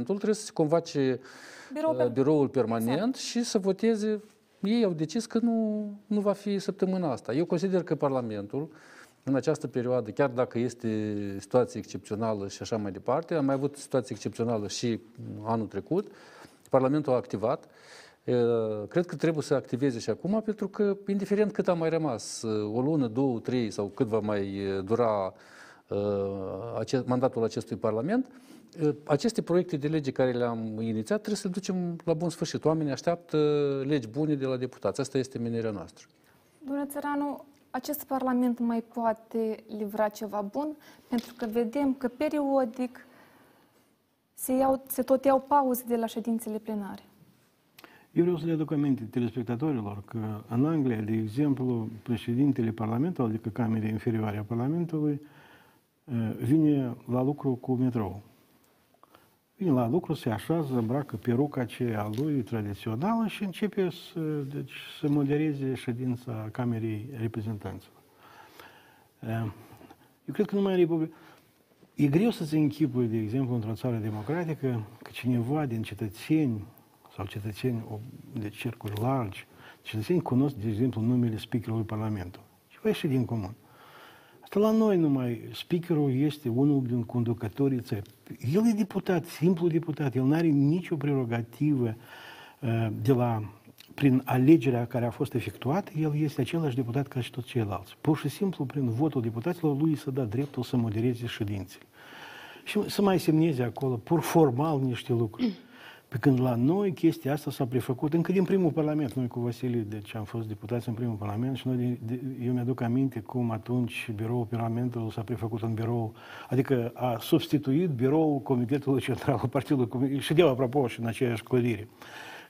trebuie să se convoace Birou uh, biroul permanent și să voteze. Ei au decis că nu, nu va fi săptămâna asta. Eu consider că Parlamentul, în această perioadă, chiar dacă este situație excepțională și așa mai departe, am mai avut situație excepțională și anul trecut, Parlamentul a activat. Uh, Cred că trebuie să activeze și acum, pentru că, indiferent cât a mai rămas, uh, o lună, două, trei sau cât va mai uh, dura uh, ace- mandatul acestui Parlament, uh, aceste proiecte de lege care le-am inițiat trebuie să le ducem la bun sfârșit. Oamenii așteaptă legi bune de la deputați. Asta este menirea noastră. Domnule Țăranu, acest Parlament mai poate livra ceva bun? Pentru că vedem că periodic se, iau, se tot iau pauze de la ședințele plenare. Eu vreau să le aduc aminte telespectatorilor că în Anglia, de exemplu, președintele Parlamentului, adică Camerei Inferioare a Parlamentului, eh, vine la lucru cu metrou. Vine la lucru, se așează, îmbracă peruca aceea a lui tradițională și începe să, deci, să modereze ședința Camerei Reprezentanților. Eh, Eu cred că numai în Republica... E greu să-ți închipui, de exemplu, într-o țară democratică, că cineva din cetățeni sau cetățeni o- de cercuri largi, cetățeni cunosc, de exemplu, numele speakerului Parlamentului. Ceva ieșit din comun. Asta la noi numai, speakerul este unul din conducătorii țării. El e deputat, simplu deputat, el nu are nicio prerogativă uh, de la, prin alegerea care a fost efectuată, el este același deputat ca și toți ceilalți. Pur și simplu, prin votul deputaților, lui să da dreptul să modereze ședințele. Și să mai semneze acolo, pur formal, niște lucruri. Pe când la noi chestia asta s-a prefăcut încă din primul parlament. Noi cu Vasile, deci am fost deputați în primul parlament și noi, de, de, eu mi-aduc aminte cum atunci biroul parlamentului s-a prefăcut în birou, adică a substituit biroul Comitetului Central al Partidului Comunist. Și de apropo, și în aceeași clădire.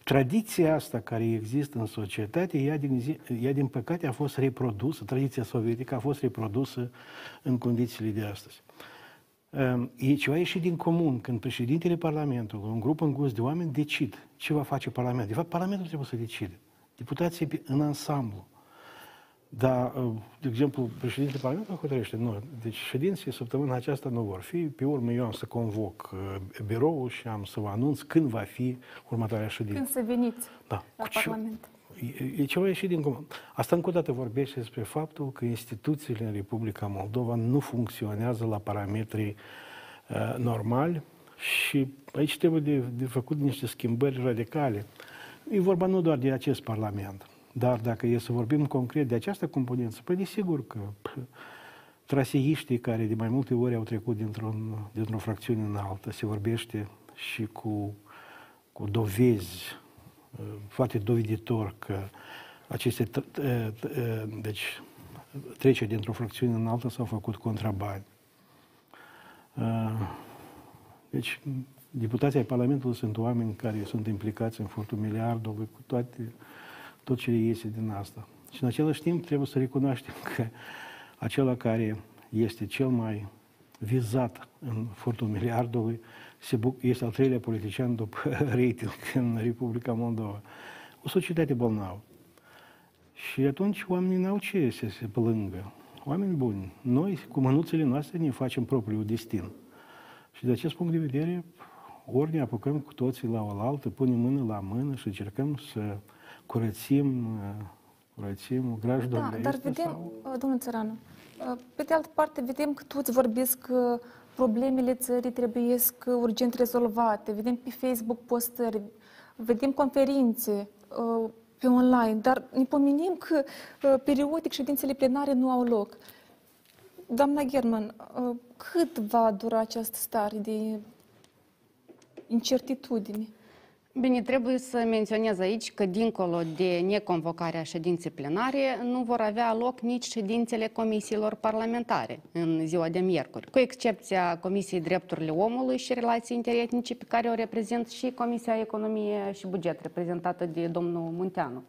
Tradiția asta care există în societate, ea din, zi, ea din păcate a fost reprodusă, tradiția sovietică a fost reprodusă în condițiile de astăzi. Ehm, E ceva ieșit din comun când președintele Parlamentului, un grup îngust de oameni, decid ce va face Parlamentul. De fapt, Parlamentul trebuie să decide. Deputații pe- în ansamblu. Dar, de exemplu, președintele Parlamentului hotărăște, nu, deci ședințe săptămâna aceasta nu vor fi, pe urmă eu am să convoc uh, biroul și am să vă anunț când va fi următoarea ședință. Când să veniți Da. la Cu ce- Parlament. E, e ceva ieșit din comun. Asta încă o dată vorbește despre faptul că instituțiile în Republica Moldova nu funcționează la parametrii uh, normali și aici trebuie de, de făcut niște schimbări radicale. E vorba nu doar de acest Parlament, dar dacă e să vorbim concret de această componență, păi desigur că ph, traseiștii care de mai multe ori au trecut dintr-un, dintr-o fracțiune în alta, se vorbește și cu, cu dovezi uh, foarte doveditor că aceste t- t- t- deci, treceri dintr-o fracțiune în alta s-au făcut contrabani. Uh, Deci, deputații ai Parlamentului sunt oameni care sunt implicați în furtul miliardului cu toate, tot ce iese din asta. Și în același timp trebuie să recunoaștem că acela care este cel mai vizat în furtul miliardului se buc- este al treilea politician după rating în Republica Moldova. O societate bolnavă. Și atunci oamenii n-au ce să se plângă. Oameni buni, noi cu mânuțele noastre ne facem propriul destin. Și de acest punct de vedere, ori ne apucăm cu toții la oaltă, punem mână la mână și încercăm să curățim, uh, curățim grajdul Da, de dar este vedem, sau... uh, domnul Țăranu, uh, pe de altă parte vedem că toți vorbesc că problemele țării trebuie urgent rezolvate. Vedem pe Facebook postări, vedem conferințe uh, pe online, dar ne pomenim că uh, periodic ședințele plenare nu au loc. Doamna German, uh, cât va dura această stare de incertitudine? Bine, trebuie să menționez aici că dincolo de neconvocarea ședinței plenare nu vor avea loc nici ședințele comisiilor parlamentare în ziua de miercuri, cu excepția Comisiei Drepturile Omului și Relații Interetnice pe care o reprezint și Comisia Economie și Buget, reprezentată de domnul Munteanu.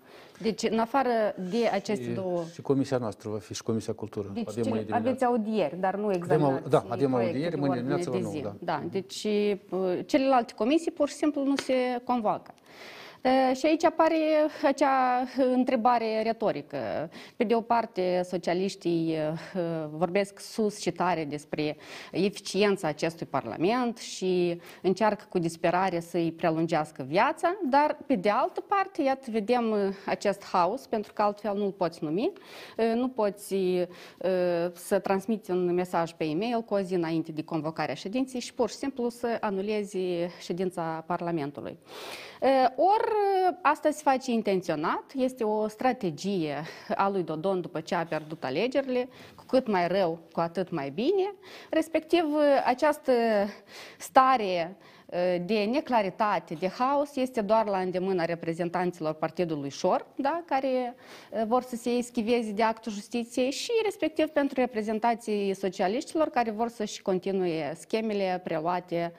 Deci, în afară de aceste E- două... Și comisia noastră va fi și Comisia Cultură. Deci Avem cele, mâine dimineață. aveți audieri, dar nu examinați da, avem proiecte audieri de mâine ordine dimineață la de nouă, zi. da. Da, deci uh, celelalte comisii pur și simplu nu se convoacă. E, Și aici apare acea întrebare retorică. Pe de o parte, socialiștii e, vorbesc sus și tare despre eficiența acestui Parlament și încearcă cu disperare să-i prelungească viața, dar pe de altă parte, iată, vedem e, acest haos, pentru că altfel nu-l poți numi, E, nu poți e, să transmiți un mesaj pe e-mail cu o zi înainte de convocarea ședinței și pur și simplu să anulezi ședința Parlamentului. Ori asta se face intenționat, este o strategie a lui Dodon după ce a pierdut alegerile, cu cât mai rău, cu atât mai bine, respectiv această stare de neclaritate, de haos, este doar la îndemâna reprezentanților Partidului Șor, da, care vor să se eschiveze de actul justiției și respectiv pentru reprezentații socialiștilor care vor să-și continue schemele preluate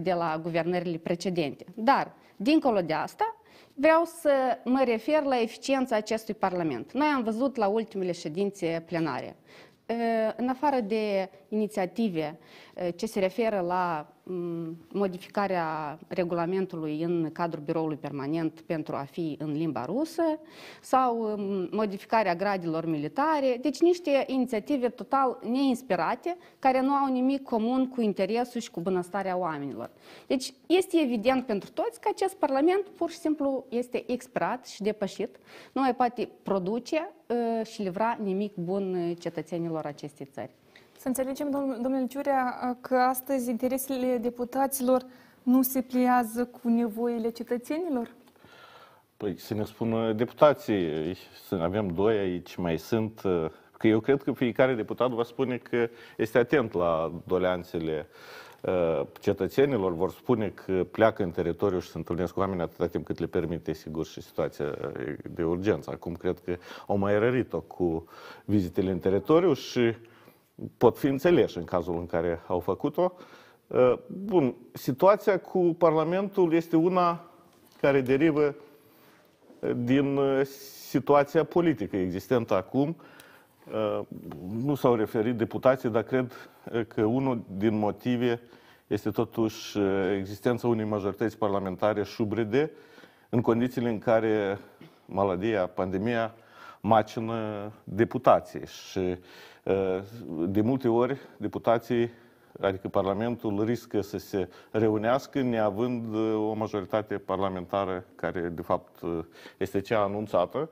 de la guvernările precedente. Dar, dincolo de asta, Vreau să mă refer la eficiența acestui Parlament. Noi am văzut la ultimele ședințe plenare, în afară de inițiative ce se referă la modificarea regulamentului în cadrul biroului permanent pentru a fi în limba rusă sau modificarea gradilor militare, deci niște inițiative total neinspirate care nu au nimic comun cu interesul și cu bunăstarea oamenilor. Deci este evident pentru toți că acest parlament pur și simplu este expirat și depășit, nu mai poate produce și livra nimic bun cetățenilor acestei țări. Să înțelegem, domnule Ciurea, că astăzi interesele deputaților nu se pliază cu nevoile cetățenilor? Păi să ne spună deputații, să avem doi aici, mai sunt, că eu cred că fiecare deputat va spune că este atent la doleanțele cetățenilor, vor spune că pleacă în teritoriu și se întâlnesc cu oameni atâta timp cât le permite, sigur, și situația de urgență. Acum cred că au mai rărit-o cu vizitele în teritoriu și pot fi înțeleși în cazul în care au făcut-o. Bun, situația cu Parlamentul este una care derivă din situația politică existentă acum. Nu s-au referit deputații, dar cred că unul din motive este totuși existența unei majorități parlamentare șubrede în condițiile în care maladia, pandemia macină deputații și de multe ori deputații, adică Parlamentul, riscă să se reunească neavând o majoritate parlamentară care, de fapt, este cea anunțată.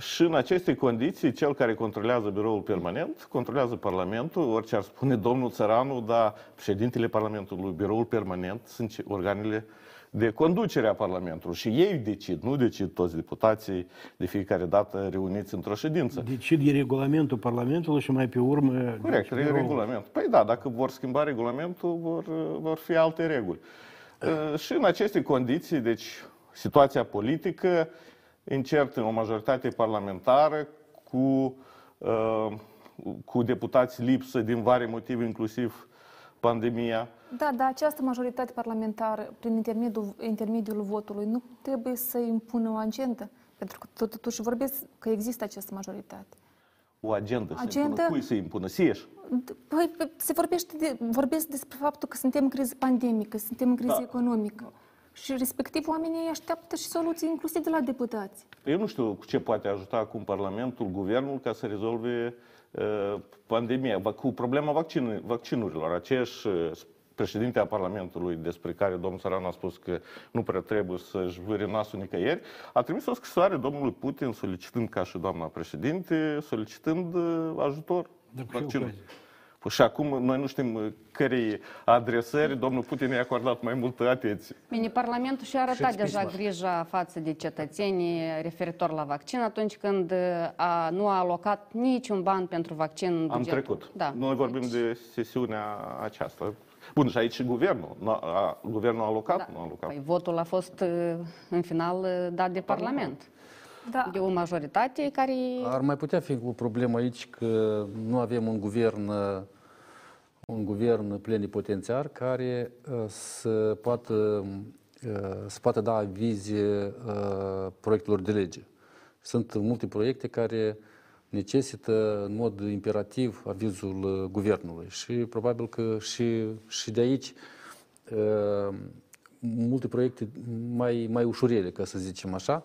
Și în aceste condiții, cel care controlează biroul permanent, controlează Parlamentul, orice ar spune domnul Țăranu, dar președintele Parlamentului, biroul permanent, sunt organele de conducere a Parlamentului și ei decid, nu decid toți deputații de fiecare dată reuniți într-o ședință. Decid e regulamentul Parlamentului și mai pe urmă... Corect, e regulament. Păi da, dacă vor schimba regulamentul, vor, vor fi alte reguli. Și în aceste condiții, deci situația politică încertă o majoritate parlamentară cu, cu deputați lipsă din vari motive, inclusiv pandemia. Da, dar această majoritate parlamentară, prin intermediul, intermediul votului, nu trebuie să impună o agendă? Pentru că totuși vorbesc că există această majoritate. O agendă, agendă? să impună cui să impună? Sieși? Păi, se vorbește de, vorbesc despre faptul că suntem în criză pandemică, suntem în criză da. economică. Și respectiv oamenii așteaptă și soluții inclusiv de la deputați. Eu nu știu ce poate ajuta acum Parlamentul, Guvernul ca să rezolve uh, pandemia, cu problema vaccin, vaccinurilor. Aceeași președinte a Parlamentului, despre care domnul Săran a spus că nu prea trebuie să-și vâre nasul nicăieri, a trimis o scrisoare domnului Putin solicitând, ca și doamna președinte, solicitând ajutor. vaccinului. Păi și acum noi nu știm cărei adresări domnul Putin i-a acordat mai multă atenție. Bine, Parlamentul și-a arătat deja grija față de cetățenii referitor la vaccin atunci când a, nu a alocat niciun ban pentru vaccin în bugetul. Am trecut. Da. Noi vorbim deci... de sesiunea aceasta. Bun, și aici și guvernul. A, guvernul a alocat? Da. Nu a alocat. Păi votul a fost în final dat de Parlament. Da. De o majoritate care... Ar mai putea fi o problemă aici că nu avem un guvern un guvern plenipotențiar care să poată, să poată da avize proiectelor de lege. Sunt multe proiecte care necesită în mod imperativ avizul guvernului și probabil că și, și de aici multe proiecte mai, mai ușurele, ca să zicem așa,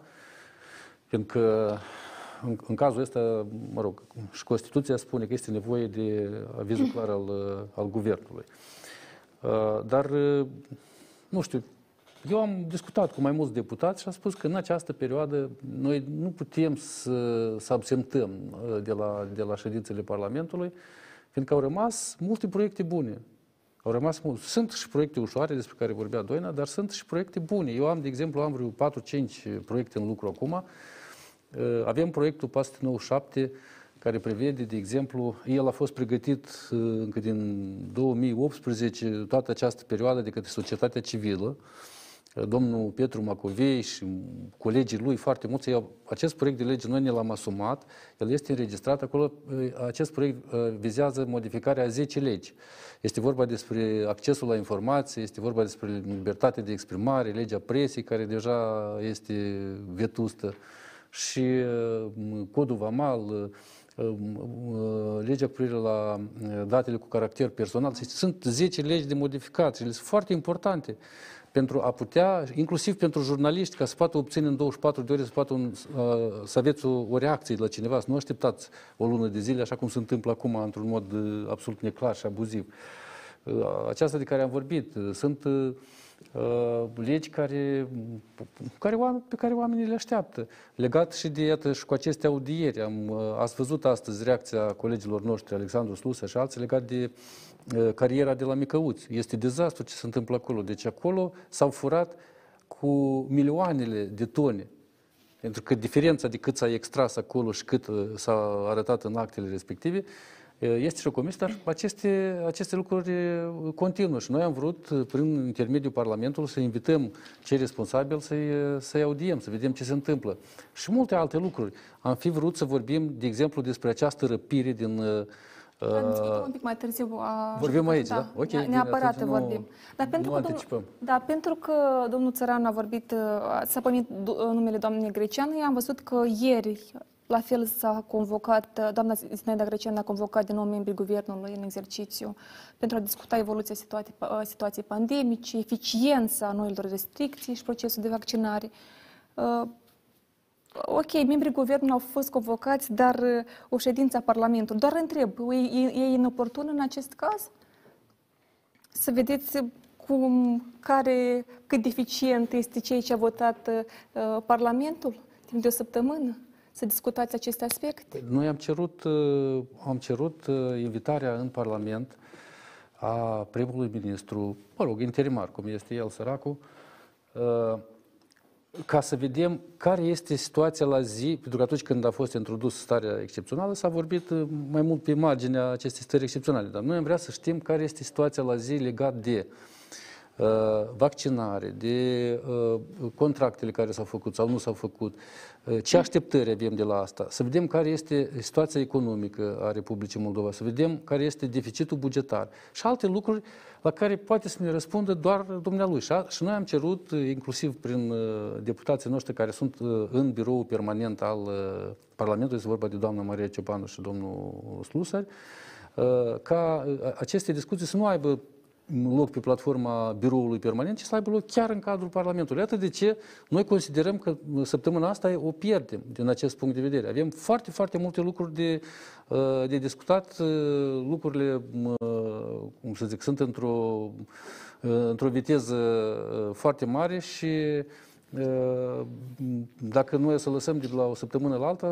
pentru că în, în cazul ăsta, mă rog, și Constituția spune că este nevoie de avizul clar al, al guvernului. Uh, Dar, uh, nu știu, eu am discutat cu mai mulți deputați și am spus că în această perioadă noi nu putem să, să absentăm uh, de la, de la ședințele Parlamentului, fiindcă au rămas multe proiecte bune. Au rămas mult. Sunt și proiecte ușoare despre care vorbea Doina, dar sunt și proiecte bune. Eu am, de exemplu, am vreo 4-5 proiecte în lucru acum. Uh, Avem proiectul PAST 97, care prevede, de exemplu, el a fost pregătit uh, încă din 2018, toată această perioadă de către societatea civilă, Uh, domnul Petru Macovei și colegii lui foarte mulți, ei, acest proiect de lege noi ne l-am asumat, el este înregistrat acolo, uh, acest proiect uh, vizează modificarea a 10 legi. Este vorba despre accesul la informație, este vorba despre libertate de exprimare, legea presii, care deja este vetustă, și codul VAMAL, legea cu privire la datele cu caracter personal. Sunt 10 legi de modificat și ele sunt foarte importante pentru a putea, inclusiv pentru jurnaliști, ca să poată obține în 24 de ore, să poată un, să aveți o, o reacție de la cineva, să nu așteptați o lună de zile, așa cum se întâmplă acum, într-un mod absolut neclar și abuziv. Aceasta de care am vorbit, sunt legi care, care, pe care oamenii le așteaptă. Legat și de, iată, și cu aceste audieri. Am, ați văzut astăzi reacția colegilor noștri, Alexandru Slusă și alții, legat de cariera de la Micăuți. Este dezastru ce se întâmplă acolo. Deci acolo s-au furat cu milioanele de tone. Pentru că diferența de cât s-a extras acolo și cât s-a arătat în actele respective, este și o comisie, dar aceste, aceste lucruri continuă și noi am vrut, prin intermediul Parlamentului, să invităm cei responsabili să-i, să-i audiem, să vedem ce se întâmplă. Și multe alte lucruri. Am fi vrut să vorbim, de exemplu, despre această răpire din am discutat un pic mai târziu. A... Vorbim aici, da? da? Ok, Neapărat bine, vorbim. Dar pentru, că domnul, da, pentru că domnul Țăran a vorbit, s-a pomit numele doamnei Greceană, am văzut că ieri la fel s-a convocat, doamna Zinaida Grecean a convocat din nou membrii guvernului în exercițiu pentru a discuta evoluția situației, situației pandemice, eficiența noilor restricții și procesul de vaccinare. Ok, membrii guvernului au fost convocați, dar o ședință a Parlamentului. Doar întreb, e, e inoportun în acest caz? Să vedeți cum, care, cât deficient este ceea ce a votat uh, Parlamentul timp de o săptămână? Să discutați aceste aspecte? Noi am cerut, uh, am cerut uh, invitarea în Parlament a primului ministru, mă rog, interimar, cum este el, săracul, uh, ca să vedem care este situația la zi, pentru că atunci când a fost introdus starea excepțională, s-a vorbit uh, mai mult pe marginea acestei stări excepționale. Dar noi am vrea să știm care este situația la zi legat de uh, vaccinare, de uh, contractele care s-au făcut sau nu s-au făcut, uh, ce așteptări avem de la asta, să vedem care este situația economică a Republicii Moldova, să vedem care este deficitul bugetar și alte lucruri la care poate să ne răspundă doar dumnealui. Și noi am cerut, inclusiv prin deputații noștri care sunt în biroul permanent al Parlamentului, este vorba de doamna Maria Ciopanu și domnul Slusari, ca aceste discuții să nu aibă loc pe platforma biroului permanent, ci să aibă loc chiar în cadrul Parlamentului. Iată de ce noi considerăm că săptămâna asta o pierdem din acest punct de vedere. Avem foarte, foarte multe lucruri de, de discutat, lucrurile, cum să zic, sunt într-o, într-o viteză foarte mare și dacă noi să lăsăm de la o săptămână la alta,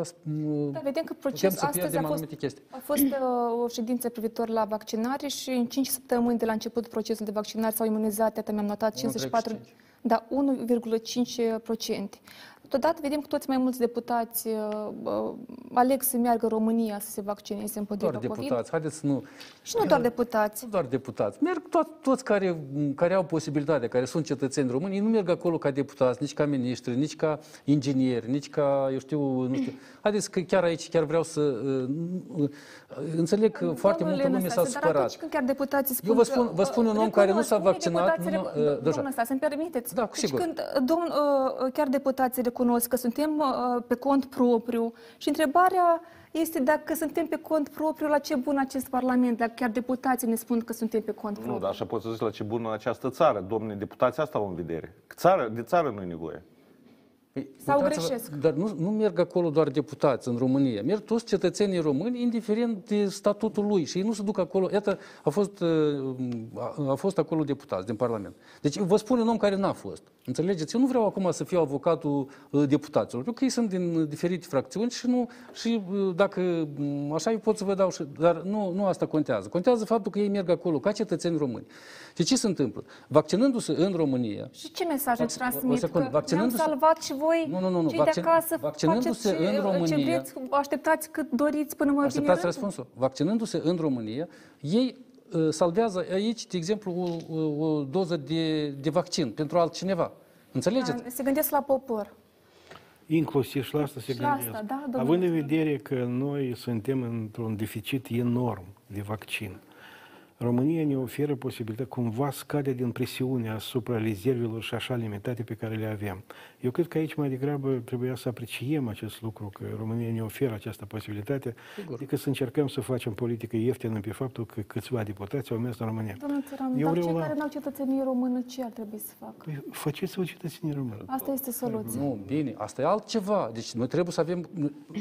da, vedem că procesul astăzi a fost, a fost uh, o ședință privitor la vaccinare și în 5 săptămâni de la început procesul de vaccinare s-au imunizat, iată mi-am notat 54, da, 1,5%. Totodată vedem că toți mai mulți deputați uh, aleg să meargă în România să se vaccineze împotriva doar COVID. deputați, haideți să nu... Și nu doar deputați. Nu doar deputați. Merg to- toți care, care au posibilitatea, care sunt cetățeni români, ei nu merg acolo ca deputați, nici ca ministri, nici ca ingineri, nici ca, eu știu, nu știu. Haideți că chiar aici chiar vreau să... Uh, uh, înțeleg că Domnul foarte multă lume s-a supărat. când chiar deputații spun Eu vă spun, vă spun un om care nu s-a vaccinat... Nu, uh, domnul să-mi permiteți. Da, cu sigur. Deci când domn, uh, chiar deputații recunosc că suntem uh, pe cont propriu și întrebarea este dacă suntem pe cont propriu, la ce bun acest Parlament, dacă chiar deputații ne spun că suntem pe cont propriu. Nu, dar așa poți să zici la ce bună această țară. Domne, deputații asta au în vedere. Țară, de țară nu e nevoie. Păi, Sau uitați-vă, greșesc? Dar nu, nu merg acolo doar deputați în România, merg toți cetățenii români, indiferent de statutul lui. Și ei nu se duc acolo. Iată, a fost, uh, a, a fost acolo deputați din Parlament. Deci vă spun un om care n-a fost. Înțelegeți? Eu nu vreau acum să fiu avocatul uh, deputaților, pentru că ei sunt din diferite fracțiuni și, nu, și uh, dacă mm, așa eu pot să vă dau și... Dar nu, nu asta contează. Contează faptul că ei merg acolo ca cetățeni români. Și ce se întâmplă? Vaccinându-se în România, Și ce mesaj îți Vac- o transmit? secundă, Că ne-am vaccinându-se- salvat și voi, Nu, nu, nu, nu, cei vaccin- de acasă, vaccinându-se faceți în ce, România- ce vreți, așteptați cât doriți până mă vine Așteptați rândul. răspunsul. Vaccinându-se în România, ei uh, salvează aici, de exemplu, o, o, o doză de, de vaccin pentru altcineva. Înțelegeți? Da, Se gândesc la popor. Inclusiv și la asta se Și la gândesc. asta, da, domnule Având în Tudor. vedere că noi suntem într-un deficit enorm de vaccin, România ne oferă posibilitatea, cumva scade din presiunea asupra rezervelor și așa limitate pe care le avem. Eu cred că aici mai degrabă trebuia să apreciem acest lucru, că România ne oferă această posibilitate, Sigur. decât să încercăm să facem politică ieftină pe faptul că câțiva deputați au mers în România. Domnul Țăran, Eu dar vreau cei la- care n-au cetățenie română, ce ar trebui să facă? Păi faceți-vă cetățenii români. Asta este soluția. Nu, bine, asta e altceva. Deci noi trebuie să avem,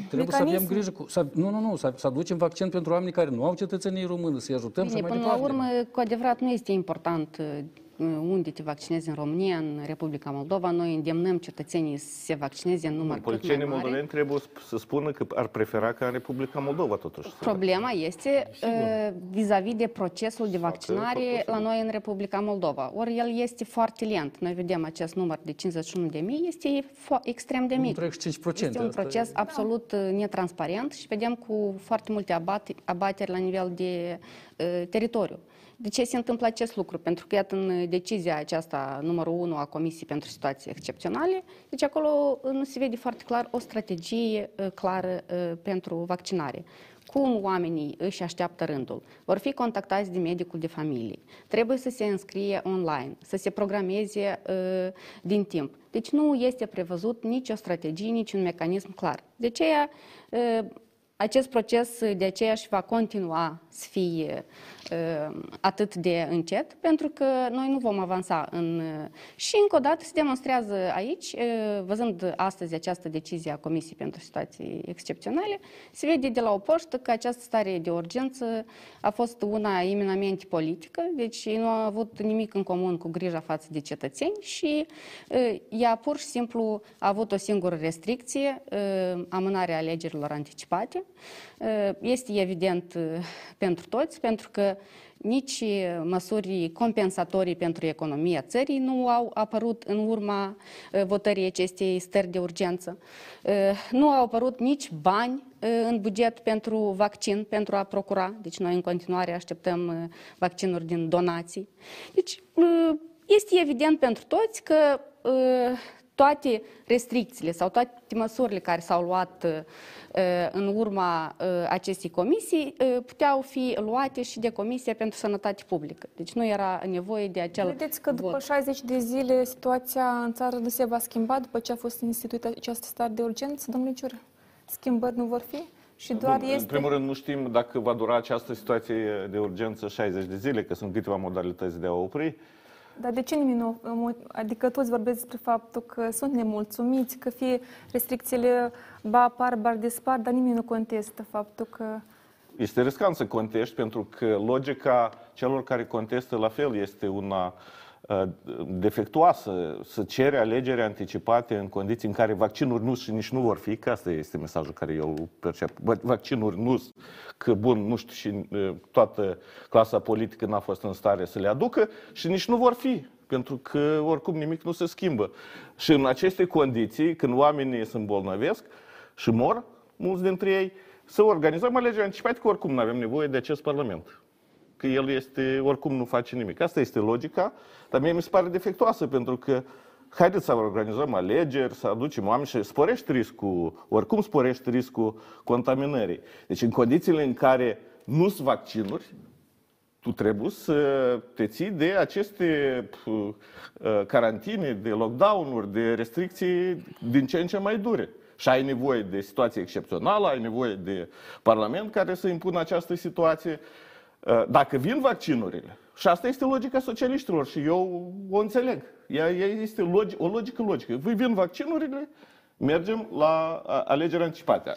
trebuie să avem Mecanism. grijă cu... Să, nu, nu, nu, să, să aducem vaccin pentru oamenii care nu au cetățenie română, să-i ajutăm Bine, și mai până la departe. urmă, cu adevărat, nu este important uh, unde te vaccinezi în România, în Republica Moldova. Noi îndemnăm cetățenii să se vaccineze în număr cât mai Politicienii mare. moldoveni trebuie să spună că ar prefera ca în Republica Moldova totuși. să Problema este uh, vis-a-vis de procesul de Foarte vaccinare posibil. la noi în Republica Moldova. Ori el este foarte lent. Noi vedem acest număr de 51.000, este fo- extrem de mic. 35%. Este un asta e. proces absolut uh, netransparent și vedem cu foarte multe abate, abateri la nivel de uh, teritoriu. De ce se întâmplă acest lucru? Pentru că, iată, în decizia aceasta, numărul 1 a Comisiei pentru Situații Excepționale, deci acolo uh, nu se vede foarte clar o strategie uh, clară uh, pentru vaccinare. Cum oamenii își așteaptă rândul? Vor fi contactați de medicul de familie. Trebuie să se înscrie online, să se programeze uh, din timp. Deci nu este prevăzut nicio strategie, nici un mecanism clar. De aceea, uh, acest proces de aceea și va continua să fie uh, atât de încet, pentru că noi nu vom avansa în... uh, Și încă o dată se demonstrează aici, uh, văzând astăzi această decizie a Comisiei pentru Situații Excepționale, se vede de la o poștă că această stare de urgență a fost una eminamente politică, deci nu a avut nimic în comun cu grija față de cetățeni și uh, ea pur și simplu a avut o singură restricție, uh, amânarea alegerilor anticipate. Uh, Este evident uh, pentru toți, pentru că nici uh, măsuri compensatorii pentru economia țării nu au apărut în urma uh, votării acestei stări de urgență. Uh, Nu au apărut nici bani uh, în buget pentru vaccin, pentru a procura. Deci noi în continuare așteptăm uh, vaccinuri din donații. Deci uh, este evident pentru toți că uh, toate restricțiile sau toate măsurile care s-au luat uh, în urma uh, acestei comisii uh, puteau fi luate și de Comisia pentru Sănătate Publică. Deci nu era nevoie de acel Credeți că după vot. 60 de zile situația în țară nu se va schimba după ce a fost instituită această stare de urgență, domnule Ciură? Schimbări nu vor fi? Și doar În este... primul rând, nu știm dacă va dura această situație de urgență 60 de zile, că sunt câteva modalități de a opri. Dar de ce nimeni nu... Adică toți vorbesc despre faptul că sunt nemulțumiți, că fie restricțiile ba apar, ba dispar, dar nimeni nu contestă faptul că... Este riscant să contești pentru că logica celor care contestă la fel este una uh, defectuoasă, să cere alegeri anticipate în condiții în care vaccinuri nu și nici nu vor fi, că asta este mesajul care eu îl percep. Vac- Vaccinuri nu sunt, că bun, nu știu, și uh, toată clasa politică n-a fost în stare să le aducă și nici nu vor fi, pentru că oricum nimic nu se schimbă. Și în aceste condiții, când oamenii se îmbolnăvesc și mor, mulți dintre ei, să organizăm alegeri anticipate, că oricum nu avem nevoie de acest Parlament. Că el este, oricum nu face nimic. Asta este logica, dar mie mi se pare defectuoasă, pentru că haideți să organizăm alegeri, să aducem oameni și sporești riscul, oricum sporești riscul contaminării. Deci în condițiile în care nu sunt vaccinuri, tu trebuie să te ții de aceste uh, uh, carantine, de lockdown-uri, de restricții din ce în ce mai dure. Și ai nevoie de situație excepțională, ai nevoie de Parlament care să impună această situație. Uh, Dacă vin vaccinurile, și asta este logica socialiștilor și eu o înțeleg. Ea, ea este logi, o logică logică. Voi vin vaccinurile, mergem la a, alegeri anticipate.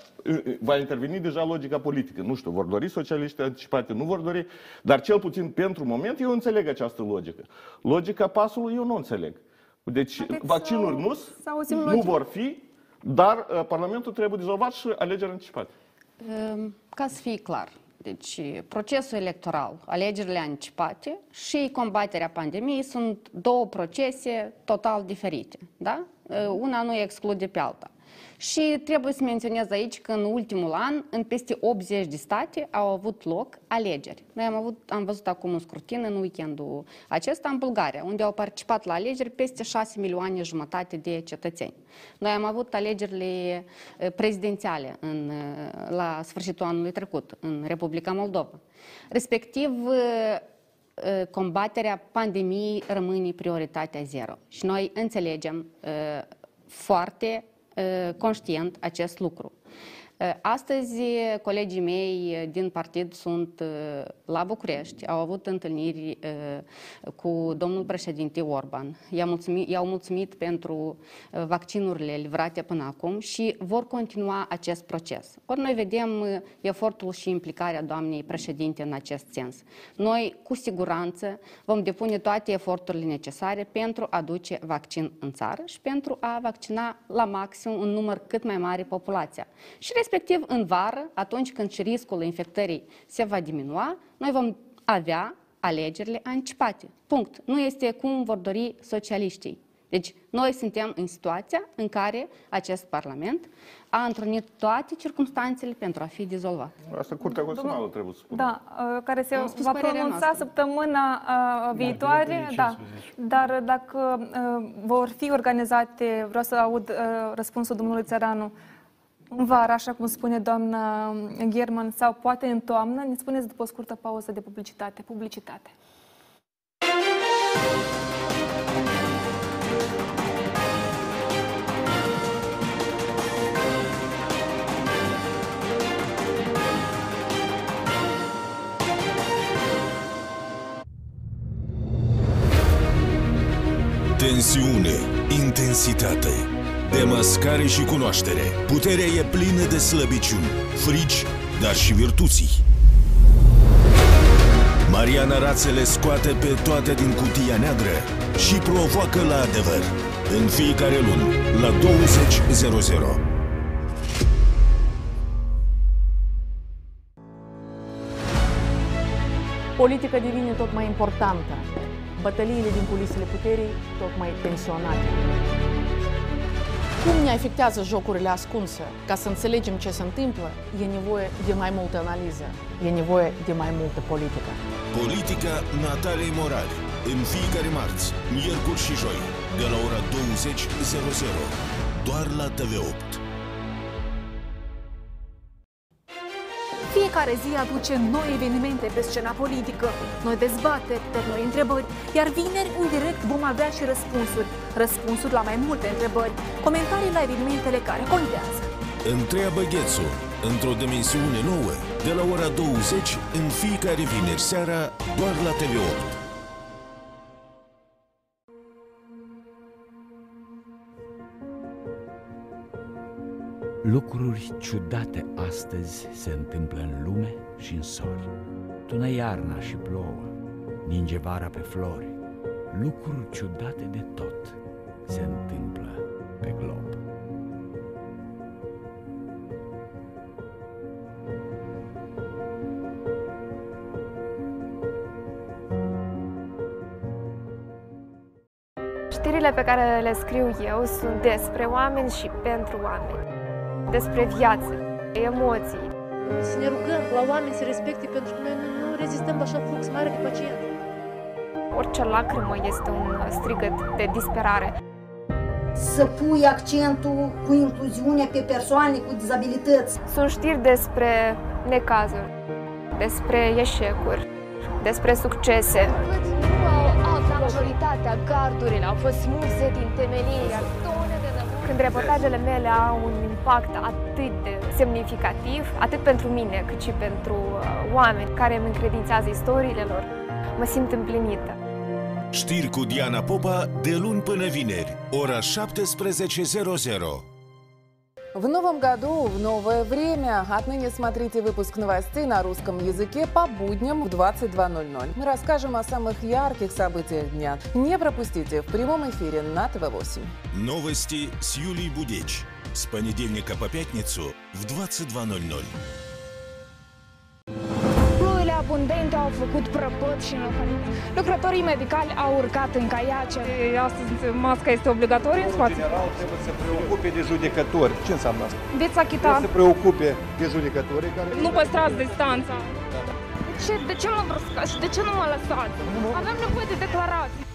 Va interveni deja logica politică. Nu știu, vor dori socialiști anticipate, nu vor dori, dar cel puțin pentru moment eu înțeleg această logică. Logica pasului eu nu înțeleg. Deci Haideți vaccinuri să- nu, să auzim nu logica. vor fi, dar uh, Parlamentul trebuie dizolvat și alegeri anticipate. Ehm, Ca să fie clar, deci procesul electoral, alegerile anticipate și combaterea pandemiei sunt două procese total diferite, da? E, Una nu exclude pe alta. Și trebuie să menționez aici că în ultimul an, în peste 80 de state au avut loc alegeri. Noi am, avut, am văzut acum un scrutin în weekendul acesta în Bulgaria, unde au participat la alegeri peste 6 milioane jumătate de cetățeni. Noi am avut alegerile eh, prezidențiale în, eh, la sfârșitul anului trecut în Republica Moldova. Respectiv, eh, eh, combaterea pandemiei rămâne prioritatea zero. Și noi înțelegem eh, foarte eh, conștient acest lucru. Eh, Astăzi, eh, colegii mei eh, din partid sunt eh, la București, au avut întâlniri eh, cu domnul președinte Orban. I-au mulțumit, i-au mulțumit pentru eh, vaccinurile livrate până acum și vor continua acest proces. Ori noi vedem eh, efortul și implicarea doamnei președinte în acest sens. Noi, cu siguranță, vom depune toate eforturile necesare pentru a duce vaccin în țară și pentru a vaccina la maxim un număr cât mai mare populația. Și respectiv în vară, atunci când și riscul infectării se va diminua, noi vom avea alegerile anticipate. Punct. Nu este cum vor dori socialiștii. Deci, noi suntem în situația în care acest Parlament a întrunit toate circunstanțele pentru a fi dizolvat. Asta Curtea Constituțională trebuie să spună. Da, uh, care se Am spus va părerea pronunța noastră. săptămâna uh, viitoare, bineînțeles, da. ce să zici. Dar dacă uh, vor fi organizate, vreau să aud uh, răspunsul domnului Țăranu, în vară, așa cum spune doamna German, sau poate în toamnă, ne spuneți după o scurtă pauză de publicitate. Publicitate. Tensiune, intensitate, demascare și cunoaștere. Puterea e plină de slăbiciuni, frici, dar și virtuții. Mariana Rațele scoate pe toate din cutia neagră și provoacă la adevăr. În fiecare lună, la 20.00. Politica devine tot mai importantă, bătăliile din culisele puterii tot mai tensionate. Cum ne afectează jocurile ascunse? Ca să înțelegem ce se întâmplă, e nevoie de mai multă analiză, e nevoie de mai multă politică. Politica Natalei Morali. În fiecare marți, miercuri și joi, de la ora 20.00. Doar la TV8. Fiecare zi aduce noi evenimente pe scena politică, noi dezbateri, dar noi întrebări, iar vineri, în direct, vom avea și răspunsuri. Răspunsuri la mai multe întrebări, comentarii la evenimentele care contează. Întreabă Ghețu, într-o dimensiune nouă, de la ora 20 în fiecare vineri seara, doar la TV8. Lucruri ciudate astăzi se întâmplă în lume și în sori. Tună iarna și plouă, ninge vara pe flori. Lucruri ciudate de tot se întâmplă pe glob. Știrile pe care le scriu eu sunt despre oameni și pentru oameni. Despre viață, emoții. Să ne rugăm la oameni să respecte pentru că noi nu, nu rezistăm la așa flux mare de pacienți. Orice lacrimă este un strigăt de disperare. Să pui accentul cu incluziunea pe persoane cu dizabilități. Sunt știri despre necazuri, despre eșecuri, despre succese. Majoritatea gardurilor au fost smulse din temelie, Când reportajele mele au un impact atât de semnificativ, atât pentru mine, cât și pentru uh, oameni care îmi încredințează istoriile lor, mă simt împlinită. Știri cu Diana Popa de luni până vineri, ora 17.00. В новом году, в новое время. Отныне смотрите выпуск новостей на русском языке по будням в 22.00. Мы расскажем о самых ярких событиях дня. Не пропустите в прямом эфире на ТВ-8. Новости с Юлией Будеч. С понедельника по пятницу в 22.00. Ploile abundente au făcut prăpăt și înlocuit. Lucrătorii medicali au urcat în caiace. Astăzi masca este obligatorie în spațiu? general trebuie să se preocupe de judecători. Ce înseamnă asta? Veți achita. Trebuie să se preocupe de judecătorii care... Nu păstrați distanța. Ce, de ce mă bruscați și de ce nu mă lăsați? Avem nevoie de declarații.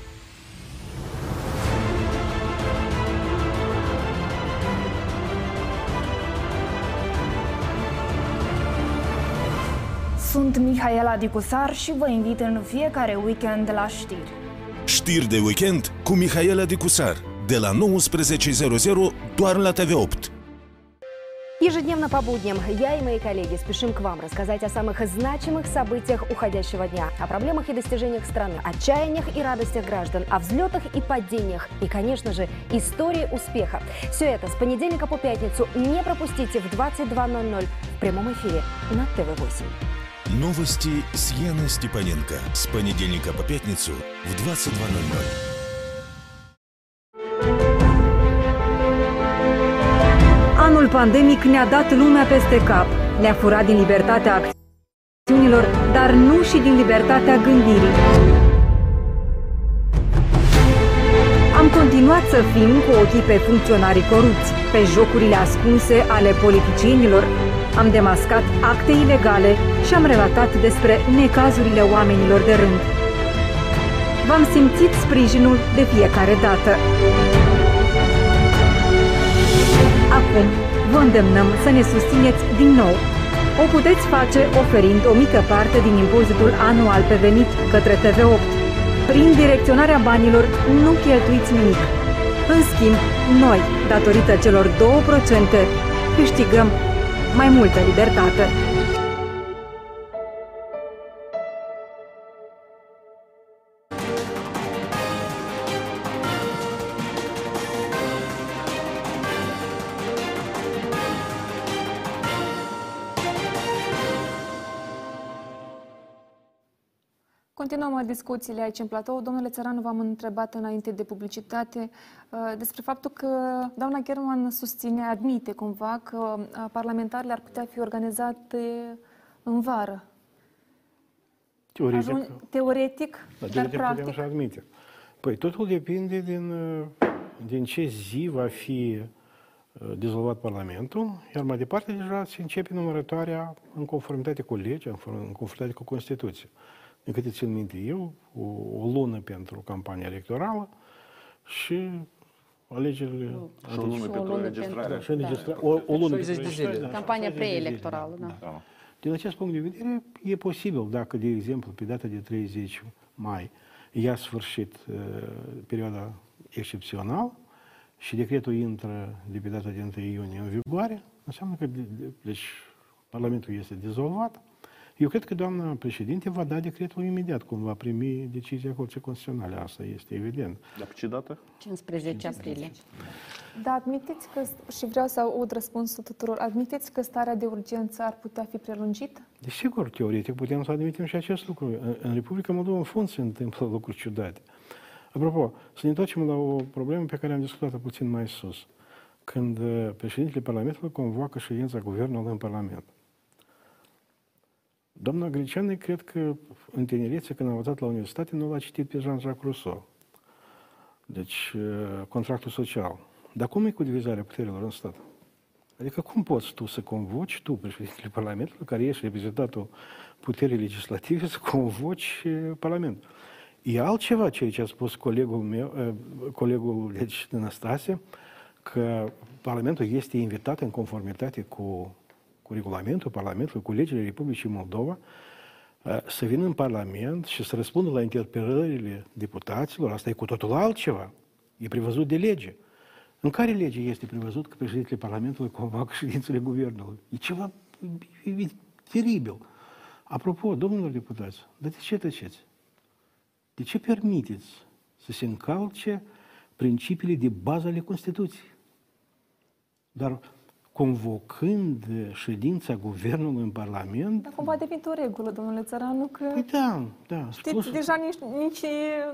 Sunt Mihaela Dicusar și vă invit în fiecare weekend la știri. Știri de weekend cu Mihaela Dicusar. De la 19.00 doar la TV8. Ежедневно по будням я и мои коллеги спешим к вам рассказать о самых значимых событиях уходящего дня, о проблемах и достижениях страны, отчаяниях и радостях граждан, о взлетах и падениях и, конечно же, истории успеха. Все это с понедельника по пятницу не пропустите в 22.00 в прямом эфире на ТВ8. Новости с Яной Степаненко. С понедельника по пятницу в 22.00. Anul pandemic ne-a dat lumea peste cap. Ne-a furat din libertatea acțiunilor, dar nu și din libertatea gândirii. Am continuat să fim cu ochii pe funcționarii corupți, pe jocurile ascunse ale politicienilor. am demascat acte ilegale și am relatat despre necazurile oamenilor de rând. V-am simțit sprijinul de fiecare dată. Acum vă îndemnăm să ne susțineți din nou. O puteți face oferind o mică parte din impozitul anual pe venit către TV8. Prin direcționarea banilor nu cheltuiți nimic. În schimb, noi, datorită celor 2%, câștigăm mai multă libertate. Continuăm discuțiile aici în platou. Domnule Țăranu, v-am întrebat înainte de publicitate uh, despre faptul că doamna German susține, admite cumva că uh, parlamentarile ar putea fi organizate în vară. Teoretic, Ajun- teoretic, da, dar teoretic putem practic. așa admite. Păi totul depinde din, uh, din ce zi va fi uh, dizolvat Parlamentul, iar mai departe deja se începe numărătoarea în conformitate cu legea, în for- în conformitate cu Constituția. Din câte țin minte eu, o, o lună pentru campania electorală și alegerile... Și o lună Și o pentru lună înregistrare. Da, și da. înregistrare. O, o lună 60 de pentru zile. înregistrare, da, Campania 60 de zile, preelectorală, da. Da. Din acest punct de vedere, e posibil dacă, de exemplu, pe data de 30 mai ia sfârșit uh, perioada excepțională și decretul intră de pe data de 1 iunie în vigoare, înseamnă că de, de, deci, Parlamentul este dizolvat. Eu cred că doamna președinte va da decretul imediat, cum va primi decizia Curții Constituționale. Asta este evident. Dar pe ce dată? 15 aprilie. Da, admiteți că, și vreau să aud răspunsul tuturor, admiteți că starea de urgență ar putea fi prelungită? Desigur, teoretic putem să admitem și acest lucru. În- În Republica Moldova, în fond, se întâmplă lucruri ciudate. Apropo, să ne întoarcem la o problemă pe care am discutat-o puțin mai sus. Când uh, președintele Parlamentului convoacă ședința guvernului în Parlament. Doamna Greceanu, cred că în tinerețe, când a învățat la universitate, nu l-a citit pe Jean-Jacques Rousseau. Deci, uh, contractul social. Dar cum e cu divizarea puterilor în stat? Adică cum poți tu să convoci, tu, președintele Parlamentului, care ești reprezentantul puterii legislative, să convoci eh, Parlamentul? E altceva ceea ce a spus colegul meu, eh, colegul deci, Năstase, că Parlamentul este invitat în conformitate cu, cu regulamentul Parlamentului, cu legile Republicii Moldova, eh, să vină în Parlament și să răspundă la interpelările deputaților. Asta e cu totul altceva. E prevăzut de lege. În care lege este prevăzut că președintele Parlamentului convoacă ședințele guvernului? E ceva e, e, teribil. Apropo, domnilor deputați, dar de ce tăceți? De ce permiteți să se încalce principiile de bază ale Constituției? Dar convocând ședința guvernului în Parlament... Dar cumva a devenit o regulă, domnule Țăranu, că... Păi da, da. Spus... Deja nici, nici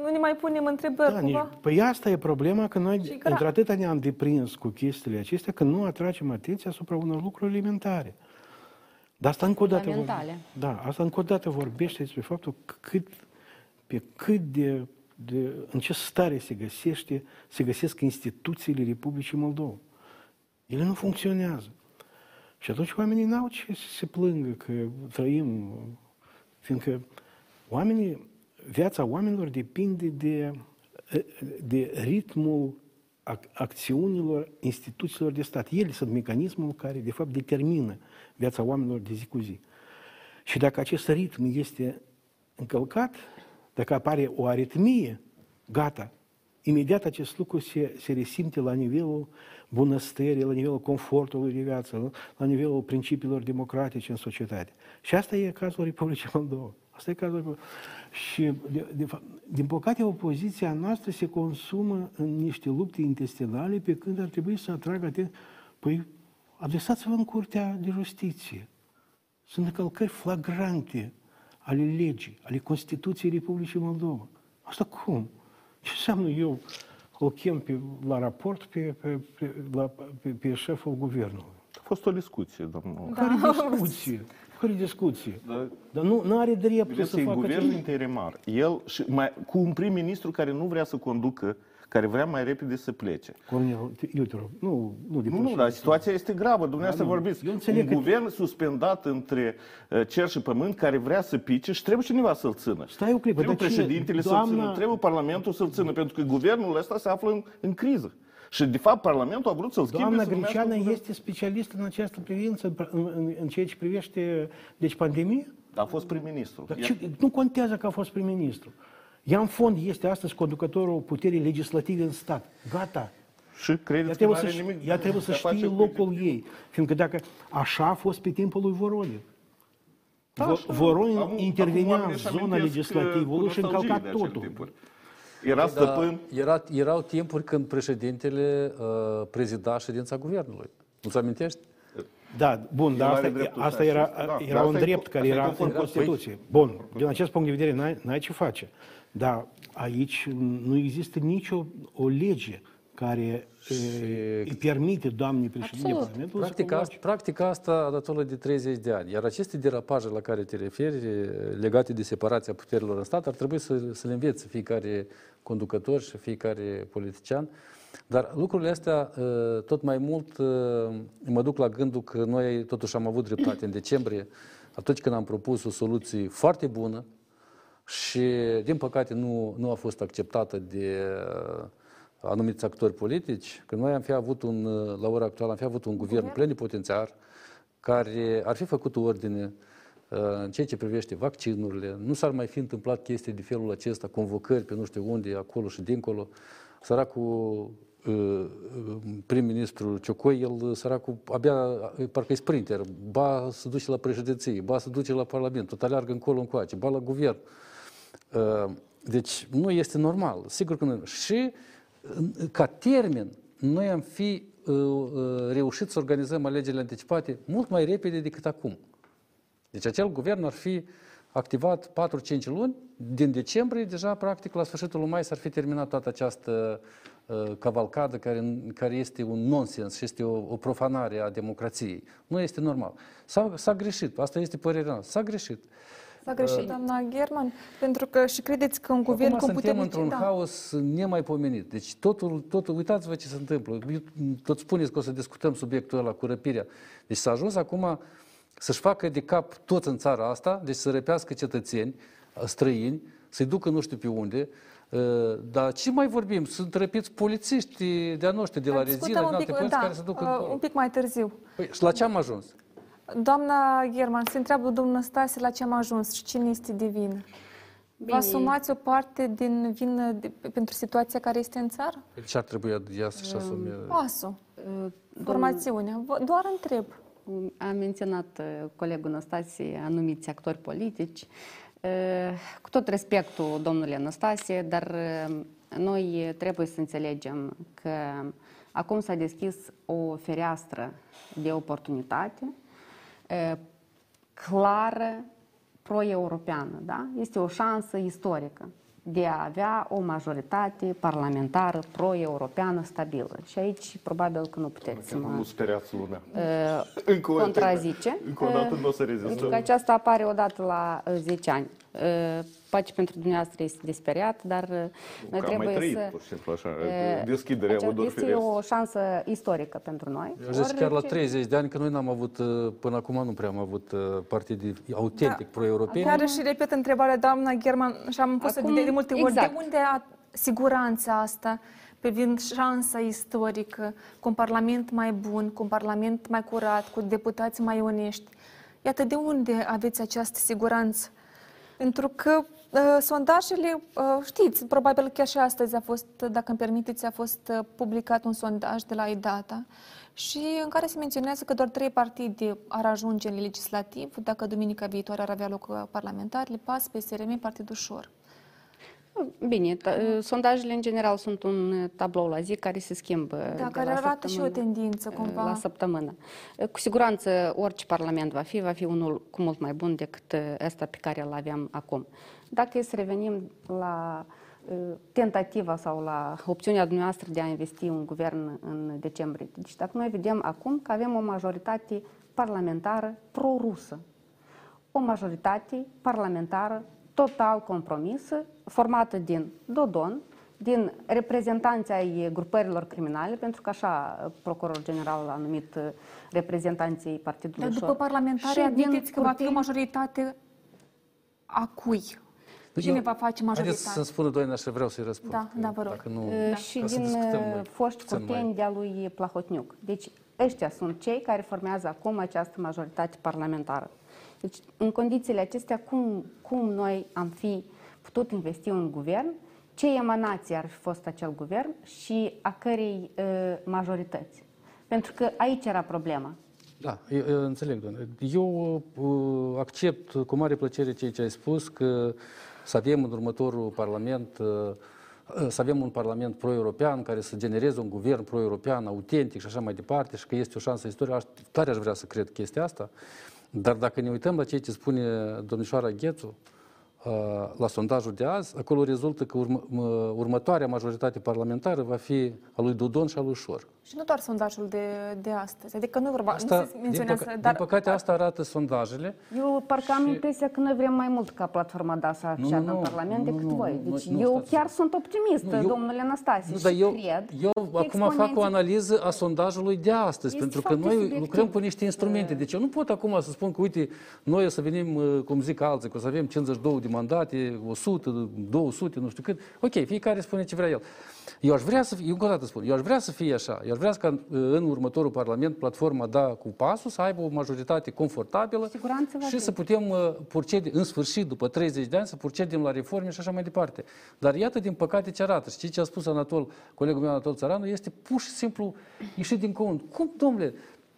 nu ne mai punem întrebări, da, cumva. Nici, păi asta e problema, că noi într-atâta ne-am deprins cu chestiile acestea, că nu atragem atenția asupra unor lucruri elementare. Dar asta încă o dată, vor... da, asta încă o dată vorbește despre faptul că cât, pe cât de, de, în ce stare se găsește, se găsesc instituțiile Republicii Moldova. Ele nu funcționează. Și atunci oamenii n-au ce să se plângă că trăim, fiindcă oamenii, viața oamenilor depinde de, de ritmul acțiunilor instituțiilor de stat. Ele sunt mecanismul care, de fapt, determină viața oamenilor de zi cu zi. Și dacă acest ritm este încălcat, dacă apare o aritmie, gata, imediat acest lucru se, se resimte la nivelul bunăstării, la nivelul confortului de viață, la nivelul principiilor democratice în societate. Și asta e cazul Republicii Moldova. Asta e cazul Și, de, de, din păcate, opoziția noastră se consumă în niște lupte intestinale pe când ar trebui să atragă atenție. Păi, adresați-vă în Curtea de Justiție. Sunt încălcări flagrante ale legii, ale Constituției Republicii Moldova. Asta cum? Ce înseamnă eu o chem pe, la raport pe, pe, pe, la, pe, pe șeful guvernului? A fost o discuție, domnul. Da. Care discuție? Care discuție? Da. Dar nu, nu are dreptul să facă... guvernul interimar. El și mai, cu un prim-ministru care nu vrea să conducă care vrea mai repede să plece. Cornel, eu te rog, nu, nu, nu, nu, dar situația este gravă. Dumneavoastră da, vorbiți. Eu un că... guvern suspendat între uh, cer și pământ care vrea să pice și trebuie cineva să-l țină. Stai o clipă, trebuie președintele doamna... să-l țină, trebuie Parlamentul să-l țină, pentru că guvernul ăsta se află în, în criză. Și, de fapt, Parlamentul a vrut să-l schimbe. Doamna Greceană este specialistă în această privință, în, în, în ceea ce privește deci, pandemie? A fost prim-ministru. Dar ce, nu contează că a fost prim-ministru. Ea în fond este astăzi conducătorul puterii legislative în stat. Gata. Și credeți ea trebuie să, nimic ea trebuie să știe locul ei. Fiindcă dacă așa a fost pe timpul lui Voronin. Da, Voronin intervenea în zona legislativă și încălca totul. Era stăpân. Da, era, erau timpuri când președintele uh, prezida ședința guvernului. Nu-ți amintești? Da, bun, dar asta, asta era, da, era un drept care era în Constituție. Bun, din acest punct de vedere n-ai, n-ai ce face. Dar aici nu există nicio o lege care și... îi permite doamnei președinte Parlamentului practica, asta, practica asta a datoră de 30 de ani. Iar aceste derapaje la care te referi, legate de separația puterilor în stat, ar trebui să, să le învețe fiecare conducător și fiecare politician. Dar lucrurile astea, tot mai mult, mă duc la gândul că noi totuși am avut dreptate în decembrie, atunci când am propus o soluție foarte bună, și, din păcate, nu, nu a fost acceptată de uh, anumiți actori politici, că noi am fi avut un, uh, la ora actuală, am fi avut un guvern plenipotențiar care ar fi făcut o ordine uh, în ceea ce privește vaccinurile. Nu s-ar mai fi întâmplat chestii de felul acesta, convocări pe nu știu unde, acolo și dincolo. Săracul prim-ministru Ciocoi, el, săracul, abia, parcă e sprinter, ba se duce la președinție, ba se duce la Parlament, tot aleargă încolo încoace, ba la guvern. Uh, deci nu este normal. Sigur că nu. Și ca termen, noi am fi uh, uh, reușit să organizăm alegerile anticipate mult mai repede decât acum. Deci acel guvern ar fi activat 4-5 luni, din decembrie, deja, practic, la sfârșitul lui mai s-ar fi terminat toată această uh, cavalcadă care, care este un nonsens și este o, o profanare a democrației. Nu este normal. S-a, s-a greșit, asta este părerea noastră, s-a greșit. S-a greșit, uh, doamna German, pentru că și credeți că un guvern cum putem... într-un da. haos nemaipomenit. Deci totul, totul, uitați-vă ce se întâmplă. Tot spuneți că o să discutăm subiectul ăla cu răpirea. Deci s-a ajuns acum să-și facă de cap toți în țara asta, deci să răpească cetățeni străini, să-i ducă nu știu pe unde, uh, dar ce mai vorbim? Sunt răpiți polițiști de-a noștri, de la Rezina, de alte părți da, care se duc uh, încolo. Un pic mai târziu. Păi, și la ce am ajuns? Doamna German, se întreabă domnul Stase la ce am ajuns și cine este de vină. Vă asumați o parte din vină de, pentru situația care este în țară? Ce ar trebui ea să-și asume? Pasul, formațiunea. Vă- Doar întreb. A menționat uh, colegul Năstase anumiți actori politici. Uh, Cu tot respectul domnului Năstase, dar uh, noi trebuie să înțelegem că acum s-a deschis o fereastră de oportunitate uh, clară pro-europeană. Da? Este o șansă istorică de a avea o majoritate parlamentară pro-europeană stabilă. Și aici probabil că nu puteți să Nu mă speriați lumea. uh, Încă o dată. contrazice. Încă o dată Uh, nu o să rezistăm. Pentru că aceasta apare odată la uh, 10 ani. Uh, Poate pentru dumneavoastră este de speriat, dar uh, noi Că am mai trebuie trăit, să... pur și simplu, așa, uh, deschiderea acea- Odor Este Ferești. o șansă istorică pentru noi. Eu zic chiar la Orice- 30 de ani, că noi n-am avut, uh, până acum nu prea am avut uh, partide autentic pro-europene. Chiar și repet întrebarea doamna German și am pus Acum, de, de multe ori. exact. De unde a siguranța asta privind șansa istorică, cu un parlament mai bun, cu un parlament mai curat, cu deputați mai onești? Iată, de unde aveți această siguranță? Pentru că uh, sondajele, uh, știți, probabil chiar și astăzi a fost, dacă îmi permiteți, a fost uh, publicat un sondaj de la IDATA și în care se menționează că doar trei partide ar ajunge în legislativ dacă duminica viitoare ar avea loc uh, parlamentarile, PAS, PSRM, Partidul Ușor. Bine, t- sondajele în general sunt un uh, tablou la zi care se schimbă. Da, de care la arată și o săptămână, tendință uh, cumva. La săptămână. Uh, Cu siguranță orice parlament va fi, va fi unul cu mult mai bun decât uh, ăsta pe care îl aveam acum. Dacă e să revenim la uh, tentativa sau la opțiunea dumneavoastră de a investi un guvern în decembrie. Deci dacă noi vedem acum că avem o majoritate parlamentară pro-rusă, o majoritate parlamentară total compromisă, formată din Dodon, din reprezentanții ai grupărilor criminale, pentru că așa uh, procurorul general a numit uh, reprezentanții Partidului Dar după Ușor. parlamentare Și din admiteți că va fi o curtini- majoritate a cui? Cine va face Haideți majoritate? să-mi spună Doina și vreau să-i răspund. Da, da, vă rog. Dacă nu, Uh, și ca să din discutăm uh, mai foști puțin mai- curteni de-a lui Plahotniuc. Deci ăștia sunt cei care formează acum această majoritate parlamentară. Deci în condițiile acestea, cum, cum noi am fi putut investi un guvern, ce emanație ar fi fost acel guvern și a cărei uh, majorități? Pentru că aici era problema. Da, eu, eu înțeleg, doamne. Eu uh, accept cu mare plăcere ceea ce ai spus, că să avem în următorul Parlament, uh, uh, să avem un Parlament pro-european care să genereze un guvern pro-european autentic și așa mai departe și că este o șansă istorică. Aș, tare aș vrea să cred chestia asta. Dar dacă ne uităm la ceea ce spune domnișoara Ghețu, uh, la sondajul de azi, acolo rezultă că urmă, mă- următoarea majoritate parlamentară va fi a lui Dodon și a lui Șor. Și nu doar sondajul de, de astăzi. Adică nu, e vorba, Asta, nu se din, menționează, păca- dar din păcate, asta arată sondajele. Eu parcă am impresia că noi vrem mai mult ca platforma DA să Nu, așeadă nu, în nu, Parlament nu, decât nu, voi. nu, Deci nu, eu stați. chiar sunt optimistă, Nu, eu- domnule Năstase, Nu, și dar eu, cred eu că acum fac o exponenții- analiză a sondajului de astăzi, Este pentru că foarte noi subiectiv. lucrăm cu niște instrumente. Deci eu nu pot acum să spun că, uite, noi o să venim, uh, cum zic alții, că o să avem 52 de mandate, 100, 200, nu știu cât. Ok, fiecare spune ce vrea el. Eu aș vrea să fie, încă o dată spun, eu aș vrea să fie așa. Eu aș vrea ca uh, în următorul Parlament platforma da cu pasul să aibă o majoritate confortabilă siguranță va și fi. să putem uh, procede, în sfârșit, după 30 de ani, să procedem la reforme și așa mai departe. Dar iată, din păcate, ce arată. Știi ce a spus Anatol, colegul meu Anatol Țăranu, este pur și simplu ieșit din cont. Cum, domnule,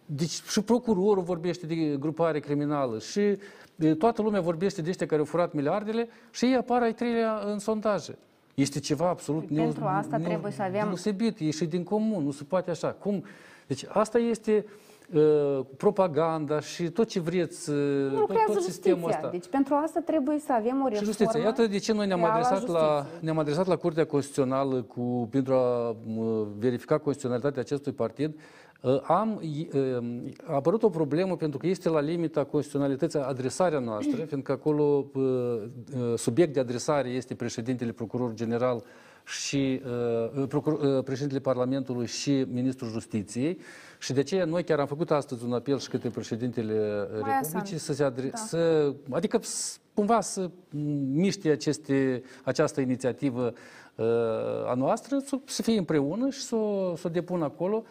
deci și procurorul vorbește de grupare criminală și e, toată lumea vorbește de ăștia care au furat miliardele și ei apar ai treilea în sondaje. Este ceva absolut Păi pentru asta trebuie să avem- deosebit, ieșit din comun, nu se poate așa. Cum? Deci asta este uh, propaganda și tot ce vreți, uh, Nu tot, lucrează tot sistemul justiția. ăsta. Deci pentru asta trebuie să avem o Și reformă justiția. Iată de ce noi ne-am reală a adresat, la, justiției. ne-am adresat la Curtea Constituțională cu, pentru a mă, verifica constituționalitatea acestui partid. Uh, Am, i- uh, a apărut o problemă pentru că este la limita constituționalității adresarea noastră, fiindcă acolo uh, uh, subiect de adresare este președintele, procuror general și uh, procur, uh, președintele Parlamentului și ministrul Justiției. Și de aceea noi chiar am făcut astăzi un apel și către președintele uh, Mai Republicii Asan. să se adre- Da. să, adică s- cumva să miște aceste, această inițiativă uh, a noastră, să, să fie împreună și să, o- să o depună acolo.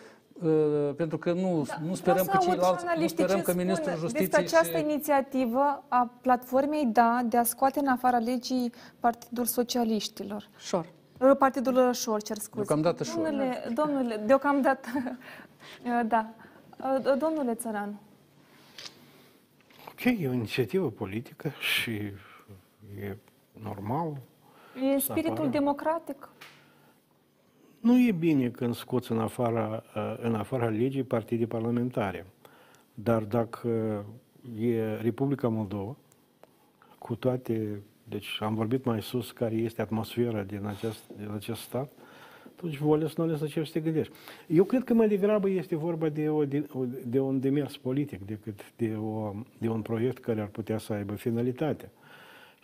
Uh, pentru că nu, Da, nu sperăm Vreau că să aud ceilalți, și nu analiștii sperăm ce că ministrul spun justiției despre această și... inițiativă a platformei DA de a scoate în afara legii Partidul Socialiștilor. Șor. Partidul Șor, cer scuze. Deocamdată Șor. Domnule, domnule, deocamdată, da. Domnule Țăranu. Ok, e o inițiativă politică și e normal. E să spiritul apară. democratic. Nu e bine când scoți în afara, uh, în afara legii partide parlamentare. Dar dacă e Republica Moldova, cu toate, deci am vorbit mai sus care este atmosfera din acest, din acest stat, atunci volea să nu le să ce să te gândești. Eu cred că mai degrabă este vorba de, o, de, o- de un demers politic decât de, o, de un proiect care ar putea să aibă finalitate.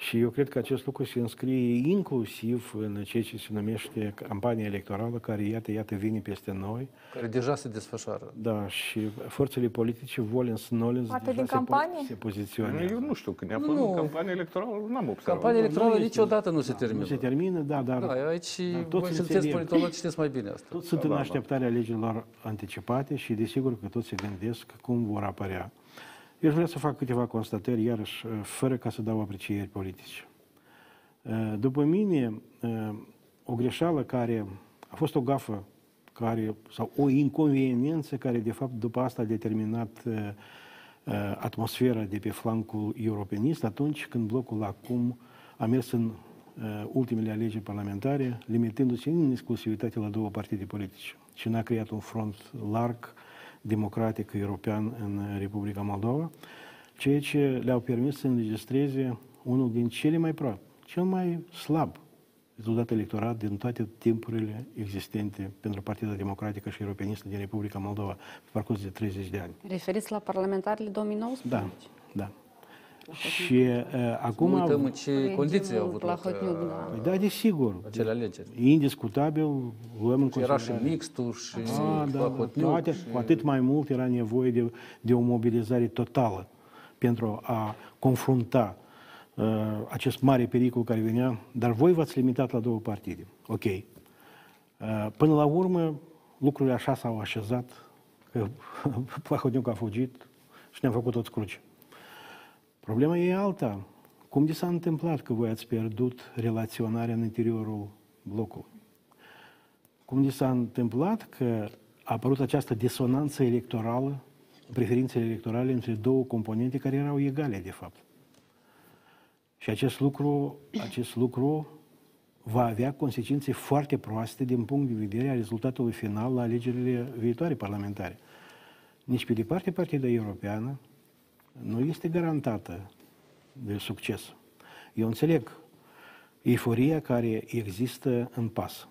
Și eu cred că acest lucru se înscrie inclusiv în ceea ce se numește campania electorală, care, iată, iată, vine peste noi. Care deja se desfășoară. Da, și forțele politice volin să nolens Parte deja din se, po- campanie? se poziționează. Eu nu știu, când ne-a Nu. pus în campanie electorală, n-am observat. Campania electorală este- niciodată nu se termină. Nu se termină, da, dar... Da, aici dar voi sunteți înțeleg. politologi, știți mai bine asta. Toți sunt Da, în da, da. așteptarea alegerilor anticipate și desigur că toți se gândesc cum vor apărea. Eu aș vrea să fac câteva constatări, iarăși, uh, fără ca să dau aprecieri politice. Uh, După mine, uh, o greșeală care a fost o gafă care, sau o inconveniență care, de fapt, după asta a determinat uh, uh, atmosfera de pe flancul europenist atunci când blocul acum a mers în uh, ultimele alegeri parlamentare, limitându-se în exclusivitate la două partide politice și n-a creat un front larg, democratic, european în Republica Moldova, ceea ce le-au permis să înregistreze unul din cele mai proaste, cel mai slab rezultat electoral din toate timpurile existente pentru Partida Democratică și Europeanistă din Republica Moldova pe parcurs de 30 de ani. Referiți la parlamentarele 2019? Da, da. Și uh, acum... Nu uităm în ce condiții au avut loc Plahotniuc, uh, da. Păi da, desigur. acele alegeri. Indiscutabil, luăm în Și era și considerare. mixtul și Ah, da, da, Plahotniuc toate, și- cu atât mai mult era nevoie de, de o mobilizare totală pentru a confrunta uh, acest mare pericol care venea, dar voi v-ați limitat la două partide. Ok. Uh, până la urmă, lucrurile așa s-au așezat, că Plahotniuc a fugit și ne-am făcut toți cruci. Problema e alta. Cum de s-a întâmplat că voi ați pierdut relaționarea în interiorul blocului? Cum de s-a întâmplat că a apărut această disonanță electorală, preferințele electorale între două componente care erau egale, de fapt? Și acest lucru, acest lucru va avea consecințe foarte proaste din punct de vedere a rezultatului final la alegerile viitoare parlamentare. Nici pe departe Partida Europeană nu este garantată de succes. Eu înțeleg euforia care există în pas.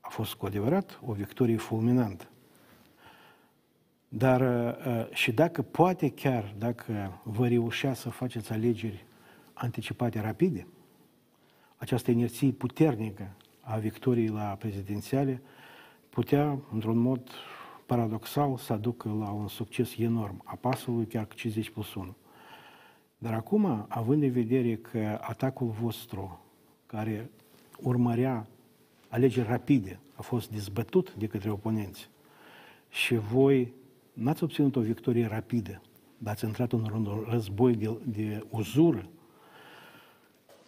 A fost cu adevărat o victorie fulminantă. Dar uh, și dacă poate chiar, dacă vă reușea să faceți alegeri anticipate rapide, această inerție puternică a victoriei la prezidențiale putea, într-un mod paradoxal, să aducă la un succes enorm a pasului, chiar cu 50 plus 1. Dar acum, având în vedere că atacul vostru, care urmărea alegeri rapide, a fost dezbătut de către oponenți și voi n-ați obținut o victorie rapidă, dar ați intrat în un război de, de uzură,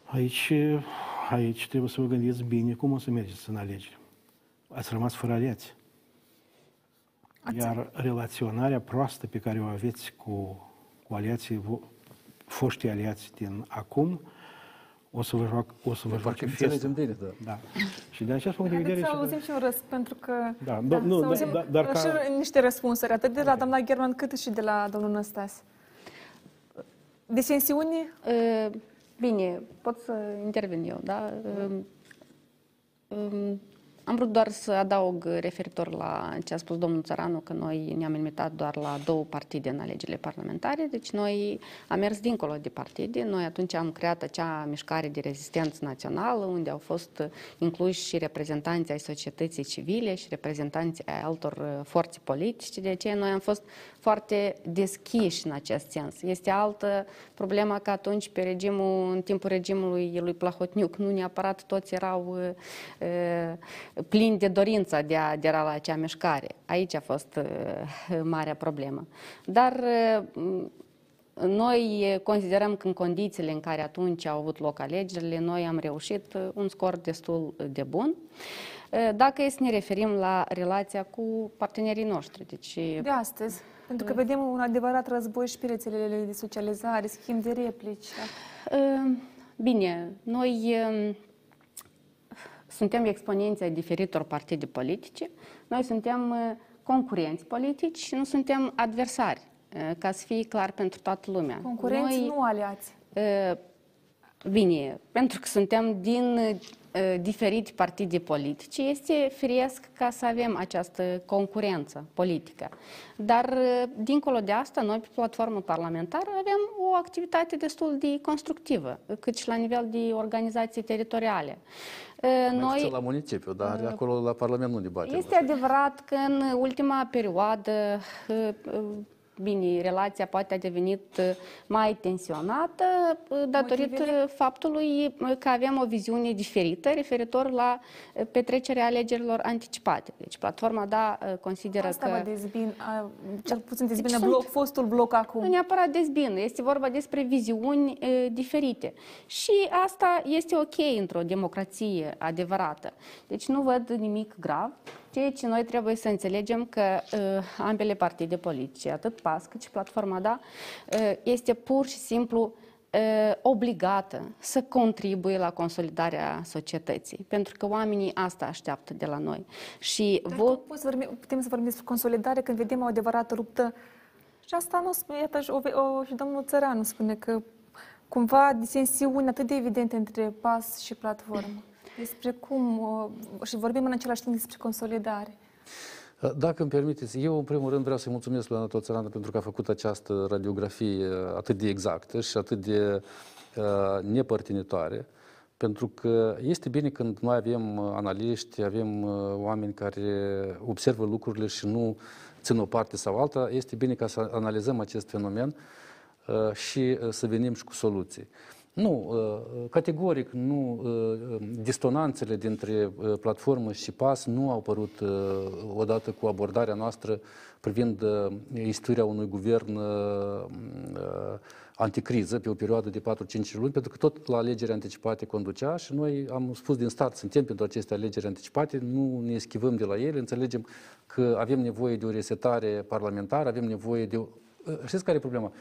aici, aici trebuie să vă gândiți bine cum o să mergeți în alegeri. Ați rămas fără aliați. Iar relaționarea proastă pe care o aveți cu, cu aliații, vo- foștii aliați din acum, o să vă fac, o să vă Parcă face înțelegem festă. bine, da. da. Și de acest punct de vedere... Haideți să și- auzim și un răs, pentru că... Da, da, nu, să da, auzim da, dar ca- și niște răspunsuri, atât de la doamna German, cât și de la domnul Năstas. Disensiuni? Uh, Bine, pot să intervin eu, da? Um, um, Am vrut doar să adaug referitor la ce a spus domnul Țăranu, că noi ne-am limitat doar la două partide în alegerile parlamentare, deci noi am mers dincolo de partide. Noi atunci am creat acea mișcare de rezistență națională, unde au fost incluși și reprezentanții ai societății civile și reprezentanții ai altor uh, forțe politice, de aceea noi am fost foarte deschiși în acest sens. Este altă problemă că atunci pe regimul, în timpul regimului lui Plahotniuc nu neapărat toți erau uh, uh, plini de dorința de a adera la acea mișcare. Aici a fost uh, marea problemă. Dar uh, noi considerăm că în condițiile în care atunci au avut loc alegerile, noi am reușit uh, un scor destul de bun. Uh, Dacă e să ne referim la relația cu partenerii noștri, deci... De astăzi. Pentru că vedem un adevărat război și pe rețelele de socializare, schimb de replici. Uh, Bine, noi um, suntem exponenți ai diferitor partide politice, noi suntem uh, concurenți politici și nu suntem adversari, uh, ca să fie clar pentru toată lumea. Concurenți, Noi, nu aliați. uh, Bine, pentru că suntem din uh, diferite partide politice, este firesc ca să avem această concurență politică. Dar, uh, dincolo de asta, noi pe platformă parlamentară avem o activitate destul de constructivă, cât și la nivel de organizații teritoriale. Uh, Mai Noi, puțin la municipiu, dar acolo la Parlament nu debatem. este adevărat că în ultima perioadă, uh, uh, bine, relația poate a devenit uh, mai tensionată uh, datorită faptului uh, că avem o viziune diferită referitor la uh, petrecerea alegerilor anticipate. Deci platforma, da, uh, consideră Asta că... vă dezbin, a, cel puțin dezbine Deci bloc, sunt- fostul bloc acum. nu neapărat dezbină, este vorba despre viziuni e, diferite. Și asta este ok într-o democrație adevărată. Deci nu văd nimic grav. Ceea ce noi trebuie să înțelegem că uh, ambele partide politice, atât PAS cât și Platforma Da, uh, este pur și simplu uh, obligată să contribuie la consolidarea societății. Pentru că oamenii asta așteaptă de la noi. Și Dar vot... cum poți să vorbim, putem să vorbim despre consolidare când vedem o adevărată luptă? Și asta nu spune, iată, și, o, o, și domnul Țăranu spune că cumva disensiuni atât de evidente între PAS și platformă. Despre cum, uh, și vorbim în același timp despre consolidare. Dacă îmi permiteți, eu în primul rând vreau să-i mulțumesc lui Anatol Țărană pentru că a făcut această radiografie atât de exactă și atât de uh, nepărtinitoare, pentru că este bine când noi avem uh, analiști, avem uh, oameni care observă lucrurile și nu țin o parte sau alta, este bine ca să analizăm acest fenomen uh, și uh, să venim și cu soluții. Nu, uh, categoric nu, uh, distonanțele dintre uh, platformă și PAS nu au apărut uh, odată cu abordarea noastră privind uh, istoria unui guvern uh, uh, anticriză pe o perioadă de 4-5 luni, pentru că tot la alegeri anticipate conducea și noi am spus din start, suntem pentru aceste alegeri anticipate, nu ne eschivăm de la ele, înțelegem că avem nevoie de o resetare parlamentară, avem nevoie de o... Uh, Știți care e problema?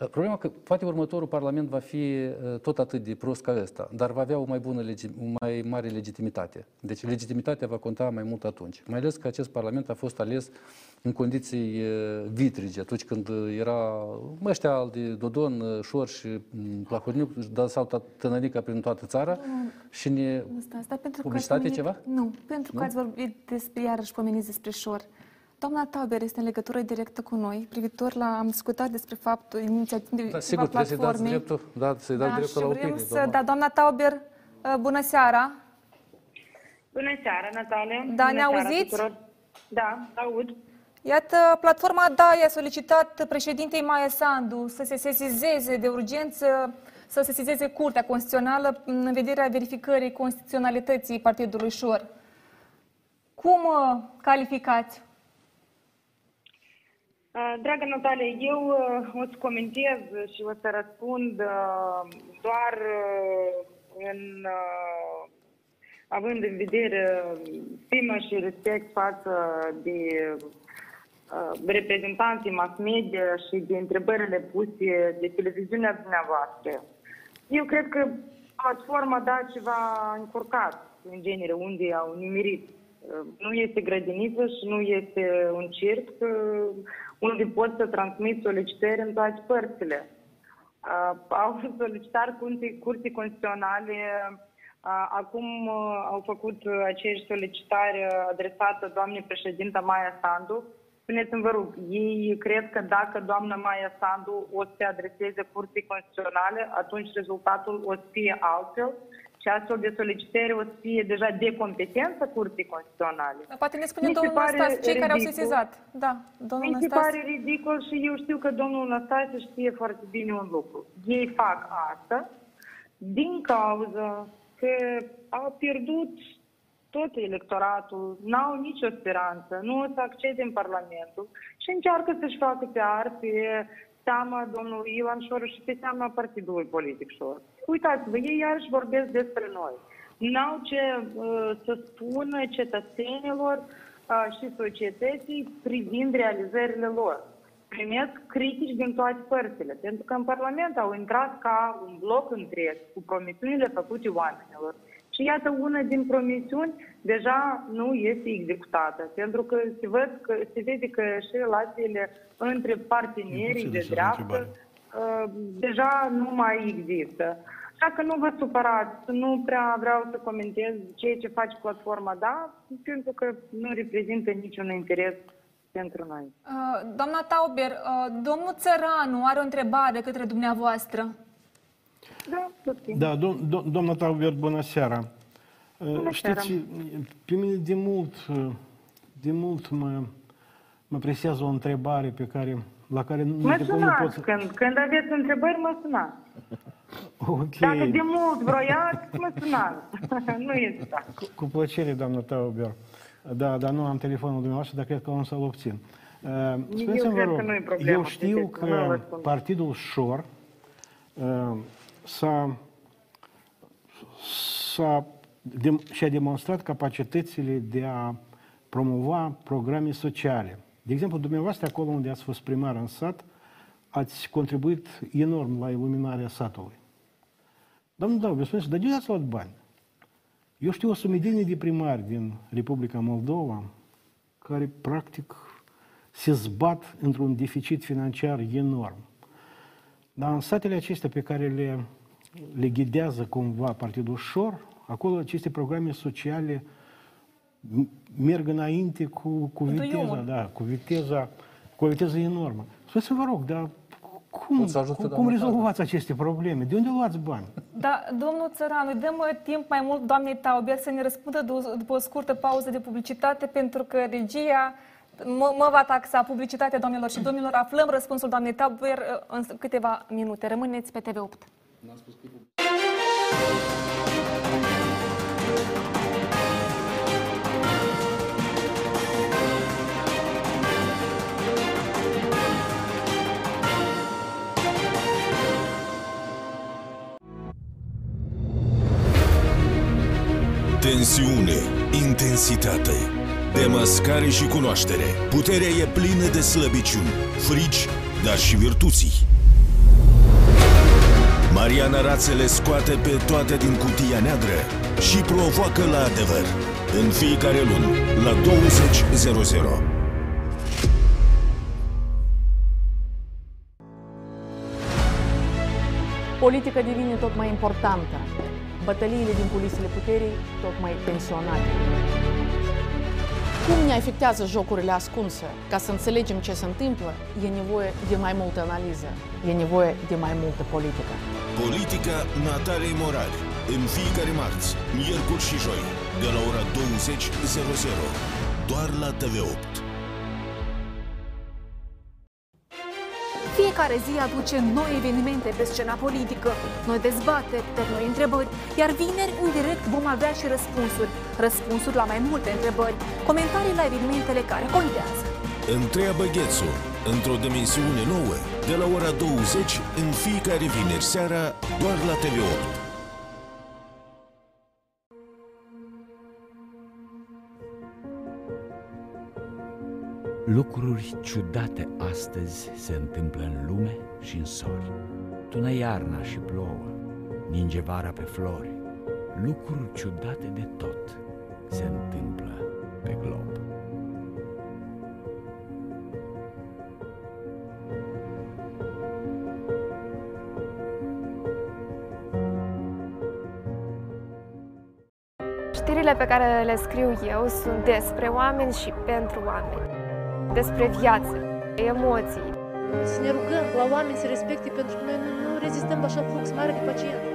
Uh, Problema că poate următorul parlament va fi uh, tot atât de prost ca ăsta, dar va avea o mai bună, legi- o mai mare legitimitate. Deci legitimitatea va conta mai mult atunci. Mai ales că acest parlament a fost ales în condiții uh, vitrige, atunci când uh, era ăștia al de Dodon, uh, Șor și mm, Plahotniuc, își dansau tănărica prin toată țara și ne... Nu, stai, stai, pentru că Publicitate ați pomenit- ceva? Nu, pentru că Nu? ați vorbit despre, iarăși pomeniți despre șor. Doamna Tauber este în legătură directă cu noi, privitor la, am discutat despre faptul, inițiativa Da, sigur, trebuie să-i dați platformei. dreptul, da, să-i dați Da, dreptul și la vrem opinie. să, doamna. da, doamna Tauber, uh, bună seara! Bună seara, Natalia! Da, Bună ne seara auziți? tuturor. Da, aud. Iată, platforma DAI a solicitat președintei Maia Sandu să se sesizeze de urgență, să sesizeze Curtea Constituțională în vederea verificării constituționalității Partidului Șor. Cum uh, calificați? Uh, Dragă Natalia, eu uh, o să comentez și o să răspund uh, doar uh, în, uh, având în vedere stimă și respect față de uh, reprezentanții mass media și de întrebările puse de televiziunea dumneavoastră. Eu cred că platforma da ceva încurcat în genere unde au nimerit. Uh, Nu este grădiniță și nu este un circ uh, unde pot să transmit solicitări în toate părțile. Uh, Au solicitat curții, curții constituționale, uh, acum uh, au făcut uh, aceeași solicitare adresată doamnei președintă Maia Sandu. Spuneți-mi, vă rog, ei cred că dacă doamna Maia Sandu o să se adreseze curții constituționale, atunci rezultatul o să fie altfel și astfel de solicitări o să fie deja de competență curții constituționale. Dar poate ne spune Mi se domnul pare Năstase, cei care au ridicol. sesizat. Da, domnul Mi se Năstase. pare ridicol și eu știu că domnul Năstase știe foarte bine un lucru. Ei fac asta din cauza că au pierdut tot electoratul n-au nicio speranță, nu o să accede în Parlamentul și încearcă să-și facă pe ar pe seama domnului Ivan Șor și pe seama partidului politic Șor. Uitați-vă, ei iarăși vorbesc despre noi. N-au ce uh, să spună cetățenilor uh, și societății privind realizările lor. Primesc critici din toate părțile, pentru că în Parlament au intrat ca un bloc întreg cu promisiunile făcute oamenilor. Și iată, una din promisiuni deja nu este executată, pentru că se, văd că, se vede că și relațiile între partenerii de dreaptă uh, deja nu mai există. Așa că nu vă supărați, nu prea vreau să comentez ceea ce face platforma, da, pentru că nu reprezintă niciun interes pentru noi. Uh, doamna Tauber, uh, domnul Țăranu are o întrebare către dumneavoastră. Da, Da, do, do, doamna Tauber, bună seara. Bună Știți, seara. pe mine de mult, de mult mă, mă presează o întrebare pe care, la care nu, Mă de cum nu pot sunați, să... când, când aveți întrebări, mă sunați. Ok. Dacă de mult vroiați, mă sunați. nu este așa. Cu plăcere, doamnă Tauber. Da, dar nu am telefonul dumneavoastră, dar cred că o să-l obțin. Uh, Spuneți-mi, vă cred că rog, nu e problemă, eu știu știți, nu vă că spun. Partidul Șor uh, s-a, s-a dem- și-a demonstrat capacitățile de a promova programe sociale. De exemplu, dumneavoastră, acolo unde ați fost primar în sat, ați contribuit enorm la iluminarea satului. Domnul Dau, vă spuneți, dar de unde ați luat bani? Eu știu o sumedenie de primari din Republica Moldova care, practic, se zbat într-un deficit financiar enorm. Dar în satele acestea pe care le, le ghidează cumva Partidul Șor, acolo aceste programe sociale m- merg înainte cu, cu viteza, iumor. da, cu viteza, cu o viteză enormă. Spuneți-vă, vă rog, dar cum, Cum să ajute cum, cum doamna rezolvați aceste probleme? De unde luați bani? Da, domnul Țăranu, îi dăm uh, timp mai mult doamnei Tauber să ne răspundă du- după o scurtă pauză de publicitate, pentru că regia mă, mă va taxa publicitatea, doamnelor și domnilor. Aflăm răspunsul doamnei Tauber uh, în câteva minute. Rămâneți pe TV8. Tensiune, intensitate, demascare și cunoaștere. Puterea e plină de slăbiciuni, frici, dar și virtuții. Mariana Rațele scoate pe toate din cutia neagră și provoacă la adevăr. În fiecare lună, la 20.00. Politica devine tot mai importantă. Bătăliile din culisele puterii tot mai tensionate. Cum ne afectează jocurile ascunse? Ca să înțelegem ce se întâmplă, e nevoie de mai multă analiză, e nevoie de mai multă politică. Politica Natalei Morali. În fiecare marți, miercuri și joi, de la ora 20.00. Doar la TV8. Fiecare zi aduce noi evenimente pe scena politică, noi dezbateri, de noi întrebări, iar vineri, în direct, vom avea și răspunsuri. Răspunsuri la mai multe întrebări, comentarii la evenimentele care contează. Întreabă Ghețu, într-o dimensiune nouă, de la ora 20, în fiecare vineri seara, doar la TV8. Lucruri ciudate astăzi se întâmplă în lume și în sori. Tună iarna și plouă, ninge vara pe flori. Lucruri ciudate de tot se întâmplă pe glob. Știrile pe care le scriu eu sunt despre oameni și pentru oameni. Despre viață, emoții. Să ne rugăm la oameni să respecte, pentru că noi nu, nu rezistăm la așa flux mare de pacienți.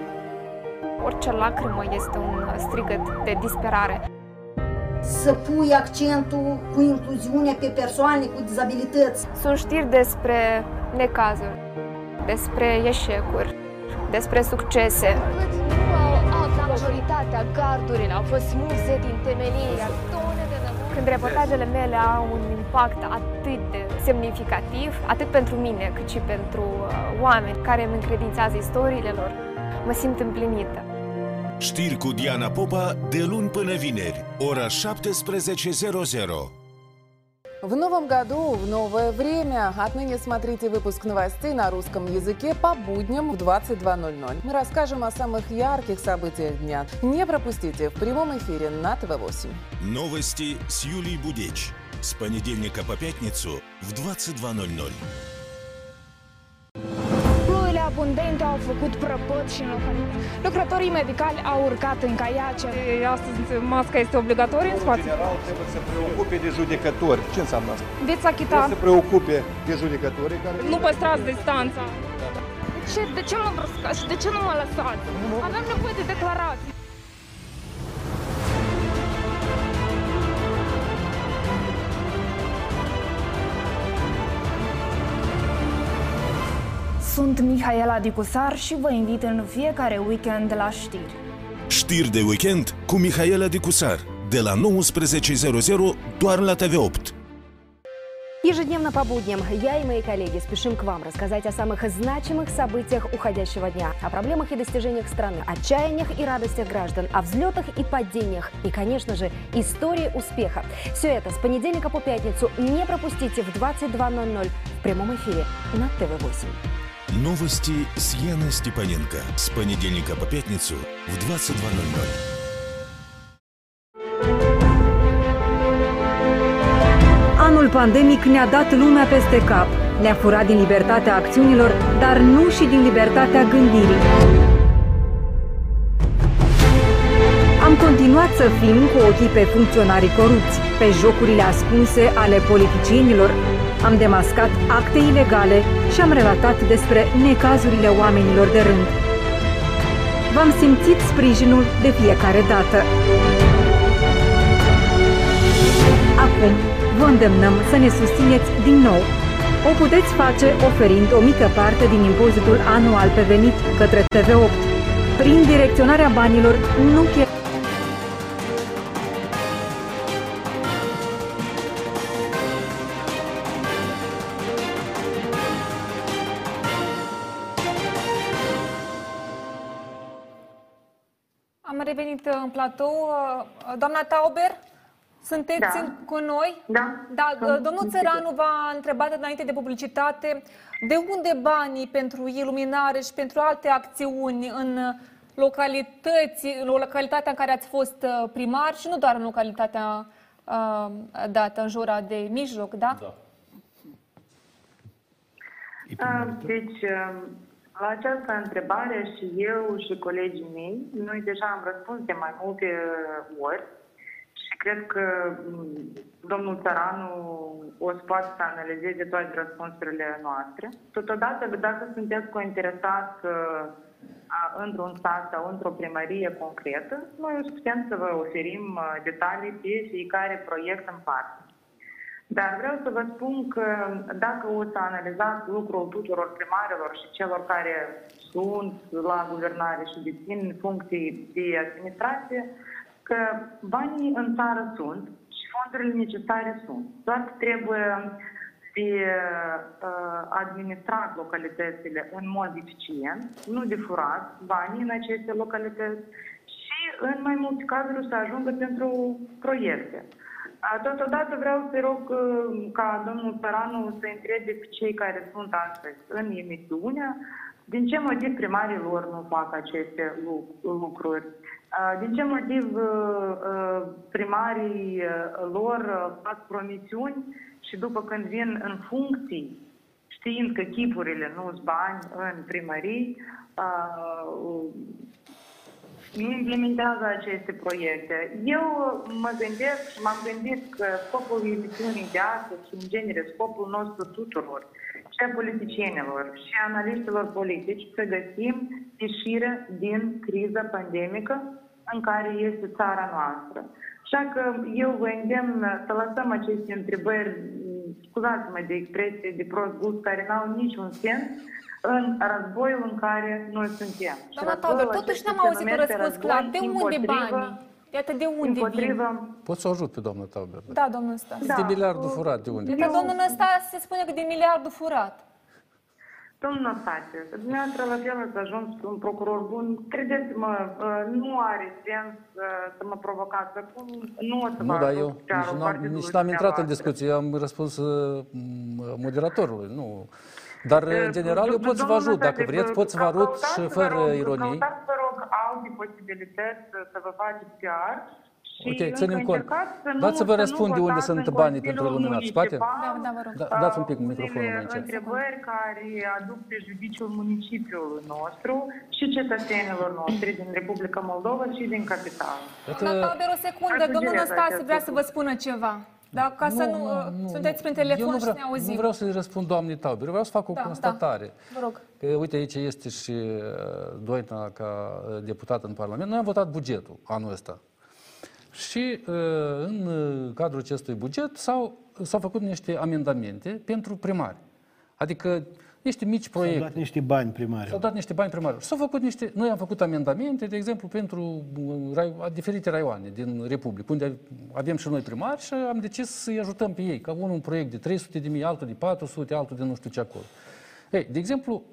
Orice lacrimă este un strigăt de disperare. Să pui accentul cu incluziunea pe persoane cu dizabilități. Sunt știri despre necazuri, despre eșecuri, despre succese. Majoritatea gardurilor au fost smulse din temelie, Când reportajele mele au un impact atât de semnificativ, atât pentru mine, cât și pentru uh, oameni care îmi încredințează istoriile lor, mă simt împlinită. Știri cu Diana Popa de luni până vineri, ora 17.00. В новом году, в новое время. Отныне смотрите выпуск новостей на русском языке по будням в 22.00. Мы расскажем о самых ярких событиях дня. Не пропустите в прямом эфире на ТВ-8. Новости с Юлией Будеч. С понедельника по пятницу в 22.00. Ploile abundente au făcut prăpăt și în localități. Lucrătorii medicali au urcat în caiace. Astăzi masca este obligatorie în spațiu. general trebuie să preocupe de judecători. Ce înseamnă asta? Veți achita. Trebuie să preocupe de judecători care... Nu păstrați distanța. De ce, de ce mă brăscați și de ce nu mă lăsați? Avem nevoie de declarații. Sunt Mihaela Dicusar și vă invit în fiecare weekend la știri. Știri de weekend cu Mihaela Dicusar. De la 19.00 doar la TV8. Ежедневно по будням я и мои коллеги спешим к вам рассказать о самых значимых событиях уходящего дня, о проблемах и достижениях страны, отчаяниях и радостях граждан, о взлетах и падениях и, конечно же, истории успеха. Все это с понедельника по пятницу не пропустите в 22.00 в прямом эфире на ТВ-8. Новости с Яной Степаненко. С понедельника по пятницу в 22.00. Anul pandemic ne-a dat lumea peste cap. Ne-a furat din libertatea acțiunilor, dar nu și din libertatea gândirii. Am continuat să fim cu ochii pe funcționarii corupți, pe jocurile ascunse ale politicienilor, am demascat acte ilegale și am relatat despre necazurile oamenilor de rând. V-am simțit sprijinul de fiecare dată. Acum, vă îndemnăm să ne susțineți din nou. O puteți face oferind o mică parte din impozitul anual pe venit către TV8. Prin direcționarea banilor nu chiar în platou. Uh, Doamna Tauber, sunteți Da. în- cu noi? Da. Da, Sunt- uh, domnul sunt Țăranu v-a întrebat înainte de publicitate de unde banii pentru iluminare și pentru alte acțiuni în uh, localități, în localitatea în care ați fost uh, primar și nu doar în localitatea uh, dată în jura de mijloc, da? Da. Ah, Deci, um, la această întrebare și eu și colegii mei, noi deja am răspuns de mai multe uh, ori și cred că mm, domnul Țăranu o să poată să analizeze toate răspunsurile noastre. Totodată, dacă sunteți cointeresați uh, a- într-un stat sau într-o primărie concretă, noi o să putem să vă oferim uh, detalii pe fiecare proiect în parte. Dar vreau să vă spun că dacă o să analizați lucrul tuturor primarilor și celor care sunt la guvernare și dețin funcții de administrație, că banii în țară sunt și fondurile necesare sunt. Doar că trebuie de uh, administrat localitățile în mod eficient, nu de furat banii în aceste localități și în mai multe cazuri să ajungă pentru proiecte. A, Totodată vreau să rog uh, ca domnul Țăranu să întrebe pe cei care sunt astăzi în emisiune din ce motiv primarii lor nu fac aceste lu- lucruri. A, Din ce motiv uh, uh, primarii uh, lor uh, fac promisiuni și după când vin în funcții, știind că chipurile nu sunt bani în primării, uh, nu implementează aceste proiecte. Eu mă gândesc și m-am gândit că scopul emisiunii de astăzi și, în genere, scopul nostru tuturor, și a politicienilor și a analiștilor politici, să găsim ieșire din criza pandemică în care este țara noastră. Așa că eu vă îndemn să lăsăm aceste întrebări scuzați-mă de expresie de prost gust, care n-au niciun sens în războiul în care noi suntem. Și Doamna războiul Tauber, totuși acesta n-am se auzit un numește răspuns război clar. De unde împotrivă- banii? Iată, de unde vin? împotrivă Pot să o ajut pe doamna Tauber. Da, domnul Stas. De miliardul furat, de unde? Iată, domnul Năstas se spune că de miliardul furat. Domnul Năstase, dumneavoastră la fel ați ajuns un procuror bun. Credeți-mă, uh, nu are sens uh, să mă provocați acum. Nu o să Nu, vă dar ajut eu pe arul nici n-am, partidului nici n-am intrat în dumneavoastră. discuție, eu am răspuns uh, m- moderatorului, nu. Dar, în general, eu pot să vă Domnul ajut. Dacă Năstase, vreți, pot să vă arăt căutați, și vă fără rog, ironii. Căutați, vă rog, alte posibilități să vă faceți PR și Ok, încă ținem cont. încercați să nu- Dați să vă nu răspund de unde votați sunt în banii pentru Consiliul Luminat. Poate? Municipal, Da, da, vă rog. Da, dați un pic uh, microfonul mai unele încet. întrebări care aduc prejudiciul municipiului nostru și cetățenilor noștri din Republica Moldova și din capitală. Doamna Tauber, o secundă, Aș domnul sugera Năstase acest vrea să vă lucru. spună ceva. Da, ca să nu, sunteți prin telefon Eu nu și vreau, ne auzim. nu vreau să-i răspund doamnei Tauber, eu vreau să fac o Da, constatare. da. Vă rog. Că, uite, aici este și uh, Doina ca uh, deputat în Parlament. Noi am votat bugetul anul ăsta. Și uh, în uh, cadrul acestui buget s-au, s-au făcut niște amendamente pentru primari. Adică niște mici S-au proiecte. dat niște bani primari. S-au dat niște bani primarilor. S-au făcut niște... Noi am făcut amendamente, de exemplu, pentru uh, rai, diferite raioane din Republică, unde avem și noi primari și am decis să-i ajutăm pe ei, ca unul un proiect de 300 de mii, altul de 400, altul de nu știu ce acolo. Ei, de exemplu,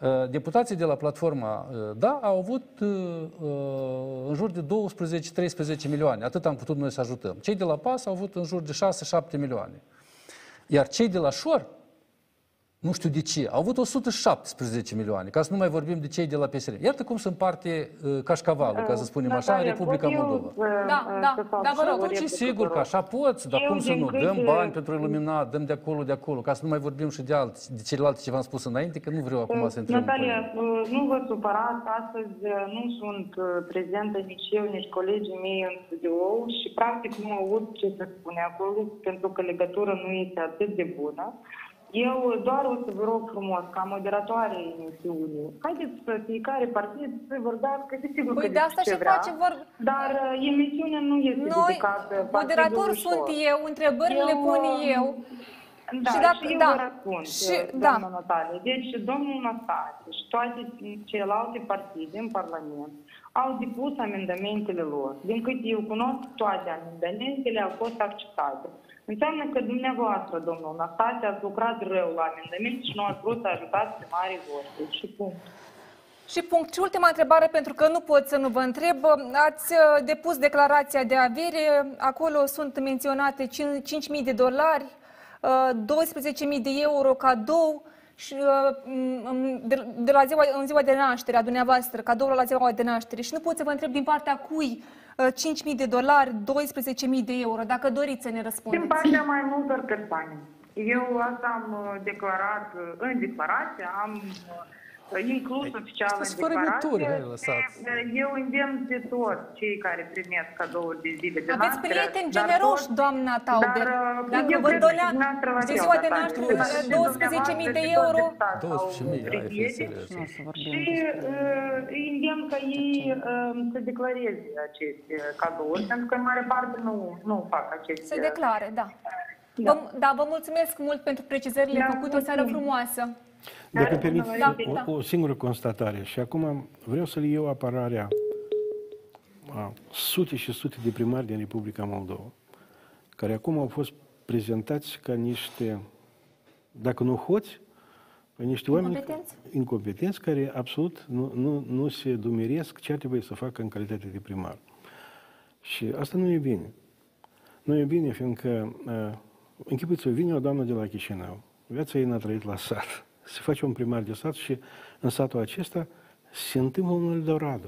uh, deputații de la platforma uh, DA au avut uh, uh, în jur de 12-13 milioane. Atât am putut noi să ajutăm. Cei de la PAS au avut în jur de 6-7 milioane. Iar cei de la Șor, nu știu de ce, au avut 117 milioane, ca să nu mai vorbim de cei de la PSR. Iată cum se împarte uh, cașcavalul, ca să spunem așa, în Natalia, Republica pot eu Moldova. să- Da, să da, fac da, vă și rog. o Atunci, replică, sigur vă că rog. așa poți, dar Eu, cum să din nu? câte- Dăm bani pentru iluminat, dăm de acolo, de acolo, ca să nu mai vorbim și de, alți, de celelalte ce v-am spus înainte, că nu vreau acum să intrăm în Natalia, polemică. uh, nu vă supărați, astăzi uh, nu sunt uh, prezentă nici eu, nici colegii mei în studio și practic nu aud ce se spune acolo, pentru că legătura nu este atât de bună. Eu doar o să vă rog frumos, ca moderatoare emisiunii, haideți să fiecare partid să vorbească, desigur Păi că de asta ce și vrea, face vor... dar uh, emisiunea nu este Noi, dedicată moderator partidului sunt Șor. eu, întrebările le pun uh, eu. Da, și și, dacă, eu da, vă răspund, și, și, da. doamna Natalie. Deci, domnul Năstase și toate celelalte partide în Parlament au depus amendamentele lor. Din cât eu cunosc, toate amendamentele au fost acceptate. Înseamnă că dumneavoastră, domnul Năstase, ați lucrat rău la amendament și nu ați vrut să ajutați primarii voștri. Și punct. Și punct. Și ultima întrebare, pentru că nu pot să nu vă întreb. Ați uh, depus declarația de avere, acolo sunt menționate 5.000 de dolari, uh, 12.000 de euro cadou și uh, m- de, de la ziua, în ziua de naștere a dumneavoastră, cadoul la ziua de naștere. Și nu pot să vă întreb din partea cui uh, 5.000 de dolari, 12.000 de euro, dacă doriți să ne Din răspundeți. partea mai multor persoane. Eu asta am uh, declarat uh, în declarație, am uh, inclus oficial în Sunt fără mituri, declarație. hai, lăsați. Uh, Eu îndemn pe toți cei care primesc cadouri de zile de Aveți naștere, prieteni dar generoși, toți- doamna Tauber. Dar, uh, Dacă eu vă cred că dolea dumneavoastră la de fel, ziua de Natalia. naștere Și 12.000 de dumneavoastră euro, și toți 12.000, deputați au ai fi prieteni. serios. Și uh, îi îndemn ca ei uh, să declareze aceste cadouri, pentru că în mare parte nu, nu fac aceste... se declare, da. Vă, da, vă mulțumesc mult pentru precizările Da, făcute. O seară mulțumim. frumoasă. Dacă permit Da, o, da. o singură constatare și acum vreau să-l iau apărarea a sute și sute de primari din Republica Moldova, care acum au fost prezentați ca niște, dacă nu hoți, ca niște oameni Incompetenți? incompetenți care absolut nu, nu, nu se dumeresc ce ar trebui să facă în calitate de primar. Și asta nu e bine. Nu e bine, fiindcă, uh, închipuiți-vă, vine o doamnă de la Chișinău, viața ei n-a trăit la sat, se face un primar de sat și în satul acesta se întâmplă un Eldorado.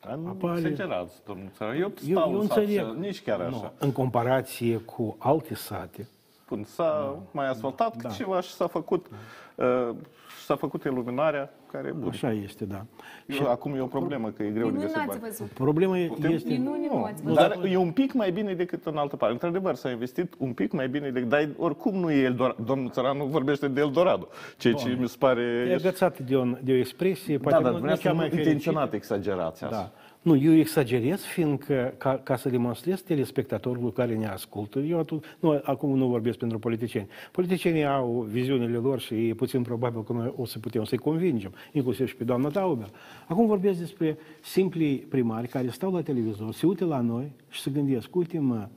Dar nu Apare- exagerați, domnul țară. Eu stau Eu, eu în sat înțeleg. și nici chiar Nu, așa. în comparație cu alte sate, Bun, s-a mai asfaltat Da. ceva și s-a făcut, uh, și s-a făcut iluminarea care buni. Așa este, da. Eu, acum e o problemă, că e greu de găsit bani. Problema Putem? este... Minuni nu ați văzut. Dar e un pic mai bine decât în altă parte. Într-adevăr, s-a investit un pic mai bine decât... Dar oricum nu e Eldorado. Domnul Țăranu vorbește de Eldorado, ceea ce mi se pare... E agățat de o, de o expresie, Da, poate dar nu, nu vrea cea să mai nu fericită. intenționat exagerația Da. Asta. Nu, eu exagerez, fiindcă ca, ca să demonstrez telespectatorului care ne ascultă, eu atunci, nu, acum nu vorbesc pentru politicieni. Politicienii au viziunile lor și e puțin probabil că noi o să putem să-i convingem, inclusiv și pe doamna Taubel. Acum vorbesc despre simplii primari care stau la televizor, se uită la noi și se gândesc, uite mă,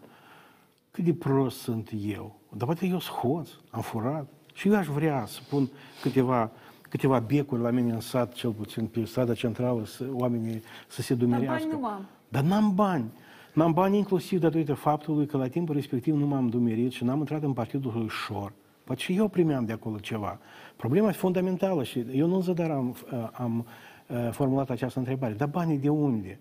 cât de prost sunt eu. Dar poate eu sunt hoț, am furat. Și eu aș vrea să pun câteva, câteva becuri la mine în sat, cel puțin pe strada centrală, să, oamenii să se Dar dumerească. bani nu am. Dar n-am bani. N-am bani inclusiv datorită faptului că la timpul respectiv nu m-am dumerit și n-am intrat în partidul lui Șor. Poate și eu primeam de acolo ceva. Problema e fundamentală și eu nu în zadar am, am uh, formulat această întrebare. Dar banii de unde?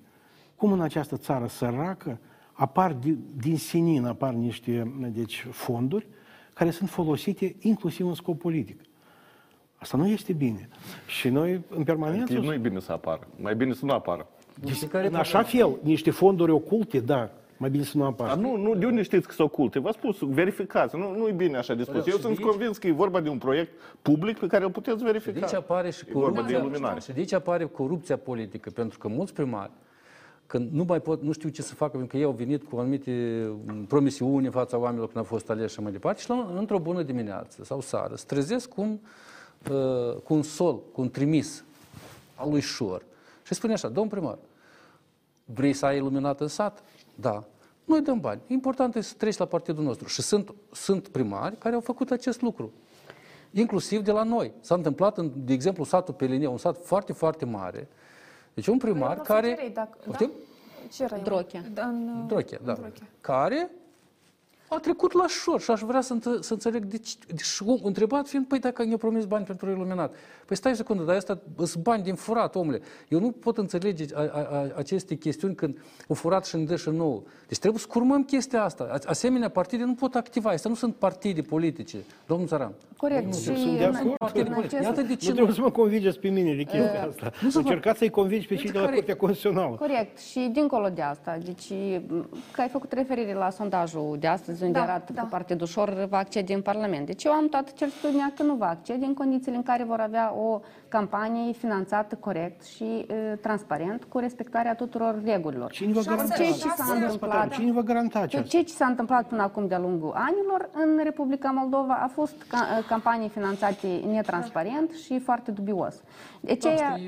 Cum în această țară săracă apar din, din senin, apar niște deci, fonduri care sunt folosite inclusiv în scop politic. Asta nu este bine. Și noi, în permanență... Adică nu e bine să apară. Mai bine să nu apară. Deci, în așa fel, niște fonduri oculte, da, mai bine să nu apară. Dar nu, nu, de unde știți că sunt oculte? V-am spus, verificați. Nu, nu e bine așa de spus. Păi, Eu și sunt de aici- convins că e vorba de un proiect public pe care îl puteți verifica. Și de aici apare și E vorba de corupția, iluminare. și de aici apare corupția politică, pentru că mulți primari, când nu mai pot, nu știu ce să facă, pentru că ei au venit cu anumite m, promisiuni în fața oamenilor când au fost aleși și mai departe, și la, într-o bună dimineață sau seară se trezesc cu un, uh, cu un sol, cu un trimis al lui Șor. Și spune așa, domn primar, vrei să ai iluminat în sat? Da. Noi dăm bani. Important este să treci la partidul nostru. Și sunt, sunt primari care au făcut acest lucru. Inclusiv de la noi. S-a întâmplat, în, de exemplu, satul Pelineu, un sat foarte, foarte mare. Deci un primar care... Cerei, dacă, da? Poftim? Ce era el? Drochea. Da, în, Drochea, da. Care a trecut la șor și aș vrea să, înțe- să înțeleg de ce. Deci, om, întrebat fiind, păi dacă ne-au promis bani pentru iluminat. Păi stai o secundă, dar asta sunt bani din furat, omule. Eu nu pot înțelege a, a, a, aceste chestiuni când o furat și îmi dă și nouă. Deci trebuie să curmăm chestia asta. A- Asemenea, partide nu pot activa. Astea nu sunt partide politice. Domnul Țaran. Corect. Nu, Și sunt de în- acord. în Partide politice. acest- Iată de ce Nu trebuie să mă convingeți pe mine de chestia Uh, asta. nu să vă- Încercați să-i convingi pe cei de la care- Curtea Constituțională. Corect. Și dincolo de asta, deci m, că ai făcut referire la sondajul de astăzi, unde Da, arată da. că Partidul Șor va accede în Parlament. Deci eu am toată certitudinea că nu va accede în condițiile în care vor avea o campanie finanțată corect și uh, transparent, cu respectarea tuturor regulilor. Cine vă Și garanta ceea ce asta? s-a Domnule întâmplat, Spătaru, Cine vă garanta aceasta? Ceea ce s-a întâmplat până acum de-a lungul anilor în Republica Moldova a fost ca, campanii finanțate netransparent și foarte dubios. De aceea, Asta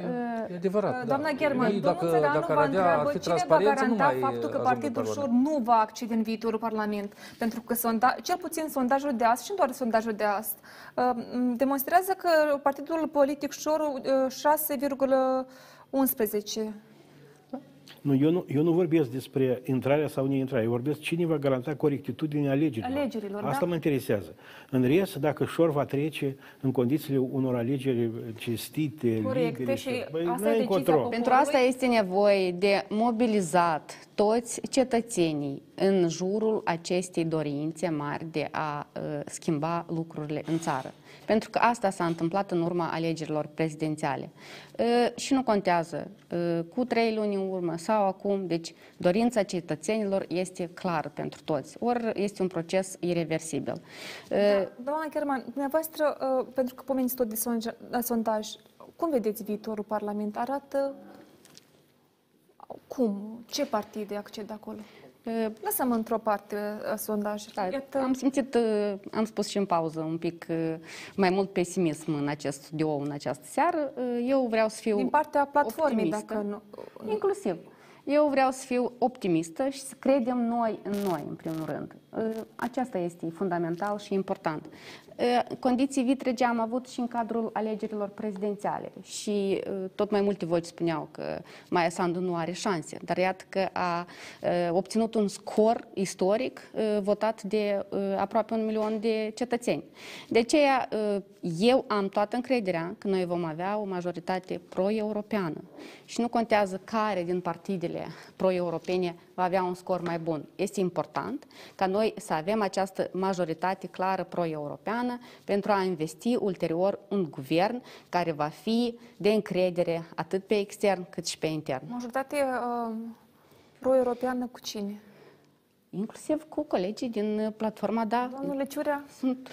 e, e adevărat. Doamna da. German, Ei, domnul Țăranu dacă vă ar avea, ar întreabă fi cine va transparență, nu garanta mai faptul că ajung în Partidul Șor Parlament. nu va accede în viitorul Parlament. Pentru că sonda, cel puțin sondajul de azi și nu doar sondajul de azi uh, demonstrează că Partidul Politic Șor uh, 6,11 Nu, eu nu, eu nu vorbesc despre intrarea sau neintrarea. Eu vorbesc cine va garanta corectitudinea alegerilor. Alegerilor, Asta da. mă interesează. În rest, dacă Șor va trece în condițiile unor alegeri cinstite, Corecte libere, și băi, asta n-ai e decizia încotro. poporului. Pentru asta este nevoie de mobilizat toți cetățenii în jurul acestei dorințe mari de a uh, schimba lucrurile în țară. Pentru că asta s-a întâmplat în urma alegerilor prezidențiale. Uh, și nu contează uh, cu trei luni în urmă sau acum, deci dorința cetățenilor este clară pentru toți. Ori este un proces irreversibil. Uh, Doamna German, dumneavoastră, uh, pentru că pomeniți tot de sonja- sondaj, cum vedeți viitorul Parlament? Arată cum? Ce partide acced acolo? Lăsăm într-o parte uh, sondaj. Da, am simțit, uh, am spus și în pauză, un pic uh, mai mult pesimism în acest studio, în această seară. Uh, Eu vreau să fiu Din partea platformei, optimistă. dacă nu... Inclusiv. Eu vreau să fiu optimistă și să credem noi în noi, în primul rând. Uh, Aceasta este fundamental și important. Uh, Condiții vitrege am avut și în cadrul alegerilor prezidențiale. Și uh, tot mai multe voci spuneau că Maia Sandu nu are șanse, dar iată că a uh, obținut un scor istoric uh, votat de uh, aproape un milion de cetățeni. De aceea uh, eu am toată încrederea că noi vom avea o majoritate pro-europeană. Și nu contează care din partidele sondajurile pro-europene va avea un scor mai bun. Este important ca noi să avem această majoritate clară pro-europeană pentru a investi ulterior un guvern care va fi de încredere atât pe extern cât și pe intern. Majoritate uh, pro-europeană cu cine? Inclusiv cu colegii din platforma DA. Domnule Ciurea, sunt...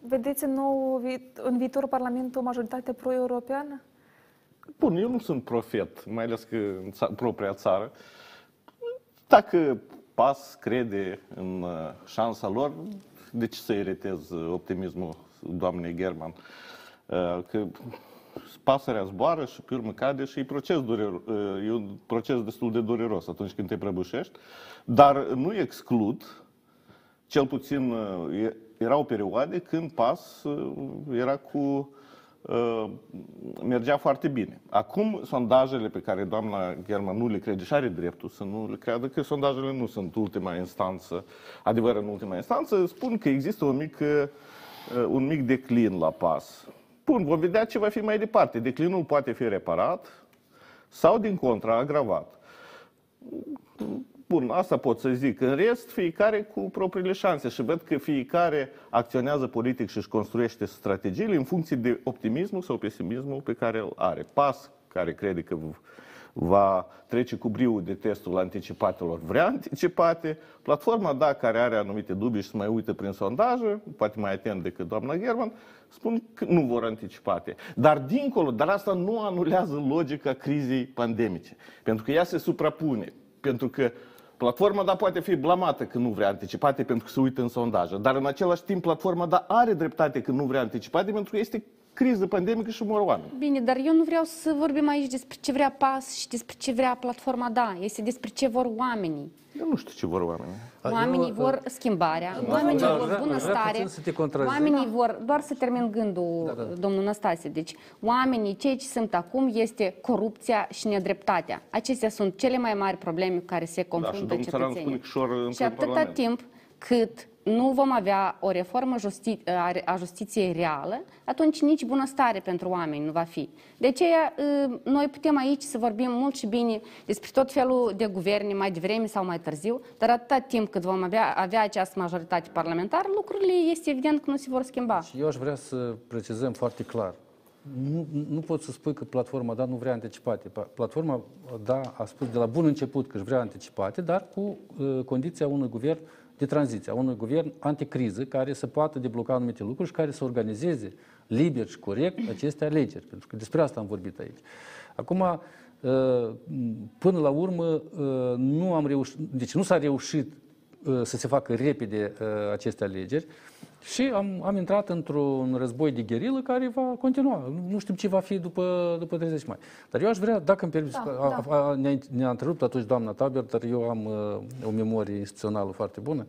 vedeți în nou în viitorul Parlament o majoritate pro-europeană? Bun, eu nu sunt profet, mai ales că în ța- propria țară. Dacă PAS crede în uh, șansa lor, de ce să eretez optimismul doamnei German? Uh, Că pasărea zboară și pe urmă cade și e, proces dureros, e un proces destul de dureros atunci când te prăbușești, dar nu exclud, cel puțin uh, e- erau perioade când PAS uh, era cu uh, mergea foarte bine. Acum, sondajele pe care doamna German nu le crede și are dreptul să nu le creadă, că sondajele nu sunt ultima instanță, adevăr în ultima instanță, spun că există un mic, uh, un mic declin la pas. Bun, vom vedea ce va fi mai departe. Declinul poate fi reparat sau, din contra, agravat. Bun, asta pot să zic. În rest, fiecare cu propriile șanse și văd că fiecare acționează politic și își construiește strategiile în funcție de optimismul sau pesimismul pe care îl are. PAS, care crede că va trece cu briu de testul anticipatelor, vrea anticipate. Platforma, da, care are anumite dubii și se mai uită prin sondaje, poate mai atent decât doamna German, spun că nu vor anticipate. Dar dincolo, dar asta nu anulează logica crizei pandemice, pentru că ea se suprapune. Pentru că Platforma, da, poate fi blamată că nu vrea anticipate pentru că se uită în sondaje, dar în același timp platforma, da, are dreptate că nu vrea anticipate pentru că este criză pandemică și mor oameni. Bine, dar eu nu vreau să vorbim aici despre ce vrea PAS și despre ce vrea platforma DA. Este despre ce vor oamenii. Eu nu știu ce vor oamenii. Oamenii vor schimbarea, Da, oamenii da, vor vreau- bunăstare, vreau puțin să te contrazic. oamenii vor, doar să termin gândul, Da, da. domnul Năstase, deci oamenii, ceea ce sunt acum este corupția și nedreptatea. Acestea sunt cele mai mari probleme cu care se Da, și confruntă domnul Țăran spune cetățenii. că șor în Și atâta Parlament. timp cât nu vom avea o reformă justi- a- a justiției reală, atunci nici bunăstare pentru oameni nu va fi. De aceea, ă, noi putem aici să vorbim mult și bine despre tot felul de guverne, mai devreme sau mai târziu, dar atâta timp cât vom avea, avea această majoritate parlamentară, lucrurile este evident că nu se vor schimba. Și eu aș vrea să precizăm foarte clar. Nu, nu pot să spui că platforma DA nu vrea anticipate. Pa- Platforma DA a spus de la bun început că își vrea anticipate, dar cu uh, condiția unui guvern de tranziție, a unui guvern anticriză care să poată debloca anumite lucruri și care să organizeze liber și corect aceste alegeri. Pentru că despre asta am vorbit aici. Acum, uh, până la urmă, uh, nu am reușit, deci nu s-a reușit uh, să se facă repede uh, aceste alegeri. Și am, am intrat într-un război de gherilă care va continua. Nu- Nu știm ce va fi după, după 30 mai. Dar eu aș vrea, dacă îmi permiți, Da, a, a, a, ne-a, ne-a întrerupt atunci doamna Taber, dar eu am uh, o memorie instituțională foarte bună.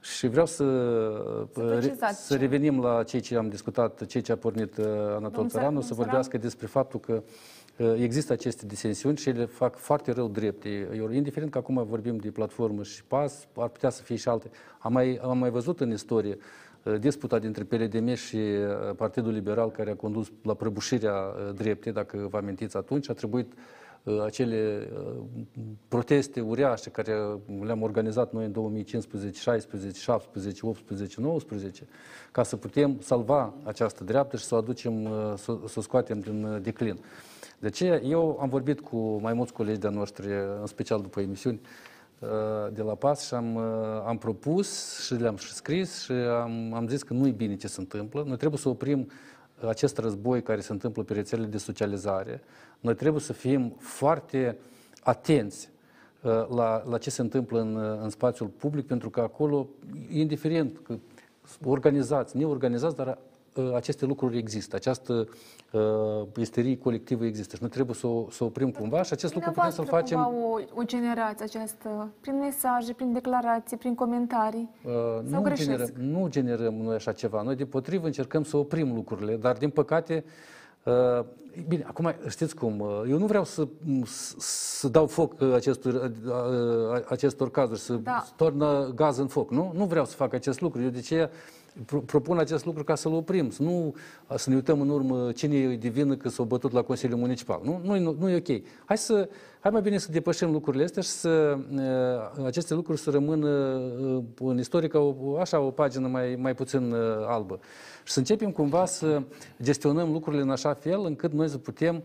Și vreau să, Să uh, re- precizați să ce- revenim la ceea ce am discutat, ceea ce a pornit uh, Anatol Domnul Țăranu, Țăran- să vorbească despre faptul că uh, există aceste disensiuni și ele fac foarte rău drepte. Eu, indiferent că acum vorbim de platformă și pas, ar putea să fie și alte. Am mai, am mai văzut în istorie uh, disputa dintre PLDM și uh, Partidul Liberal care a condus la prăbușirea uh, dreptei, dacă vă amintiți atunci, a trebuit uh, acele uh, proteste uriașe care le-am organizat noi în 2015, 16, 17, 18, 19, ca să putem salva această dreaptă și să o aducem, uh, să, să o scoatem din uh, declin. De aceea eu am vorbit cu mai mulți colegi de-a noștri, în special după emisiuni, uh, de la PAS și am, uh, am propus și le-am și scris și am, am zis că nu e bine ce se întâmplă. Noi trebuie să oprim acest război care se întâmplă pe rețelele de socializare. Noi trebuie să fim foarte atenți uh, la, la ce se întâmplă în, uh, în spațiul public, pentru că acolo, indiferent că organizați, neorganizați, dar uh, aceste lucruri există, această uh, isterie colectivă există și noi trebuie să o, să o oprim cumva și acest lucru putem să-l Dumneavoastră facem cumva o, o generație această, prin mesaje, prin declarații, prin comentarii. Uh, Sau nu, greșesc? generăm, nu generăm noi așa ceva. Noi, de potrivă, încercăm să oprim lucrurile, dar, din păcate, uh, bine, acum, știți cum, uh, eu nu vreau să, să, să dau foc uh, acestor, uh, uh, acestor cazuri, să Da. tornă gaz în foc, nu? Nu vreau să fac acest lucru. Eu de ce pro- propun acest lucru ca să-l oprim, să nu să ne uităm în urmă cine e de vină că s-au bătut la Consiliul Municipal. Nu, nu, nu, nu e ok. Hai, să, hai mai bine să depășim lucrurile astea și să uh, aceste lucruri să rămână uh, în istorie ca o, așa o pagină mai, mai puțin uh, albă. Și să începem cumva să gestionăm lucrurile în așa fel încât noi să putem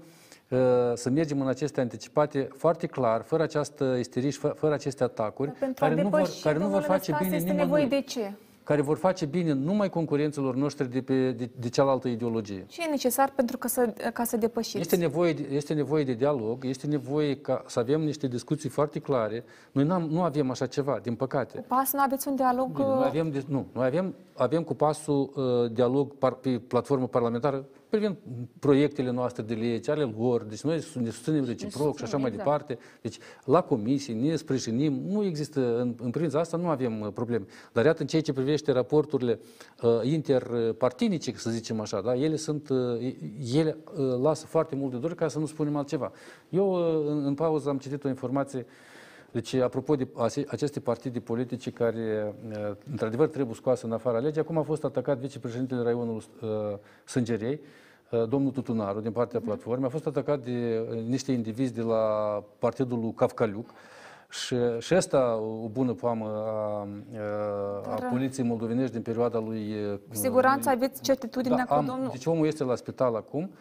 uh, să mergem în aceste anticipate foarte clar, fără această isterie și fă- fără aceste atacuri, Pentru a care nu vor, depăși, care nu vor domnule face Năstase, bine este nimănui nevoie de ce? Care vor face bine numai concurenților noștri de, pe, de, de cealaltă ideologie. Ce e necesar pentru ca să, ca să depășiți? Este nevoie, de, este nevoie de dialog, este nevoie ca să avem niște discuții foarte clare. Noi n-am, nu avem așa ceva, din păcate. Pas, nu aveți un dialog... Bine, noi avem, dis- nu, noi avem, avem cu pasul uh, dialog par, pe platformă parlamentară privind proiectele noastre de lege, ale lor, deci noi ne susținem reciproc și așa mai exact. departe. Deci la comisie ne sprijinim, nu există, în, în privința asta nu avem uh, probleme. Dar iată, în ceea ce privește raporturile uh, interpartinice, să zicem așa, da, ele sunt, uh, ele uh, lasă foarte mult de dor ca să nu spunem altceva. Eu, uh, în, în pauză, am citit o informație deci, apropo de ase- aceste partide politice care, uh, într-adevăr, trebuie scoase în afara legii, acum a fost atacat vicepreședintele Raionului uh, Sângerei, uh, domnul Tutunaru, din partea platformei, a fost atacat de uh, niște indivizi de la partidul lui Cavcaliuc, și, și asta o bună poamă a, a, a Dar- poliției moldovenești din perioada lui... uh, Cu siguranță aveți certitudinea da, că am, domnul... Deci omul este la spital acum.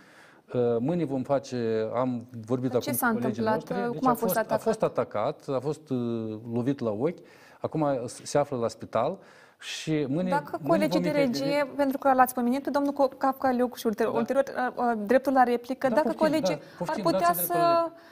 Uh, Mâine vom face, am vorbit Dar ce acum s-a cu colegii întâmplat? noștri. Cum Deci a fost A atacat? fost atacat, a fost uh, lovit la ochi, acum se află la spital și mâine Dacă mâine colegii vom de interveni. regie, pentru că l-ați pomenit pe domnul Cafcaliuc și ulterior, ulterior uh, uh, dreptul la replică, Da, dacă poftim, colegii da, poftim, ar putea dați-mi să, dreptul uh,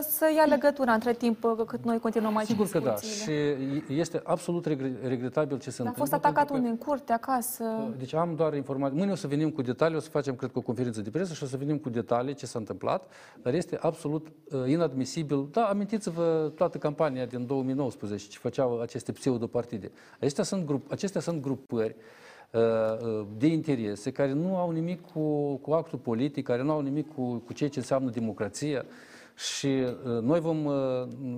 să ia legătura între timp uh, cât noi continuăm aici Sigur că da. discuțiile. Și este absolut regre- regretabil ce se Dar a întâmplă. fost atacat pentru unde? În curte, acasă? Deci am doar informații. Mâine o să venim cu detalii, o să facem, cred că, o conferință de presă și o să venim cu detalii ce s-a întâmplat, dar este absolut uh, inadmisibil. Da, amintiți-vă toată campania din 2019 ce făceau aceste pseudopartide. Acestea sunt, grup, acestea sunt grupări uh, uh, de interese care nu au nimic cu, cu actul politic, care nu au nimic cu, cu ceea ce înseamnă democrația. Și uh, noi vom, uh,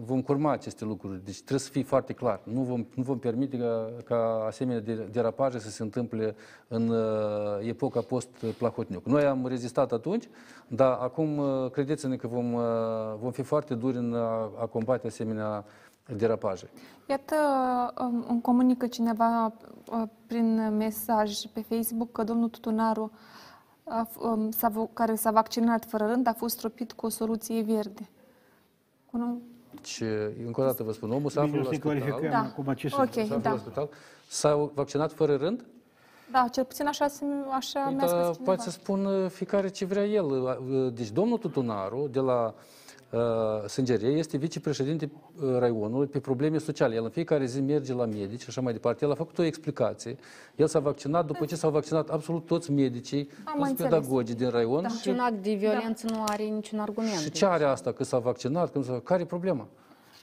vom curma aceste lucruri. Deci trebuie să fie foarte clar. Nu vom, nu vom permite ca, ca asemenea de- derapaje să se întâmple în uh, epoca post-Plahotniuc. Noi am rezistat atunci, dar acum uh, credeți-ne că vom, uh, vom fi foarte duri în a, a combate asemenea derapaje. Iată, um, îmi comunică cineva uh, prin mesaj pe Facebook că domnul Tutunaru, a f- um, s-a vo- care s-a vaccinat fără rând, a fost stropit cu o soluție verde. Cu un- Deci, încă o dată vă spun, omul se află Bine, la să spital. clarificăm Da. acum ce Ok, sunt. Se află da. la spital. S-a vaccinat fără rând? Da, cel puțin așa, se- așa Păi, mi-a da, spus cineva. poate să spun uh, fiecare ce vrea el. Uh, Deci domnul Tutunaru de la uh, Sângerie este vicepreședinte uh, raionului pe probleme sociale. El în fiecare zi merge la medici și așa mai departe. El a făcut o explicație. El s-a vaccinat după ce s-au vaccinat absolut toți medicii, Am toți înțeles. pedagogii din raion. Și un act de violență nu are niciun argument. Și ce are asta că s-a vaccinat? Că nu s-a... Care e problema?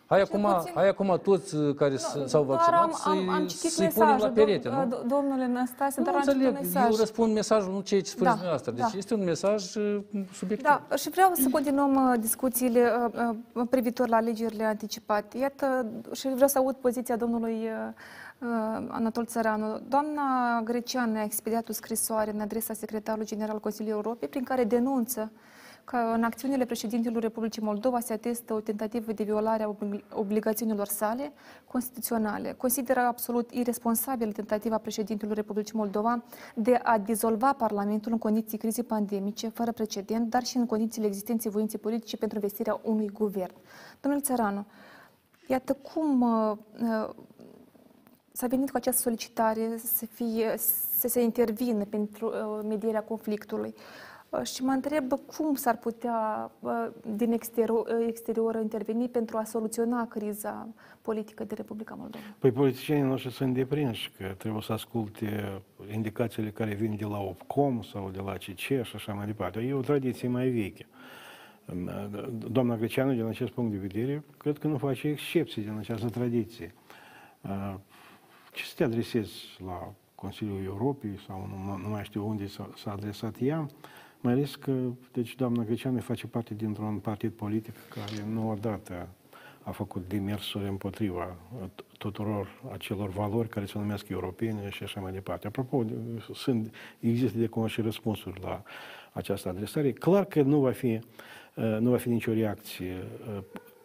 Hai acum, puțin- hai acum toți uh, care s- s-au Doar vaccinat am, am, am să-i, citit să-i punem la mesajul, perete, dom- nu? do- domnule Năstase, Nu dar am citit un înțeleg, mesaj. eu răspund mesajul, nu ceea ce spuneți Da, dumneavoastră. Deci da. este un mesaj uh, subiectiv. Da, și vreau să continuăm uh, discuțiile uh, uh, privitor la alegerile anticipate. Iată, și vreau să aud poziția domnului uh, uh, Anatol Țăranu. Doamna Grecean a expediat o scrisoare în adresa secretarului general Consiliului Europei prin care denunță că în acțiunile președintelui Republicii Moldova se atestă o tentativă de violare a obli- obligațiunilor sale constituționale. Consideră absolut irresponsabilă tentativa președintelui Republicii Moldova de a dizolva Parlamentul în condiții crizei pandemice, fără precedent, dar și în condițiile existenței voinței politice pentru investirea unui guvern. Domnul Țăranu, iată cum uh, uh, s-a venit cu această solicitare să, fie, să se intervină pentru uh, medierea conflictului. Uh, Și mă întreb cum s-ar putea uh, din exterior, uh, exterior interveni pentru a soluționa criza politică de Republica Moldova. Păi politicienii noștri sunt deprinși că trebuie să asculte indicațiile care vin de la OPCOM sau de la CC și așa mai departe. E o tradiție mai veche. Doamna Greceanu, din acest punct de vedere, cred că nu face excepții din această tradiție. Ce să te adresezi la Consiliul Europei sau nu, nu mai știu unde s-a, s-a adresat ea, mai ales că, deci, doamna Greceanu face parte dintr-un partid politic care nu odată a făcut demersuri împotriva tuturor acelor valori care se numesc europene și așa mai departe. Apropo, sunt, există de acum și răspunsuri la această adresare. Clar că nu va fi, nu va fi nicio reacție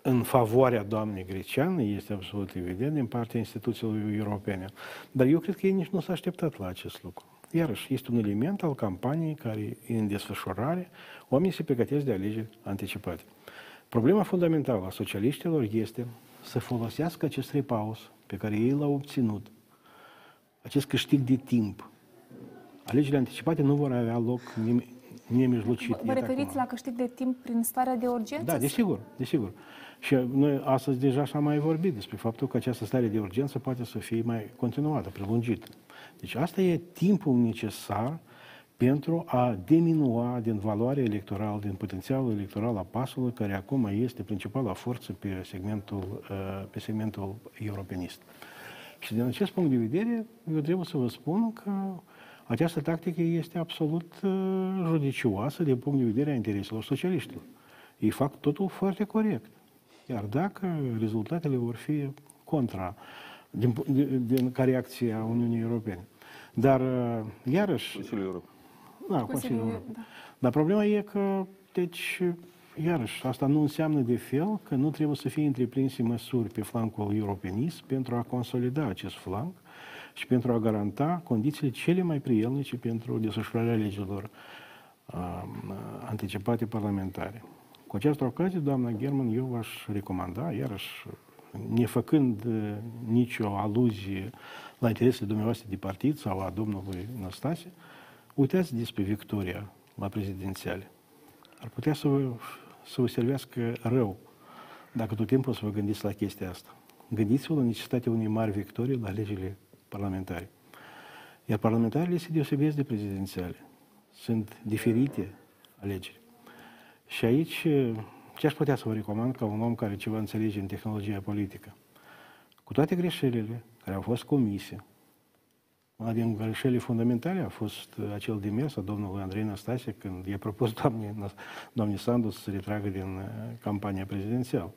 în favoarea doamnei greceană, este absolut evident, din partea instituțiilor europene. Dar eu cred că ei nici nu s-a așteptat la acest lucru. Iarăși, este un element al campaniei care e în desfășurare, oamenii se pregătesc de alegeri anticipate. Problema fundamentală a socialiștilor este să folosească acest repaus pe care ei l-au obținut, acest câștig de timp. Alegerile anticipate nu vor avea loc nemijlocit. Vă referiți la câștig de timp prin starea de urgență? Da, desigur, desigur. Și noi astăzi deja și-am mai vorbit despre faptul că această stare de urgență poate să fie mai continuată, prelungită. Deci asta e timpul necesar pentru a diminua din valoarea electorală, din potențialul electoral a pasului, care acum este principala forță pe segmentul, uh, pe segmentul europenist. Și din acest punct de vedere, eu trebuie să vă spun că această tactică este absolut uh, judicioasă din punct de vedere a intereselor socialiștilor. Ei fac totul foarte corect. Iar dacă rezultatele vor fi contra, din, din, din ca reacție a Uniunii Europene. Dar, uh, iarăși... Consiliul Europei. Da, Consiliul Europei. Da. Dar problema e că, deci, iarăși, asta nu înseamnă de fel că nu trebuie să fie întreprinse măsuri pe flancul europenist pentru a consolida acest flanc și pentru a garanta condițiile cele mai prielnice pentru desfășurarea legilor uh, anticipate parlamentare. Cu această ocazie, doamna German, eu v-aș recomanda, iarăși, nefăcând uh, nicio aluzie la interesele dumneavoastră de partid sau a domnului Năstase, uitați despre victoria la prezidențiale. Ar putea să vă, să vă servească rău dacă tot timpul să vă gândiți la chestia asta. Gândiți-vă la necesitatea unei mari victorii la legile parlamentare. Iar parlamentarele se deosebesc de prezidențiale. Sunt diferite alegeri. Și aici, ce aș putea să vă recomand ca un om care ceva înțelege în tehnologia politică? Cu toate greșelile care au fost comise, una din greșelile fundamentale a fost acel demers a domnului Andrei Năstase când i-a propus doamne, doamne Sandu să se retragă din uh, campania prezidențială.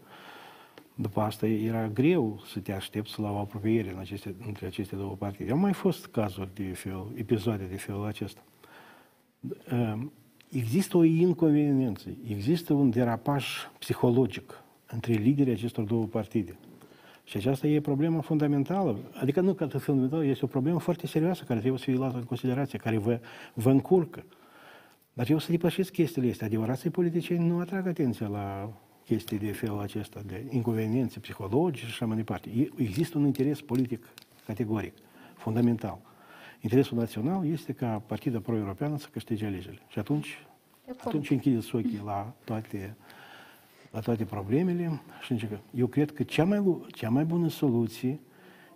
După asta era greu să te aștepți la o apropiere în aceste, între aceste două partide. Au mai fost cazuri de fel, episoade de felul acesta. Uh, există o inconveniență, există un derapaj psihologic între liderii acestor două partide. Și aceasta e problema fundamentală. Adică nu că fundamentală, este o problemă foarte serioasă care trebuie să fie luată în considerație, care vă, vă încurcă. Dar eu să depășesc chestiile astea. Adevărații politicieni nu atrag atenția la chestii de felul acesta, de inconveniențe psihologice și așa mai departe. Există un interes politic categoric, fundamental. Interesul național este ca partida pro-europeană să câștige alegerile. Și atunci, atunci închideți ochii la toate, la toate problemele și începe. Eu cred că cea mai, cea mai bună soluție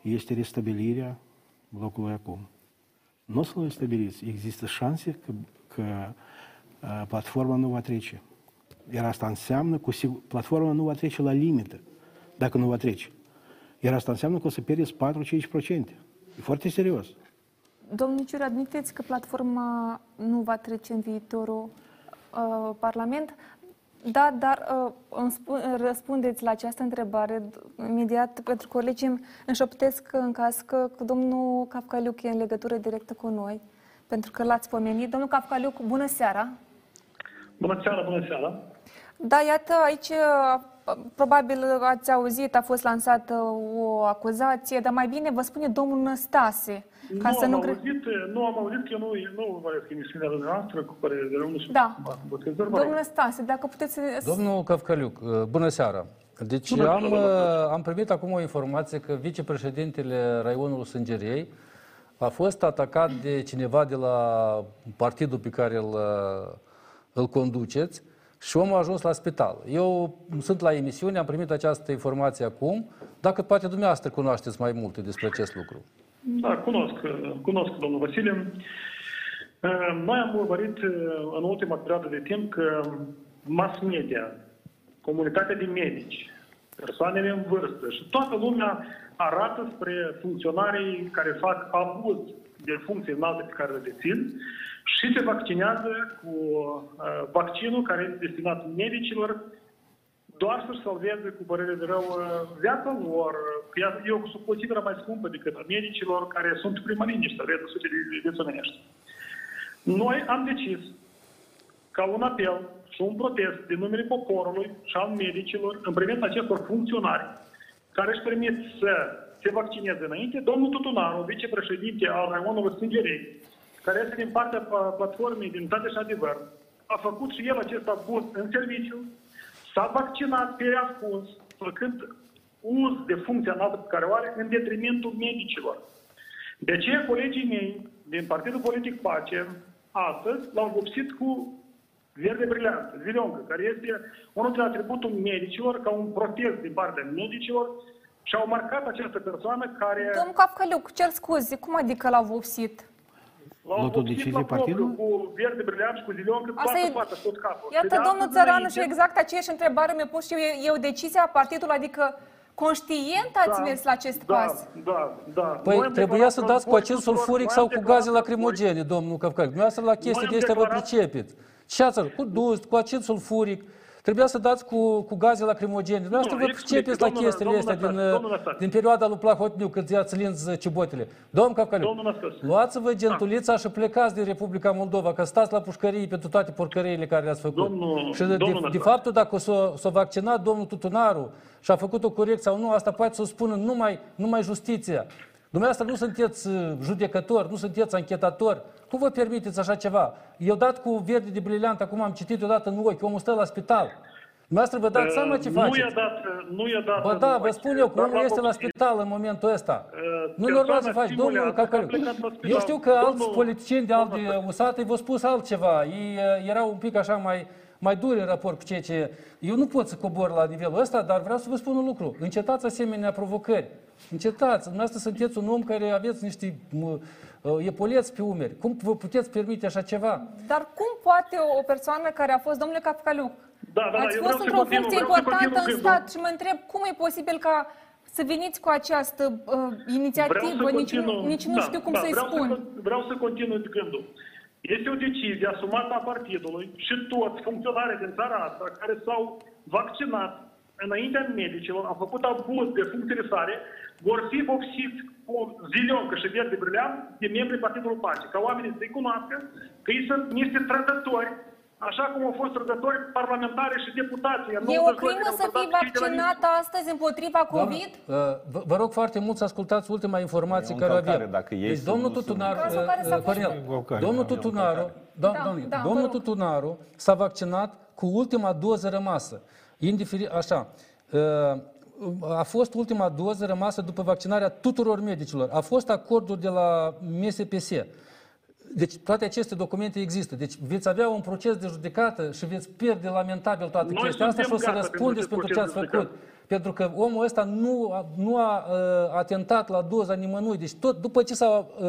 este restabilirea blocului acum. Nu o să l stabiliți. Există șanse că, că uh, platforma nu va trece. Iar asta înseamnă că platforma nu va trece la limită, dacă nu va trece. Iar asta înseamnă că o să pierdeți 4-5%. E foarte serios. Domnul Ciur, admiteți că platforma nu va trece în viitorul uh, Parlament? Da, dar uh, îmi spun, răspundeți la această întrebare imediat, pentru că colegii îmi înșoptesc în caz că domnul Cafcaliuc e în legătură directă cu noi, pentru că l-ați pomenit. Domnul Cafcaliuc, bună seara! Bună seara, bună seara! Da, iată, aici probabil ați auzit, a fost lansată o acuzație, dar mai bine vă spune domnul Năstase. Ca nu, să am nu, auzit, nu am auzit că eu nu, nu vă emisiunea dumneavoastră cu care de rău Da. Domnul Năstase, dacă puteți să... Domnul Căvcăliuc, bună seara! Deci bună am, seara, am primit acum o informație că vicepreședintele Raionului Sângerei a fost atacat de cineva de la partidul pe care îl, îl conduceți și omul a ajuns la spital. Eu sunt la emisiune, am primit această informație acum. Dacă poate dumneavoastră cunoașteți mai multe despre acest lucru. Da, cunosc, cunosc domnul Vasile. Noi am urmărit în ultima perioadă de timp că mass media, comunitatea de medici, persoanele în vârstă și toată lumea arată spre funcționarii care fac abuz de funcții înalte pe care le dețin și se vaccinează cu uh, vaccinul care este destinat medicilor doar să-și salveze cu părere de rău uh, viața lor. Că ea- E o consideră mai scumpă decât a medicilor care sunt prima linie și să sute de vieți omenești. Noi am decis ca un apel și un protest din numele poporului și al medicilor în privința acestor funcționari care își permit să se vaccineze înainte, domnul Tutunaru, vicepreședinte al Raionului Sângerei, care este din partea pla- platformei din Tate și Adevăr, a făcut și el acest abuz în serviciu, s-a vaccinat pe ascuns, făcând uz de funcția înaltă pe care o are în detrimentul medicilor. De aceea colegii mei din Partidul Politic Pace astăzi l-au vopsit cu verde brileantă, zilioncă, care este unul din atributul medicilor, ca un protest din partea medicilor și au marcat această persoană care Domnul Cafcăliuc, cer scuze, cum adică l-au vopsit? L-au Luat o vopsit decizie la propriu, partidul? cu verde brileant și cu zilioncă, Asta toată e- fața și tot capul. Iată, Și de domnul astăzi Țăranu, înainte- și exact aceeași întrebare mi-a pus și eu. E, e o decizie a partidului, adică conștient ați Da, mers la acest da, pas? Da, da. Păi Noi am trebuia declarat să dați cu război acid tuturor, sulfuric noi sau am cu declarat gaze lacrimogene, domnul Căvcălic. Dumneavoastră la chestii am de astea vă declarat- pricepeți. Ce ați cu dus, cu acid sulfuric, trebuia să dați cu, cu gaze lacrimogene. Dumneavoastră Nu, vă explic, pricepeți la domnul- chestiile domnul astea din, Năstase, domnul Năstase. din perioada lui Plahotniu, când ți-ați lins cibotele. Domnul Căvcălic, Domnul Năstase. luați-vă gentulița și plecați din Republica Moldova, că stați la pușcării pentru toate porcăriile care le-ați făcut. Domnul- și de, domnul de, de Năstase. faptul dacă s-a, s-a vaccinat domnul Tutunaru și a făcut o corecție sau nu, asta poate să o spună numai, numai justiția. Dumneavoastră nu sunteți uh, judecător, nu sunteți anchetator. Cum vă permiteți așa ceva? Eu dat cu verde de briliant, acum am citit odată în ochi, omul stă la spital. Dumneavoastră vă dați seama ce Uh, Nu faceți? i-a dat, uh, nu i-a dat Bă, în da, vă ochi, spun eu că dar omul l-a este la vopsit. spital în momentul ăsta. Nu persoana normal să faci, domnul stimulează, că a Cacariu. plecat la spital. Eu știu că Domnul- alți politicieni de alte usate v-au spus altceva. Ei uh, erau un pic așa mai, mai duri în raport cu ceea ce... Eu nu pot să cobor la nivelul ăsta, dar vreau să vă spun un lucru. Încetați asemenea provocări. Încetați. Dumneavoastră sunteți un om care aveți niște mă, uh, epoleți pe umeri. Cum vă puteți permite așa ceva? Dar cum poate o, o persoană care a fost, domnule Cafcaliuc, Da, da, da, ați eu fost vreau să într-o continu, funcție vreau să importantă în continu stat și mă întreb cum e posibil ca să veniți cu această uh, inițiativă, nici, nu, nici nu da, știu cum da, să-i vreau spun. Să, con- vreau să continui gândul. Este o decizie asumată a partidului și toți funcționarii din țara asta care s-au vaccinat înaintea medicilor, au făcut abuz de funcțiile sale, vor fi vopsiți cu zilioncă și verde brileant de membrii Partidului Pace, ca oamenii să-i cunoască că ei sunt niște trădători, așa cum au fost trădători parlamentari și deputați. iar E o 92 crimă când să au fii trădat cei de la vaccinat astăzi împotriva COVID? Doamnă, uh, vă, vă rog foarte mult să ascultați ultima informație E o care o încălcare, avem. dacă ei deci sunt- domnul nu sunt- Tutunaru, În cazul în care s-a uh, fost- Cornel, Încălcare, domnul da, e o Tutunaru, Da, da, domnule, da, vă domnul rog. Tutunaru s-a vaccinat cu ultima doză rămasă. Indiferent, așa, uh, a fost ultima doză rămasă după vaccinarea tuturor medicilor. A fost acordul de la MSPS. Deci toate aceste documente există. Deci veți avea un proces de judecată și veți pierde lamentabil toate Noi chestia asta și o să suntem gata răspundeți pentru pentru ce acest ați proces de făcut. Pentru că omul ăsta nu a, nu a uh, atentat la doza nimănui. Deci tot după ce s-au uh,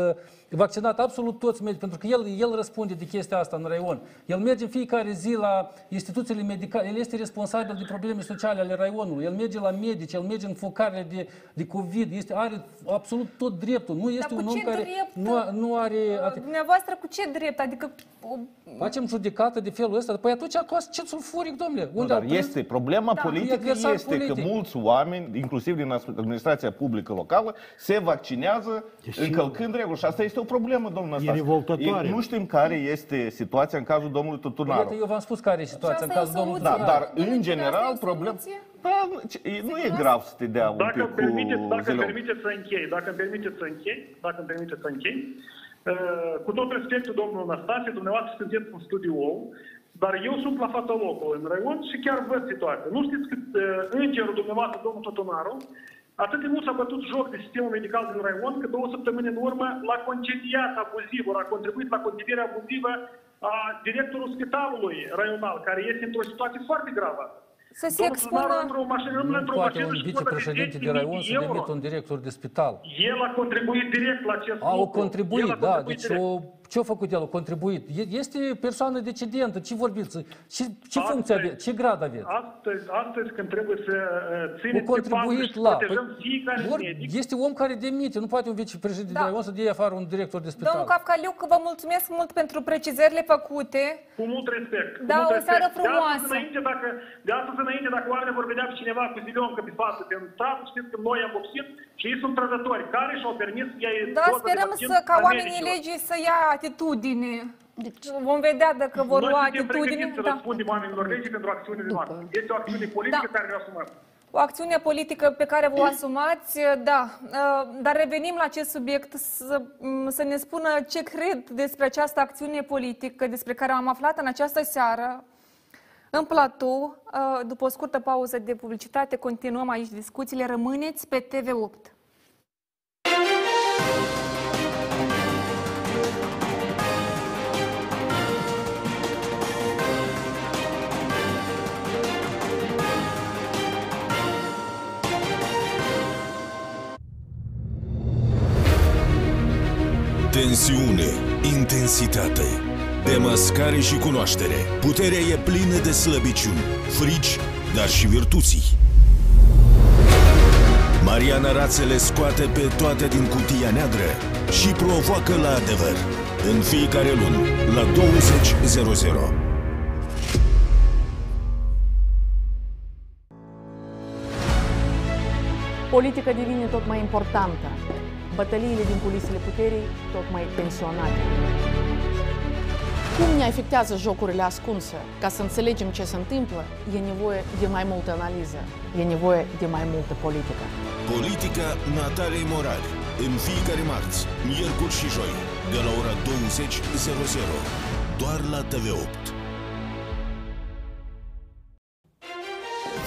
vaccinat absolut toți medici, pentru că el, el răspunde de chestia asta în raion. El merge în fiecare zi la instituțiile medicale, el este responsabil de probleme sociale ale raionului, el merge la medici, el merge în focarele de, de COVID, este, are absolut tot dreptul. Nu este cu un om ce care drept? nu, a- nu are... Uh, Dumneavoastră cu ce drept? Adică o- Facem judecată de felul ăsta, păi atunci cu acid sulfuric, domnule. Nu, Unde dar a prins? este, problema Da, e politică adversar este că politic. mulți oameni, inclusiv din administrația publică locală, se vaccinează încălcând reguli. Și asta este o problemă, domnul Năstase. revoltătoare. E- Nu știm care este situația în cazul domnului Tutunaru. Iată, eu v-am spus care e situația în asta e cazul domnului Da, Tutunaru. dar în general problema... Da, nu, ce- e- nu e grav să te dea un Dacă pic îmi permiteți, cu dacă îmi zilou. permiteți să închei, dacă îmi permiteți să închei, dacă îmi permiteți să închei, uh, cu tot respectul domnul Năstase, dumneavoastră sunteți un studiou, dar eu sunt la fața locului în raion și chiar văd situația. Nu știți cât uh, îngerul dumneavoastră, domnul Totonaru, atât de mult s-a bătut joc de sistemul medical din raion, că două săptămâni în urmă l-a concediat abuziv, ori a contribuit la concedierea abuzivă a directorul spitalului raional, care este într-o situație foarte gravă. să se Domnul expună... Totonaru într-o mașină, rămâne Nu într-o poate mașină un și vicepreședinte de raion să demită un director de spital. El a contribuit direct la acest Au lucru. contribuit, El a da, contribuit deci direct. o Ce a făcut el? A contribuit? E- Este persoană decidentă. Ce vorbiți? Ce, ce Astăzi- funcție aveți? Ce grad aveți? Astăzi, astăzi când trebuie să uh, A țineți pe contribuit pasul și la... protejăm Păi, fiecare vor- medic, este om care demite. Nu poate un vicepreședinte Da. da. o să dea afară un director de spital. Domnul Cafcaliuc, vă mulțumesc mult pentru precizările făcute. cu mult respect. cu Da, mult o respect. seară De frumoasă. astăzi înainte, dacă, de astăzi înainte, dacă oamenii vor vedea pe cineva cu zilioncă pe față, pe un strat, știți că noi am vopsit și ei sunt trădători care și-au permis să ia Da, doza de sperăm vaccin să, ca a oamenii medicilor. legii să ia atitudine. Deci, vom vedea dacă vor Noi lua suntem atitudine. pregătiți să Da. răspundem oamenilor legii pentru acțiunile noastre. Este o acțiune politică care ne asumăm. O acțiune politică pe care vă o asumați, da. Uh, Dar revenim la acest subiect să, m, să ne spună ce cred despre această acțiune politică despre care am aflat în această seară în platou. Uh, După o scurtă pauză de publicitate, continuăm aici discuțiile. Rămâneți pe TV8. Tensiune, intensitate, demascare și cunoaștere. Puterea e plină de slăbiciuni, frici, dar și virtuții. Mariana Rațe le scoate pe toate din cutia neagră și provoacă la adevăr. În fiecare lună, la 20.00. Politica devine tot mai importantă. Bătăliile din culisele puterii tot mai tensionate. Cum ne afectează jocurile ascunse? Ca să înțelegem ce se întâmplă, e nevoie de mai multă analiză, e nevoie de mai multă politică. Politica Natalei Morali. În fiecare marți, miercuri și joi, de la ora 20.00. Doar la TV8.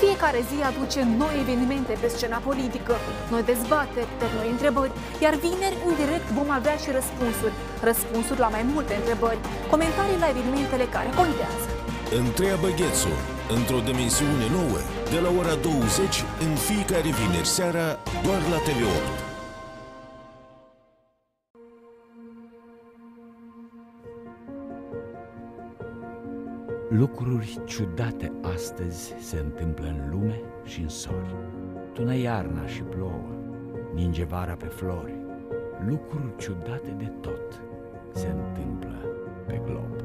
Fiecare zi aduce noi evenimente pe scena politică, noi dezbateri, dar noi întrebări, iar vineri, în direct, vom avea și răspunsuri. Răspunsuri la mai multe întrebări, comentarii la evenimentele care contează. Întreabă Ghețu, într-o dimensiune nouă, de la ora 20 în fiecare vineri seara, doar la TV8. Lucruri ciudate astăzi se întâmplă în lume și în sori. Tună iarna și plouă, ninge vara pe flori. Lucruri ciudate de tot se întâmplă pe glob.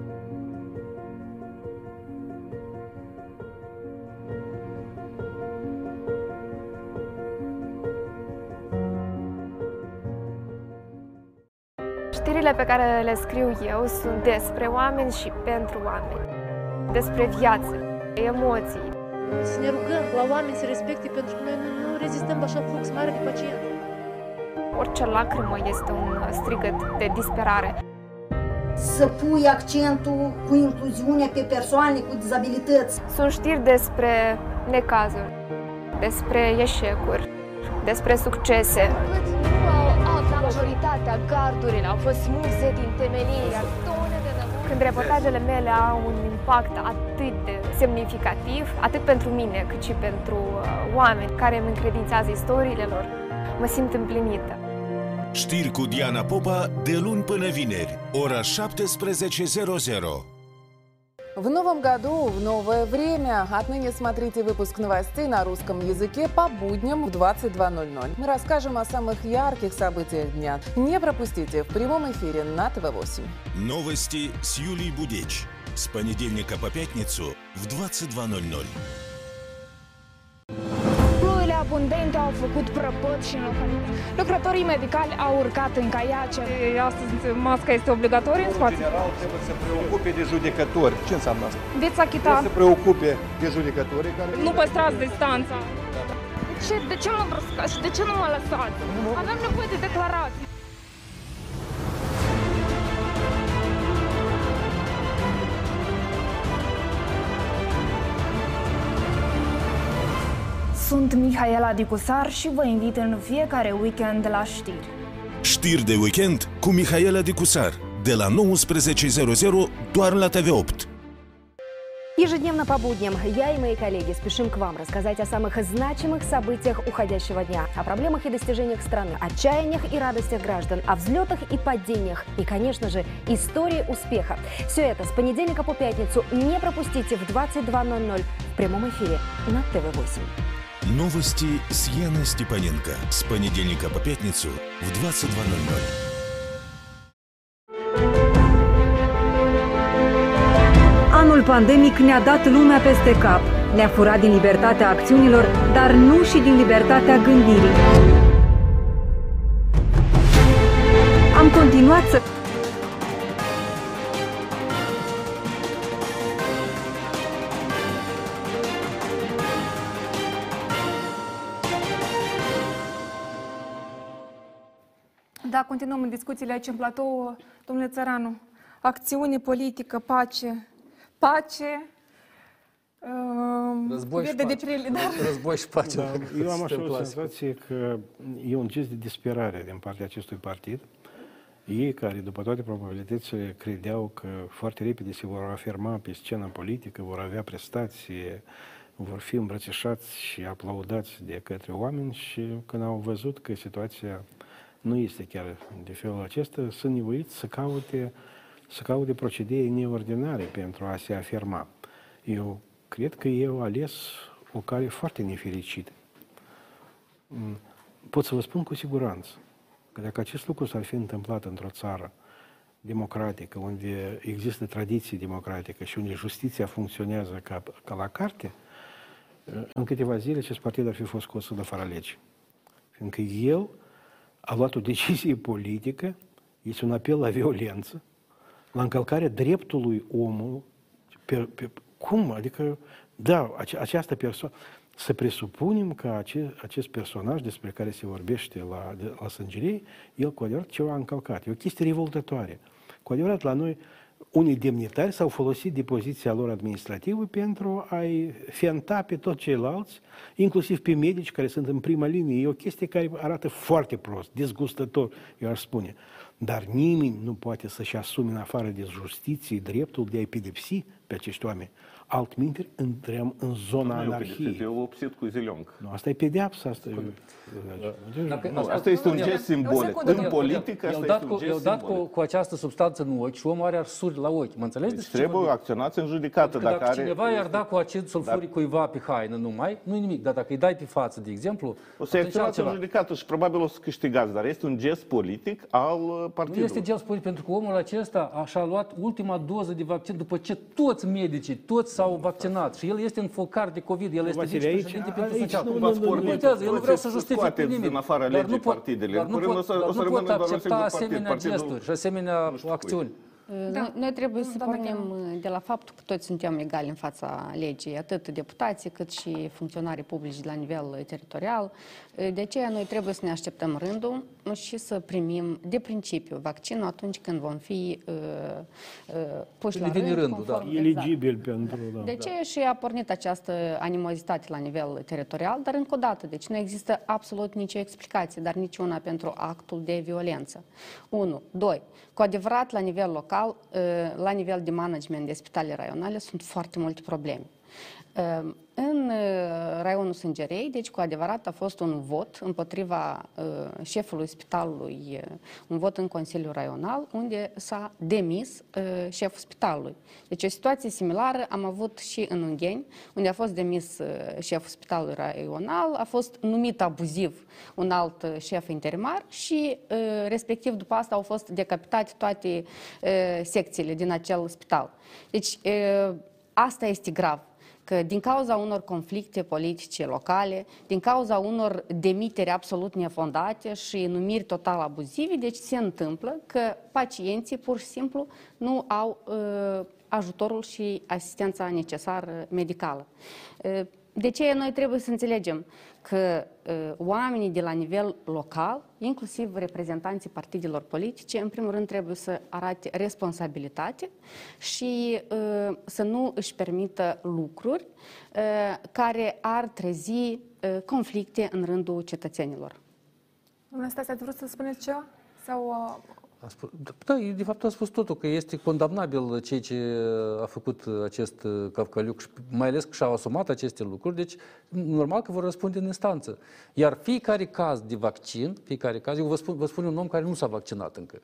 Știrile pe care le scriu eu sunt despre oameni și pentru oameni. Despre viață, emoții. Să ne rugăm la oameni să respecte pentru că noi nu, nu rezistăm la așa flux mare de pacienți. Orice lacrimă este un strigăt de disperare. Să pui accentul cu incluziunea pe persoane cu dizabilități. Sunt știri despre necazuri, despre eșecuri, despre succese. Majoritatea gardurilor au fost smulse din temelie, Când reportajele mele au un impact atât de semnificativ, atât pentru mine, cât și pentru uh, oameni care îmi încredințează istoriile lor, mă simt împlinită. Știri cu Diana Popa de luni până vineri, ora 17.00. В новом году, в новое время. Отныне смотрите выпуск новостей на русском языке по будням в 22.00. Мы расскажем о самых ярких событиях дня. Не пропустите в прямом эфире на ТВ8. Новости с Юлией Будеч. С понедельника по пятницу в 22.00. Ploile abundente au făcut prăpăt și înlocuit. Lucrătorii medicali au urcat în caiace. Astăzi masca este obligatorie în spațiu. general trebuie să se preocupe de judecători. Ce înseamnă asta? Veți achita. Trebuie să se preocupe de judecătorii care... Nu păstrați distanța. De ce, de ce mă îmbrăscați și de ce nu mă lăsați? Avem nevoie de declarații. Sunt Mihaela Dicusar și vă invit în fiecare weekend la știri. Știri de weekend cu Mihaela Dicusar. De la 19.00 doar la TV8. Ежедневно по будням я и мои коллеги спешим к вам рассказать о самых значимых событиях уходящего дня, о проблемах и достижениях страны, отчаяниях и радостях граждан, о взлетах и падениях и, конечно же, истории успеха. Все это с понедельника по пятницу не пропустите в 22.00 в прямом эфире на ТВ-8. Новости с Яной Степаненко. С понедельника по пятницу в 22.00. Anul pandemic ne-a dat lumea peste cap. Ne-a furat din libertatea acțiunilor, dar nu și din libertatea gândirii. Am continuat să Da, continuăm în discuțiile aici în platou. Domnule Țăranu, acțiune politică, pace, pace, um, Război și verde de pace. prele, dar... Război și pace. Da, eu am așa Sistem o clasic. senzație că e un gest de disperare din partea acestui partid. Ei care, după toate probabilitățile, credeau că foarte repede se vor afirma pe scena politică, vor avea prestații, vor fi îmbrățișați și aplaudați de către oameni și când au văzut că situația nu este chiar de felul acesta, sunt nevoiți să caute, să caute procedee neordinare pentru a se afirma. Eu cred că ei au ales o cale foarte nefericită. Mm, Pot să vă spun cu siguranță că dacă acest lucru s-ar fi întâmplat într-o țară democratică, unde există tradiție democratică și unde justiția funcționează ca, ca la carte, în câteva zile acest partid ar fi fost scos de fără lege. Fiindcă el a luat o decizie politică, este un apel la violență, la încălcarea dreptului omului. Pe, pe, cum? Adică, da, ace, această persoană... Să presupunem că ace, acest personaj despre care se vorbește la, de, la sângerie, el cu adevărat ceva a încălcat. E o chestie revoltătoare. Cu adevărat, la noi, unii demnitari s-au folosit de poziția lor administrativă pentru a-i fenta pe toți ceilalți, inclusiv pe medici care sunt în prima linie. E o chestie care arată foarte prost, dezgustător, eu aș spune. Dar nimeni nu poate să-și asume în afară de justiție dreptul de a-i pedepsi pe acești oameni. Altminteri, intrăm în zona Nu e o anarhiei. pedepsit, e o opsit cu zilionc. Nu, asta e pedeapsa. Asta e... Dacă- Nu, asta este un Eu- gest eu- simbolic. secundă, În eu- politică eu- asta eu este un dat cu- gest Eu dat cu, simbolic. cu această substanță în ochi și omul are arsuri la ochi. Mă înțelegi? Deci despre ce trebuie vorbim? acționați în judecată. Că dacă, Dacă are, cineva i-ar da cu acid sulfuric cuiva pe haină numai, nu nimic. Dar dacă îi dai pe față, de exemplu, o să atunci acționați în altceva. judecată și probabil o să câștigați, dar este un gest politic al uh, Nu partidului. este gel politic, pentru că omul acesta a și-a luat ultima doză de vaccin după ce toți medicii, toți s-au vaccinat și el este în focar de COVID, el este Vasile, aici- vicepreședinte pentru aici social. nu- Nu nu- nu- nu- contează, eu nu vreau să Toți justific pe scoateți nimic. din afara Dar legii nu pot- partidele. Dar În nu curând pot, o să- dar o să nu rămână pot doar un accepta singur partid, asemenea partidul- gesturi și asemenea acțiuni. Da. Noi, noi trebuie să pornim de la faptul că toți suntem egali în fața legii, atât deputații cât și funcționarii publici de la nivel uh, teritorial. De aceea noi trebuie să ne așteptăm rândul și să primim de principiu vaccinul atunci când vom fi uh, uh, puși Când la ne vine rând. rândul, da. conform- Eligibil pentru... Da. de ce și a pornit această animozitate la nivel teritorial, dar încă o dată, deci nu există absolut nicio explicație, dar niciuna pentru actul de violență. Unu. Doi. Cu adevărat, la nivel local, eh, la nivel de management de spitale raionale, sunt foarte multe probleme. Eh, În eh, raionul Sângerei, deci cu adevărat a fost un vot împotriva eh, șefului spitalului, eh, un vot în Consiliul Raional, unde s-a demis eh, șeful spitalului. Deci o situație similară am avut și în Ungheni, unde a fost demis eh, șeful spitalului raional, a fost numit abuziv un alt eh, șef interimar și eh, respectiv după asta au fost decapitate toate eh, secțiile din acel spital. Deci eh, asta este grav că din cauza unor conflicte politice locale, din cauza unor demiteri absolut nefondate și numiri total abuzive, deci se întâmplă că pacienții pur și simplu nu au uh, ajutorul și asistența necesară medicală. Uh, de ce noi trebuie să înțelegem că uh, oamenii de la nivel local, inclusiv reprezentanții partidelor politice, în primul rând trebuie să arate responsabilitate și uh, să nu își permită lucruri uh, care ar trezi uh, conflicte în rândul cetățenilor. Domnule Stase, ați vrut să spuneți ceva? Sau uh, A spus, da, de fapt a spus totul, că este condamnabil ceea ce a făcut acest Cavcaliuc, și mai ales că și-au asumat aceste lucruri, deci normal că vor răspunde în instanță. Iar fiecare caz de vaccin, fiecare caz, eu vă spun, vă spun un om care nu s-a vaccinat încă,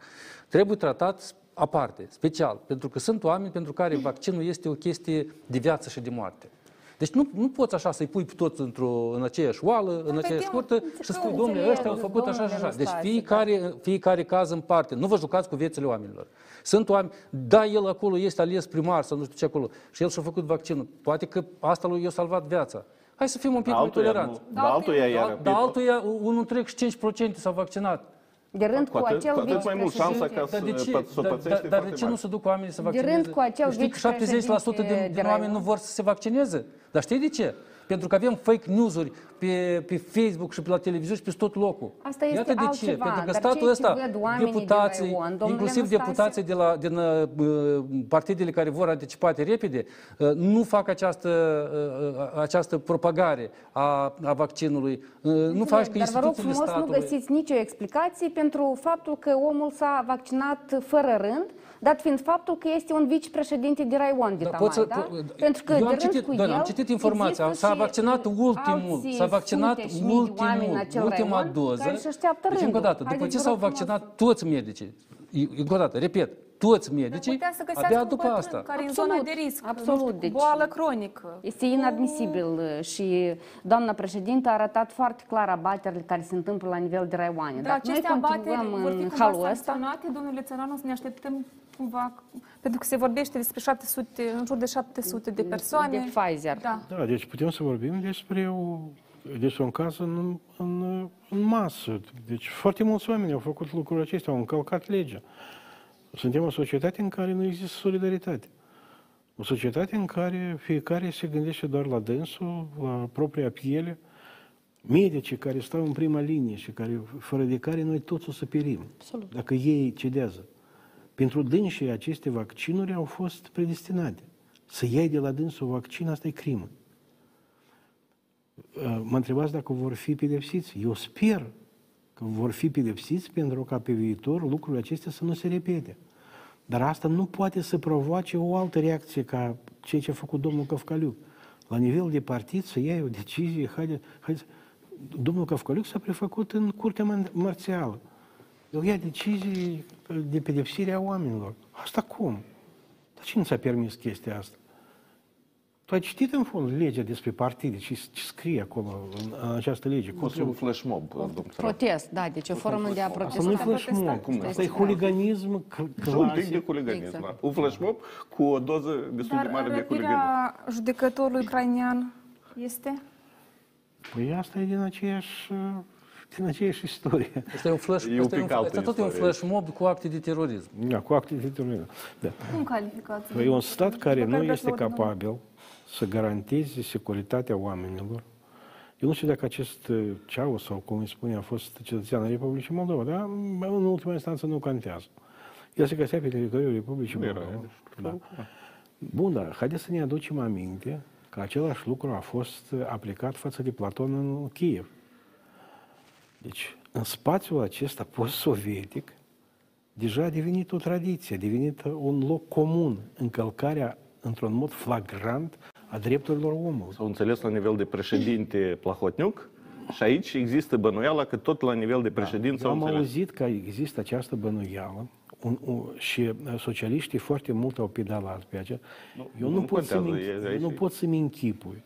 trebuie tratat aparte, special, pentru că sunt oameni pentru care vaccinul este o chestie de viață și de moarte. Deci nu, nu poți așa să-i pui pe toți într-o, în aceeași oală, în aceeași scurtă și să spui, domnule, ăștia au făcut așa și așa. Deci fiecare, fiecare caz în parte. Nu vă jucați cu viețile oamenilor. Sunt oameni, da, el acolo este ales primar sau nu știu ce acolo și el și-a făcut vaccinul. Poate că asta lui i-a salvat viața. Hai să fim un pic mai toleranți. Da, altuia, iar, da, altuia, unul întreg și 5% s-au vaccinat. De rând cu, cu acel cu atât mai mult șansa ca dar de ce, să dar, dar, dar de ce nu se duc oamenii să vaccineze? De rând cu acel Știi că 70% din, din oameni nu vor să se vaccineze? Dar știi de ce? Pentru că avem fake news-uri pe, pe Facebook și pe la televizor și pe tot locul. Asta este Iată de altceva, ce. Pentru că dar statul ăsta, deputații, de Ion, inclusiv Năstase... deputații de la, din uh, partidele care vor anticipate repede, uh, nu fac această, uh, această propagare a, a vaccinului. Uh, nu faci că Dar vă rog instituțiile frumos, statului... nu găsiți nicio explicație pentru faptul că omul s-a vaccinat fără rând, dat fiind faptul că este un vicepreședinte de Raion de Da, Tamai, pot să- da? po- Pentru că eu de am rând citit, cu da, el am citit informația, există s-a și vaccinat ultimul, alții s-a vaccinat sute și mii de oameni în ultimul, acel ultima raion doză. care își așteaptă Deci încă o rândul. dată, după Haideți, ce vă s-au rog frumos. vaccinat toți medicii, încă o dată, repet, toți medicii, putea să găsească abia un după bătrân asta. care e în Absolut, zona de risc, absolut, nu știu, deci- boală cronică. Este inadmisibil uh, și doamna președintă a arătat foarte clar abaterile care se întâmplă la nivel de raioane. Dar Dacă noi aceste abateri continuăm vor fi în cumva halul ăsta, sancționate, domnule Țăranu, să ne așteptăm cumva, pentru că se vorbește despre 700, în jur de 700 de persoane. de Pfizer. Da. Da, deci putem să vorbim despre, o, despre un caz în, în, în masă. Deci foarte mulți oameni au făcut lucrul acesta, au încălcat legea. Suntem o societate în care nu există solidaritate. O societate în care fiecare se gândește doar la dânsul, la propria piele, medicii care stau în prima linie și care, fără de care noi toți o să perim, Absolut. dacă ei cedează. Pentru dânsii aceste vaccinuri au fost predestinate. Să iei de la dânsul vaccin, asta e crimă. Uh, Mă întrebați dacă vor fi pedepsiți. Eu sper că vor fi pedepsiți pentru ca pe viitor lucrurile acestea să nu se repete. Dar asta nu poate să provoace o altă reacție ca ceea ce a făcut domnul Căfcaliuc. La nivel de partid să iei o decizie, haide, haide. Domnul Căfcaliuc s-a prefăcut în curtea mar- marțială. El ia decizii de pedepsire a oamenilor. Asta cum? Dar cine ți-a permis chestia asta? Tu ai citit în fond legea despre partide, ce, ce scrie acolo în, în această lege? Cum un flash mob, domnul Țăranu. protest, da, deci o formă de a Asta protesta. nu e flash mob, Cum asta e este huliganism cl- Un pic de clasic. huliganism, Exact. da. Un flash mob cu o doză destul de Dar mare de huliganism. răpirea judecătorului ucrainian este? Păi asta e din aceeași, din aceeași istorie. Asta e un flash, E un asta e un, pic altă asta tot e un istorie. flash mob cu acte de terorism. Da, cu acte de terorism. Da. Cum calificați? Păi un stat care Măcar nu vreau este să aud numele. capabil să garanteze securitatea oamenilor. Eu nu știu dacă acest uh, ceau sau cum îi spune a fost cetățean al Republicii Moldova, dar în ultima instanță nu contează. El se găsea pe teritoriul Republicii Nu era, Moldova. Da. Bun, dar haideți să ne aducem aminte că același lucru a fost uh, aplicat față de Platon în Kiev. Deci, în spațiul acesta post-sovietic, deja a devenit o tradiție, a devenit un loc comun, încălcarea într-un mod flagrant a drepturilor omului. S-au înțeles la nivel de președinte Plahotniuc și aici există bănuiala că tot la nivel de președinte Eu s-au am înțeles. auzit că există această bănuială un, un, și uh, socialiștii foarte mult au pedalat pe aceea. Eu nu, nu pot să-mi, contează, e- eu aici nu e. pot să-mi închipui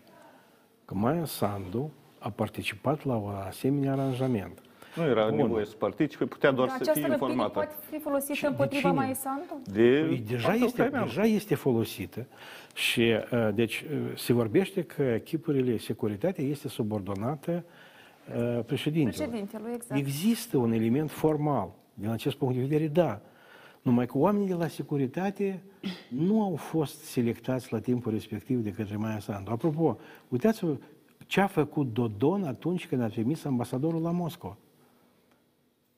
că Maia Sandu a participat la un asemenea aranjament. Nu era Bun. nevoie să participe, putea doar Dar să această fie răpire informată. poate fi folosită Și de împotriva cine? Mai Sandu? De Păi deja, partea este, ucraineană. deja este folosită și uh, deci uh, se vorbește că echipurile securitate este subordonată uh, președintelui. Președintelui, exact. Există un element formal. Din acest punct de vedere, da. Numai că oamenii de la securitate nu au fost selectați la timpul respectiv de către Maia Sandu. Apropo, uitați-vă ce a făcut Dodon atunci când a trimis ambasadorul la Moscova.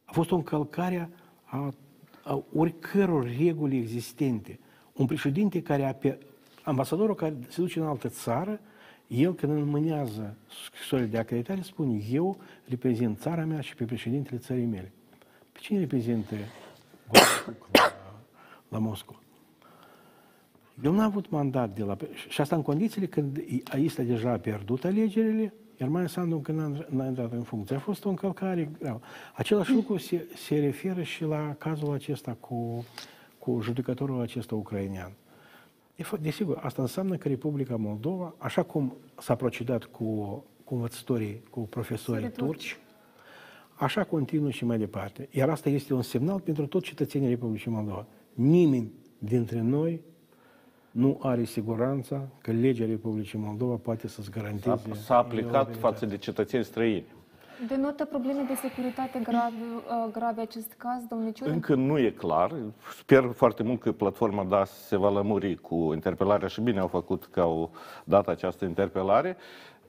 A fost o încălcare a, a oricăror reguli existente. Un președinte care a pe, ambasadorul care se duce în altă țară, el când înmânează scrisorile de acreditare spune eu reprezint țara mea și pe președintele țării mele. Pe cine reprezintă la, la Moscova. El n-a avut mandat de la... Și asta în condițiile când Aista deja a pierdut alegerile, iar mai Sandu încă n-a, n-a intrat în funcție. A fost o încălcare gravă. Același lucru se, se referă și la cazul acesta cu, cu judecătorul acesta ucrainean. Desigur, asta înseamnă că Republica Moldova, așa cum s-a procedat cu, cu învățătorii, cu profesorii turci, așa continuă și mai departe. Iar asta este un semnal pentru toți cetățenii Republicii Moldova. Nimeni dintre noi nu are siguranța că legea Republicii Moldova poate să-ți garanteze... S-a aplicat față de cetățeni străini. Denotă probleme de securitate grave, uh, grave acest caz, domnule Ciurin? Încă nu e clar. Sper foarte mult că platforma DAS se va lămuri cu interpelarea și bine au făcut că au dat această interpelare.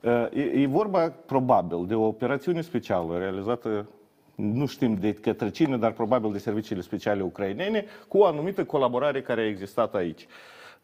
Uh, e, e vorba probabil de o operațiune specială realizată nu știm de către cine, dar probabil de serviciile speciale ucrainene, cu o anumită colaborare care a existat aici, în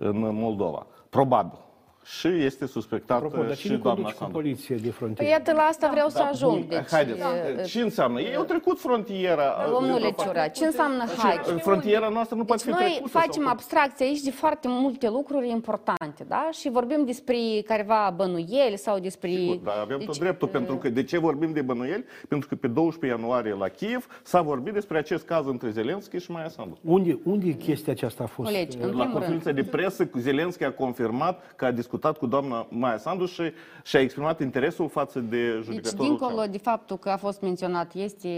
Moldova. Probabil și este suspectată Apropo, dar și cine doamna conduce cu Sandu. poliție de frontieră? Păi iată, la asta vreau să Da, ajung. bun, Deci, Haideți, e, ce înseamnă? Ei au trecut frontiera. Domnule Ciura, ce înseamnă Și hai? Frontiera noastră nu poate Deci fi noi trecută. facem sau- abstracție aici de foarte multe lucruri importante, da? Și vorbim despre careva bănuieli sau despre... Dar avem tot Deci, dreptul, pentru că de ce vorbim de bănuieli? Pentru că pe 12 ianuarie la Kiev s-a vorbit despre acest caz între Zelenski și Maia Sandu. Unde, unde chestia aceasta a fost? Colegi, în La primul conferința rând, de presă, Zelenski a confirmat că a discutat cu doamna Maia Sandu și și-a exprimat interesul față de Deci, judecătorul dincolo Ceaus. de faptul că a fost menționat, este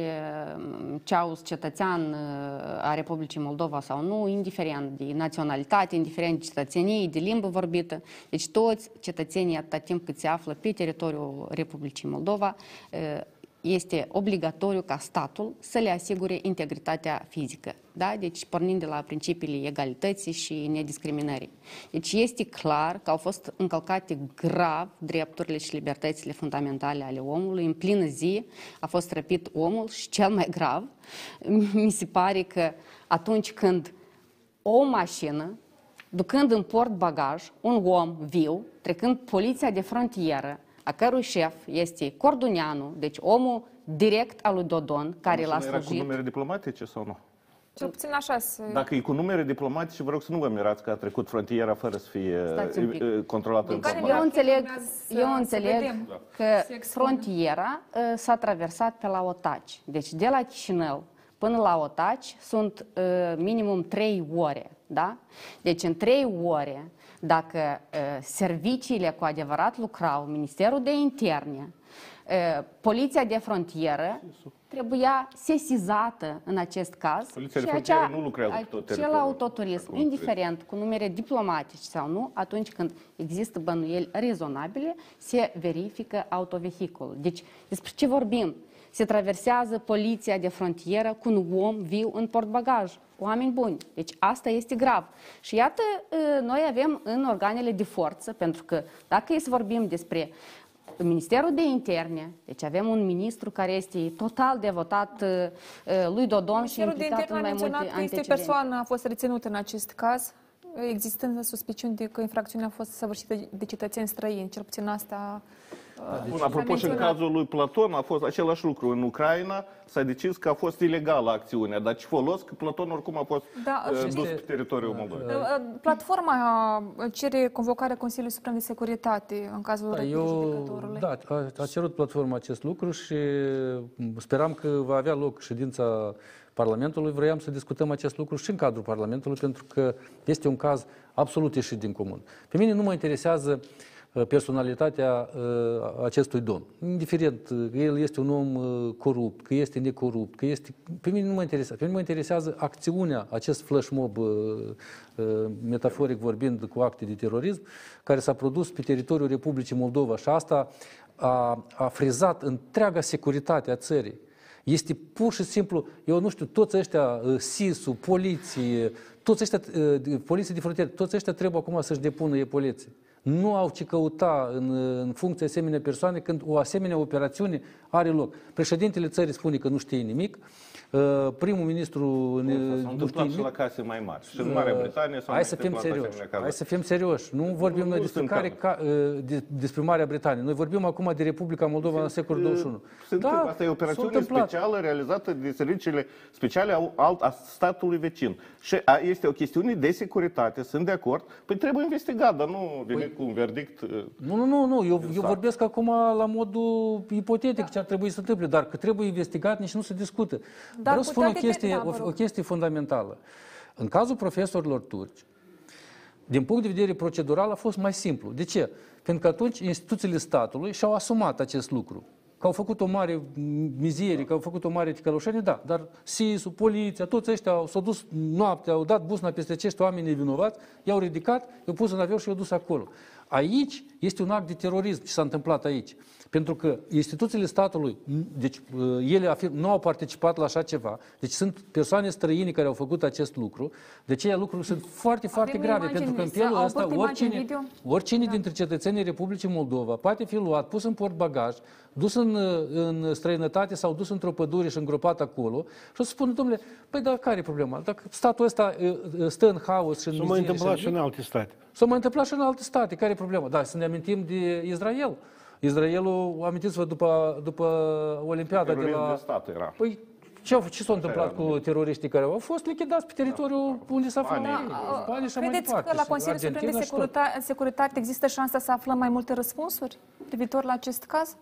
uh, Ceaus cetățean uh, a Republicii Moldova sau nu, indiferent de naționalitate, indiferent de cetățenie, de limbă vorbită, deci toți cetățenii, atâta timp cât se află pe teritoriul Republicii Moldova, uh, este obligatoriu ca statul să le asigure integritatea fizică. Da? Deci pornind de la principiile egalității și nediscriminării. Deci este clar că au fost încălcate grav drepturile și libertățile fundamentale ale omului. În plină zi a fost răpit omul și cel mai grav, mi se pare că atunci când o mașină ducând în port bagaj un om viu, trecând poliția de frontieră, a cărui șef este Corduneanu, deci omul direct al lui Dodon, care l-a Mașina era cu slujit. numere diplomatice sau nu? Cel puțin așa se... Dacă e cu numere diplomatice, vă rog să nu vă mirați că a trecut frontiera fără să fie Stați un pic. e, e, controlată în Deci, comun. eu înțeleg, să- eu să înțeleg vedem. că Se expune. frontiera uh, s-a traversat pe la Otaci. Deci de la Chișinău până la Otaci sunt uh, minimum 3 ore. Da? Deci în 3 ore, dacă uh, serviciile cu adevărat lucrau, Ministerul de Interne, uh, Poliția de Frontieră, trebuia sesizată în acest caz. Poliția de și frontieră nu lucrează pe tot acel teritoriul. autoturism, Acum, indiferent cu numere diplomatice sau nu, atunci când există bănuieli rezonabile, se verifică autovehiculul. Deci, despre ce vorbim? Se traversează poliția de frontieră cu un om viu în portbagaj. Oameni buni. Deci asta este grav. Și iată, ă, noi avem în organele de forță, pentru că dacă e să vorbim despre Ministerul de Interne, deci avem un ministru care este total devotat uh, lui Dodon și Ministerul de implicat Interne în a mai multe menționat că este antecedente. persoană a fost reținută în acest caz, existând suspiciuni de că infracțiunea a fost săvârșită de cetățeni străini. Cel puțin asta uh, Bun, s-a apropo, și în menționat. cazul lui Platon a fost același lucru. În Ucraina s-a decis că a fost ilegală acțiunea, dar ce folos că Platon oricum a fost Da, uh, și- dus pe teritoriul Moldovei. Uh, Platforma uh, cere convocarea Consiliului Suprem de Securitate în cazul Da, răpirii eu, judecătorului. da, a, a cerut platforma acest lucru și m, speram că va avea loc ședința Parlamentului. Vroiam să discutăm acest lucru și în cadrul Parlamentului, pentru că este un caz absolut ieșit din comun. Pe mine nu mă interesează uh, personalitatea uh, acestui domn. Indiferent uh, că el este un om uh, corupt, că este necorupt, că este... Pe mine nu mă interesează. Pe mine mă interesează acțiunea, acest flash mob, uh, uh, metaforic vorbind, cu acte de terorism, care s-a produs pe teritoriul Republicii Moldova și asta a, a frizat întreaga securitate a țării. Este pur și simplu, eu nu știu, toți ăștia, uh, SIS-ul, poliție, toți ăștia, uh, de- poliție de frontieră, toți ăștia trebuie acum să-și depună epolețe. Nu au ce căuta în, în funcție asemenea persoane când o asemenea operațiune are loc. Președintele țării spune că nu știe nimic, Uh, Primul ministru în S-a întâmplat și la case mai mari. Și în Marea Britanie s-au Hai mai să fim întâmplat serioși. asemenea cazuri. Hai să fim serioși. Nu vorbim Nu, noi nu despre sunt care ca, uh, de- despre Marea Britanie. Noi vorbim acum de Republica Moldova în secolul 21. Se întâmplă, asta e o s-a operațiune întâmplat. specială realizată de serviciile speciale a, alt, a statului vecin. Și a, este o chestiune de securitate, sunt de acord. Păi trebuie investigat, dar nu veni cu un verdict. uh, Nu, nu, nu, nu. Eu, eu Exact. vorbesc acum la modul ipotetic ce ar trebui să întâmple, dar că trebuie investigat, nici nu se discută. Vreau să spun o putea de- chestie, da, vă o, rog. o chestie fundamentală. În cazul profesorilor turci, din punct de vedere procedural a fost mai simplu. De ce? Pentru că atunci instituțiile statului și-au asumat acest lucru. Că au făcut o mare mizerie, că au făcut o mare ticăloșenie, da, dar SIS-ul, poliția, toți ăștia au, s-au dus noaptea, au dat busna peste acești oameni nevinovați, i-au ridicat, i-au pus în avion și i-au dus acolo. Aici este un act de terorism ce s-a întâmplat aici. Pentru că instituțiile statului, deci ele afirm, nu au participat la așa ceva, deci sunt persoane străine care au făcut acest lucru, de aceea lucrurile sunt foarte, foarte grave, imagini, pentru că în să- felul au ăsta avut imagini oricine, video? oricine dintre cetățenii Republicii Moldova poate fi luat, pus în portbagaj, dus în, în străinătate sau dus într-o pădure și îngropat acolo și o să spună, domnule, păi dar care e problema? Dacă statul ăsta uh, uh, stă în haos și în S-a mai mizerie întâmplat și și în alte state. S-a mai întâmplat și în alte state. Care e problema? Da, să ne amintim de Israel. Israelul, amintiți-vă după, după Olimpiada de Terorism la... de stat era. Păi, ce, au- ce s-a întâmplat era cu teroriștii care au fost lichidați pe teritoriul unde s-a aflat Spania. ei? Spania și așa mai Credeți departe. că la Și Consiliul Suprem de Argentina și tot. Securitate, Securitate există șansa să aflăm mai multe răspunsuri privitor la acest caz?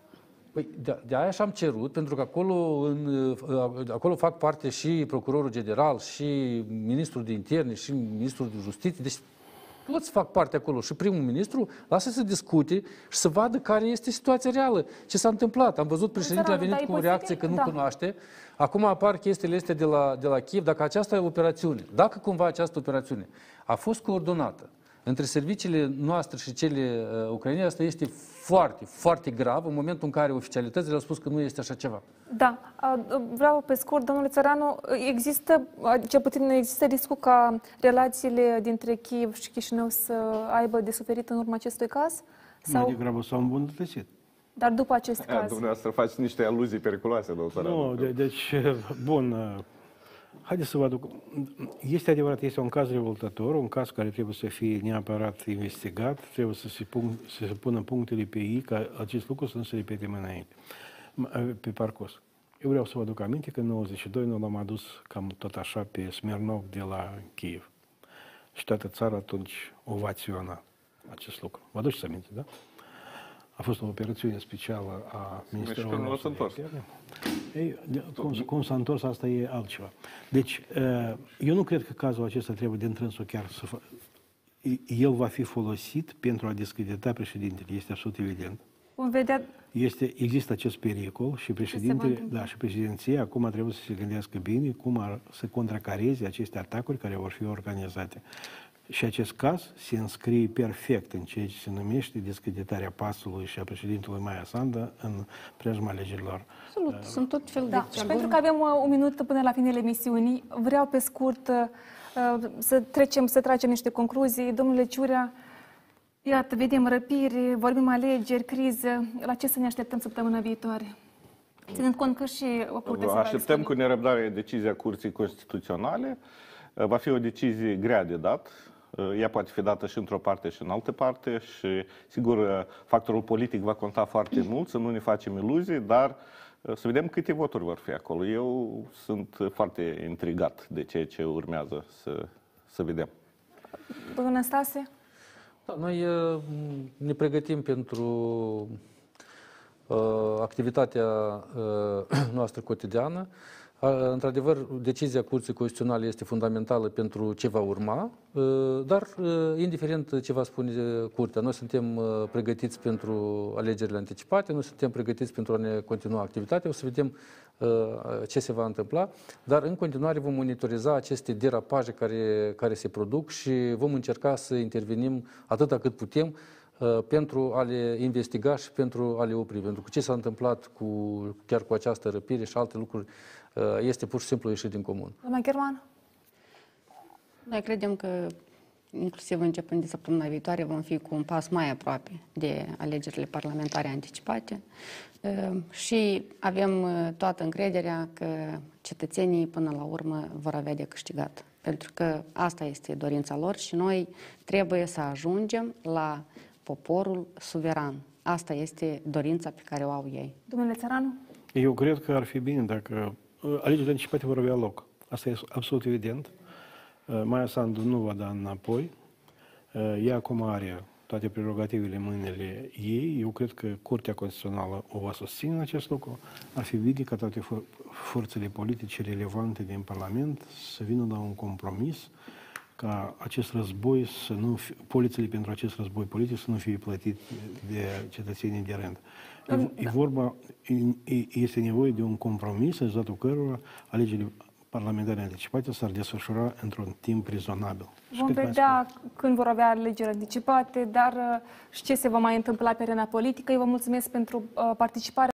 Păi de, de aia și-am cerut, pentru că acolo, în, uh, acolo fac parte și procurorul general, și ministrul de interne, și ministrul de justiție, deci toți fac parte acolo și primul ministru lasă să discute și să vadă care este situația reală, ce s-a întâmplat. Am văzut președintele a Țăranul, venit dar cu e o posibil? reacție că nu Da. cunoaște. Acum apar chestiile astea de la, de la Kiev. Dacă această operațiune, dacă cumva această operațiune a fost coordonată între serviciile noastre și cele uh, ucrainene, asta este foarte, foarte grav în momentul în care oficialitățile au spus că nu este așa ceva. Da, a, vreau pe scurt, domnule Țăranu, există, a, cel puțin există riscul ca relațiile dintre Kiev și Chișinău să aibă de suferit în urma acestui caz? Mai Sau, degrabă s-au îmbunătățit. dar după acest Aia, caz? Eh, Dumneavoastră faceți niște aluzii periculoase, domnul Țăranu. Nu, de, deci, bun, uh, haideți să vă aduc. Este adevărat, este un caz revoltător, un caz care trebuie să fie neapărat investigat, trebuie să se, pun, să se pună punctele pe ei, ca acest lucru să nu se repete mai înainte, m- pe parcurs. Eu vreau să vă aduc aminte că în 92 noi l-am adus cam tot așa pe Smirnov de la Kiev. Și toată țara atunci ovaționa acest lucru. Vă aduceți aminte, da? A fost o operațiune specială a Ministerului până la nostru s-a de întors. Interne. Ei, de- cum, cum s-a întors, asta e altceva. Deci, eh, eu nu cred că cazul acesta trebuie de întrânsul chiar să fa- El va fi folosit pentru a discredita președintele, este absolut evident. Vom vedea, Este, există acest pericol și președintele, întâmpla? da, și președinția acum trebuie să se gândească bine cum ar să contracareze aceste atacuri care vor fi organizate. Și acest caz se înscrie perfect în ceea ce se numește discreditarea pasului și a președintelui Maia Sanda în preajma alegerilor. Absolut, sunt tot fel da, de și pentru că avem uh, un minut până la finele emisiunii, vreau pe scurt uh, uh, să trecem, să tragem niște concluzii. Domnule Ciurea, iată, vedem răpiri, vorbim alegeri, criză. La ce să ne așteptăm săptămâna viitoare? Ținând cont că și o curte se va Așteptăm deschide. cu nerăbdare decizia Curții Constituționale. Va fi o decizie grea de dat. Ea poate fi dată și într-o parte și în altă parte și, sigur, factorul politic va conta foarte mult, să nu ne facem iluzii, dar să vedem câte voturi vor fi acolo. Eu sunt foarte intrigat de ceea ce urmează să, să vedem. Domnul Năstase? Da, noi uh, ne pregătim pentru uh, activitatea uh, noastră cotidiană. Uh, într-adevăr, decizia Curții Constituționale este fundamentală pentru ce va urma, uh, dar, uh, indiferent ce va spune Curtea, noi suntem uh, pregătiți pentru alegerile anticipate, noi suntem pregătiți pentru a ne continua activitatea, o să vedem uh, ce se va întâmpla, dar în continuare vom monitoriza aceste derapaje care, care se produc și vom încerca să intervenim atâta cât putem uh, pentru a le investiga și pentru a le opri. Pentru că ce s-a întâmplat cu, chiar cu această răpire și alte lucruri uh, este pur și simplu ieșit din comun. Doamna German? Noi credem că inclusiv începând de săptămâna viitoare, vom fi cu un pas mai aproape de alegerile parlamentare anticipate uh, și avem uh, toată încrederea că cetățenii până la urmă vor avea de câștigat. Pentru că asta este dorința lor și noi trebuie să ajungem la poporul suveran. Asta este dorința pe care o au ei. Domnule Țăranu? Eu cred că ar fi bine dacă uh, alegerile anticipate vor avea loc. Asta e absolut evident. Uh, Maia Sandu nu va da înapoi. Uh, Ea acum are toate prerogativele în mâinile ei. Eu cred că Curtea Constituțională o va susține în acest lucru. Ar fi bine ca toate for- forțele politice relevante din Parlament să vină la un compromis ca acest război să nu fi, polițele pentru acest război politic să nu fie plătit de cetățenii de rând. E, e vorba, e- e- este nevoie de un compromis, în rezultatul căruia alegerile parlamentare anticipate s-ar desfășura într-un timp rezonabil. Și Vom cât mai vedea când vor avea alegeri anticipate, dar uh, și ce se va mai întâmpla pe arena politică. Eu vă mulțumesc pentru uh, participare.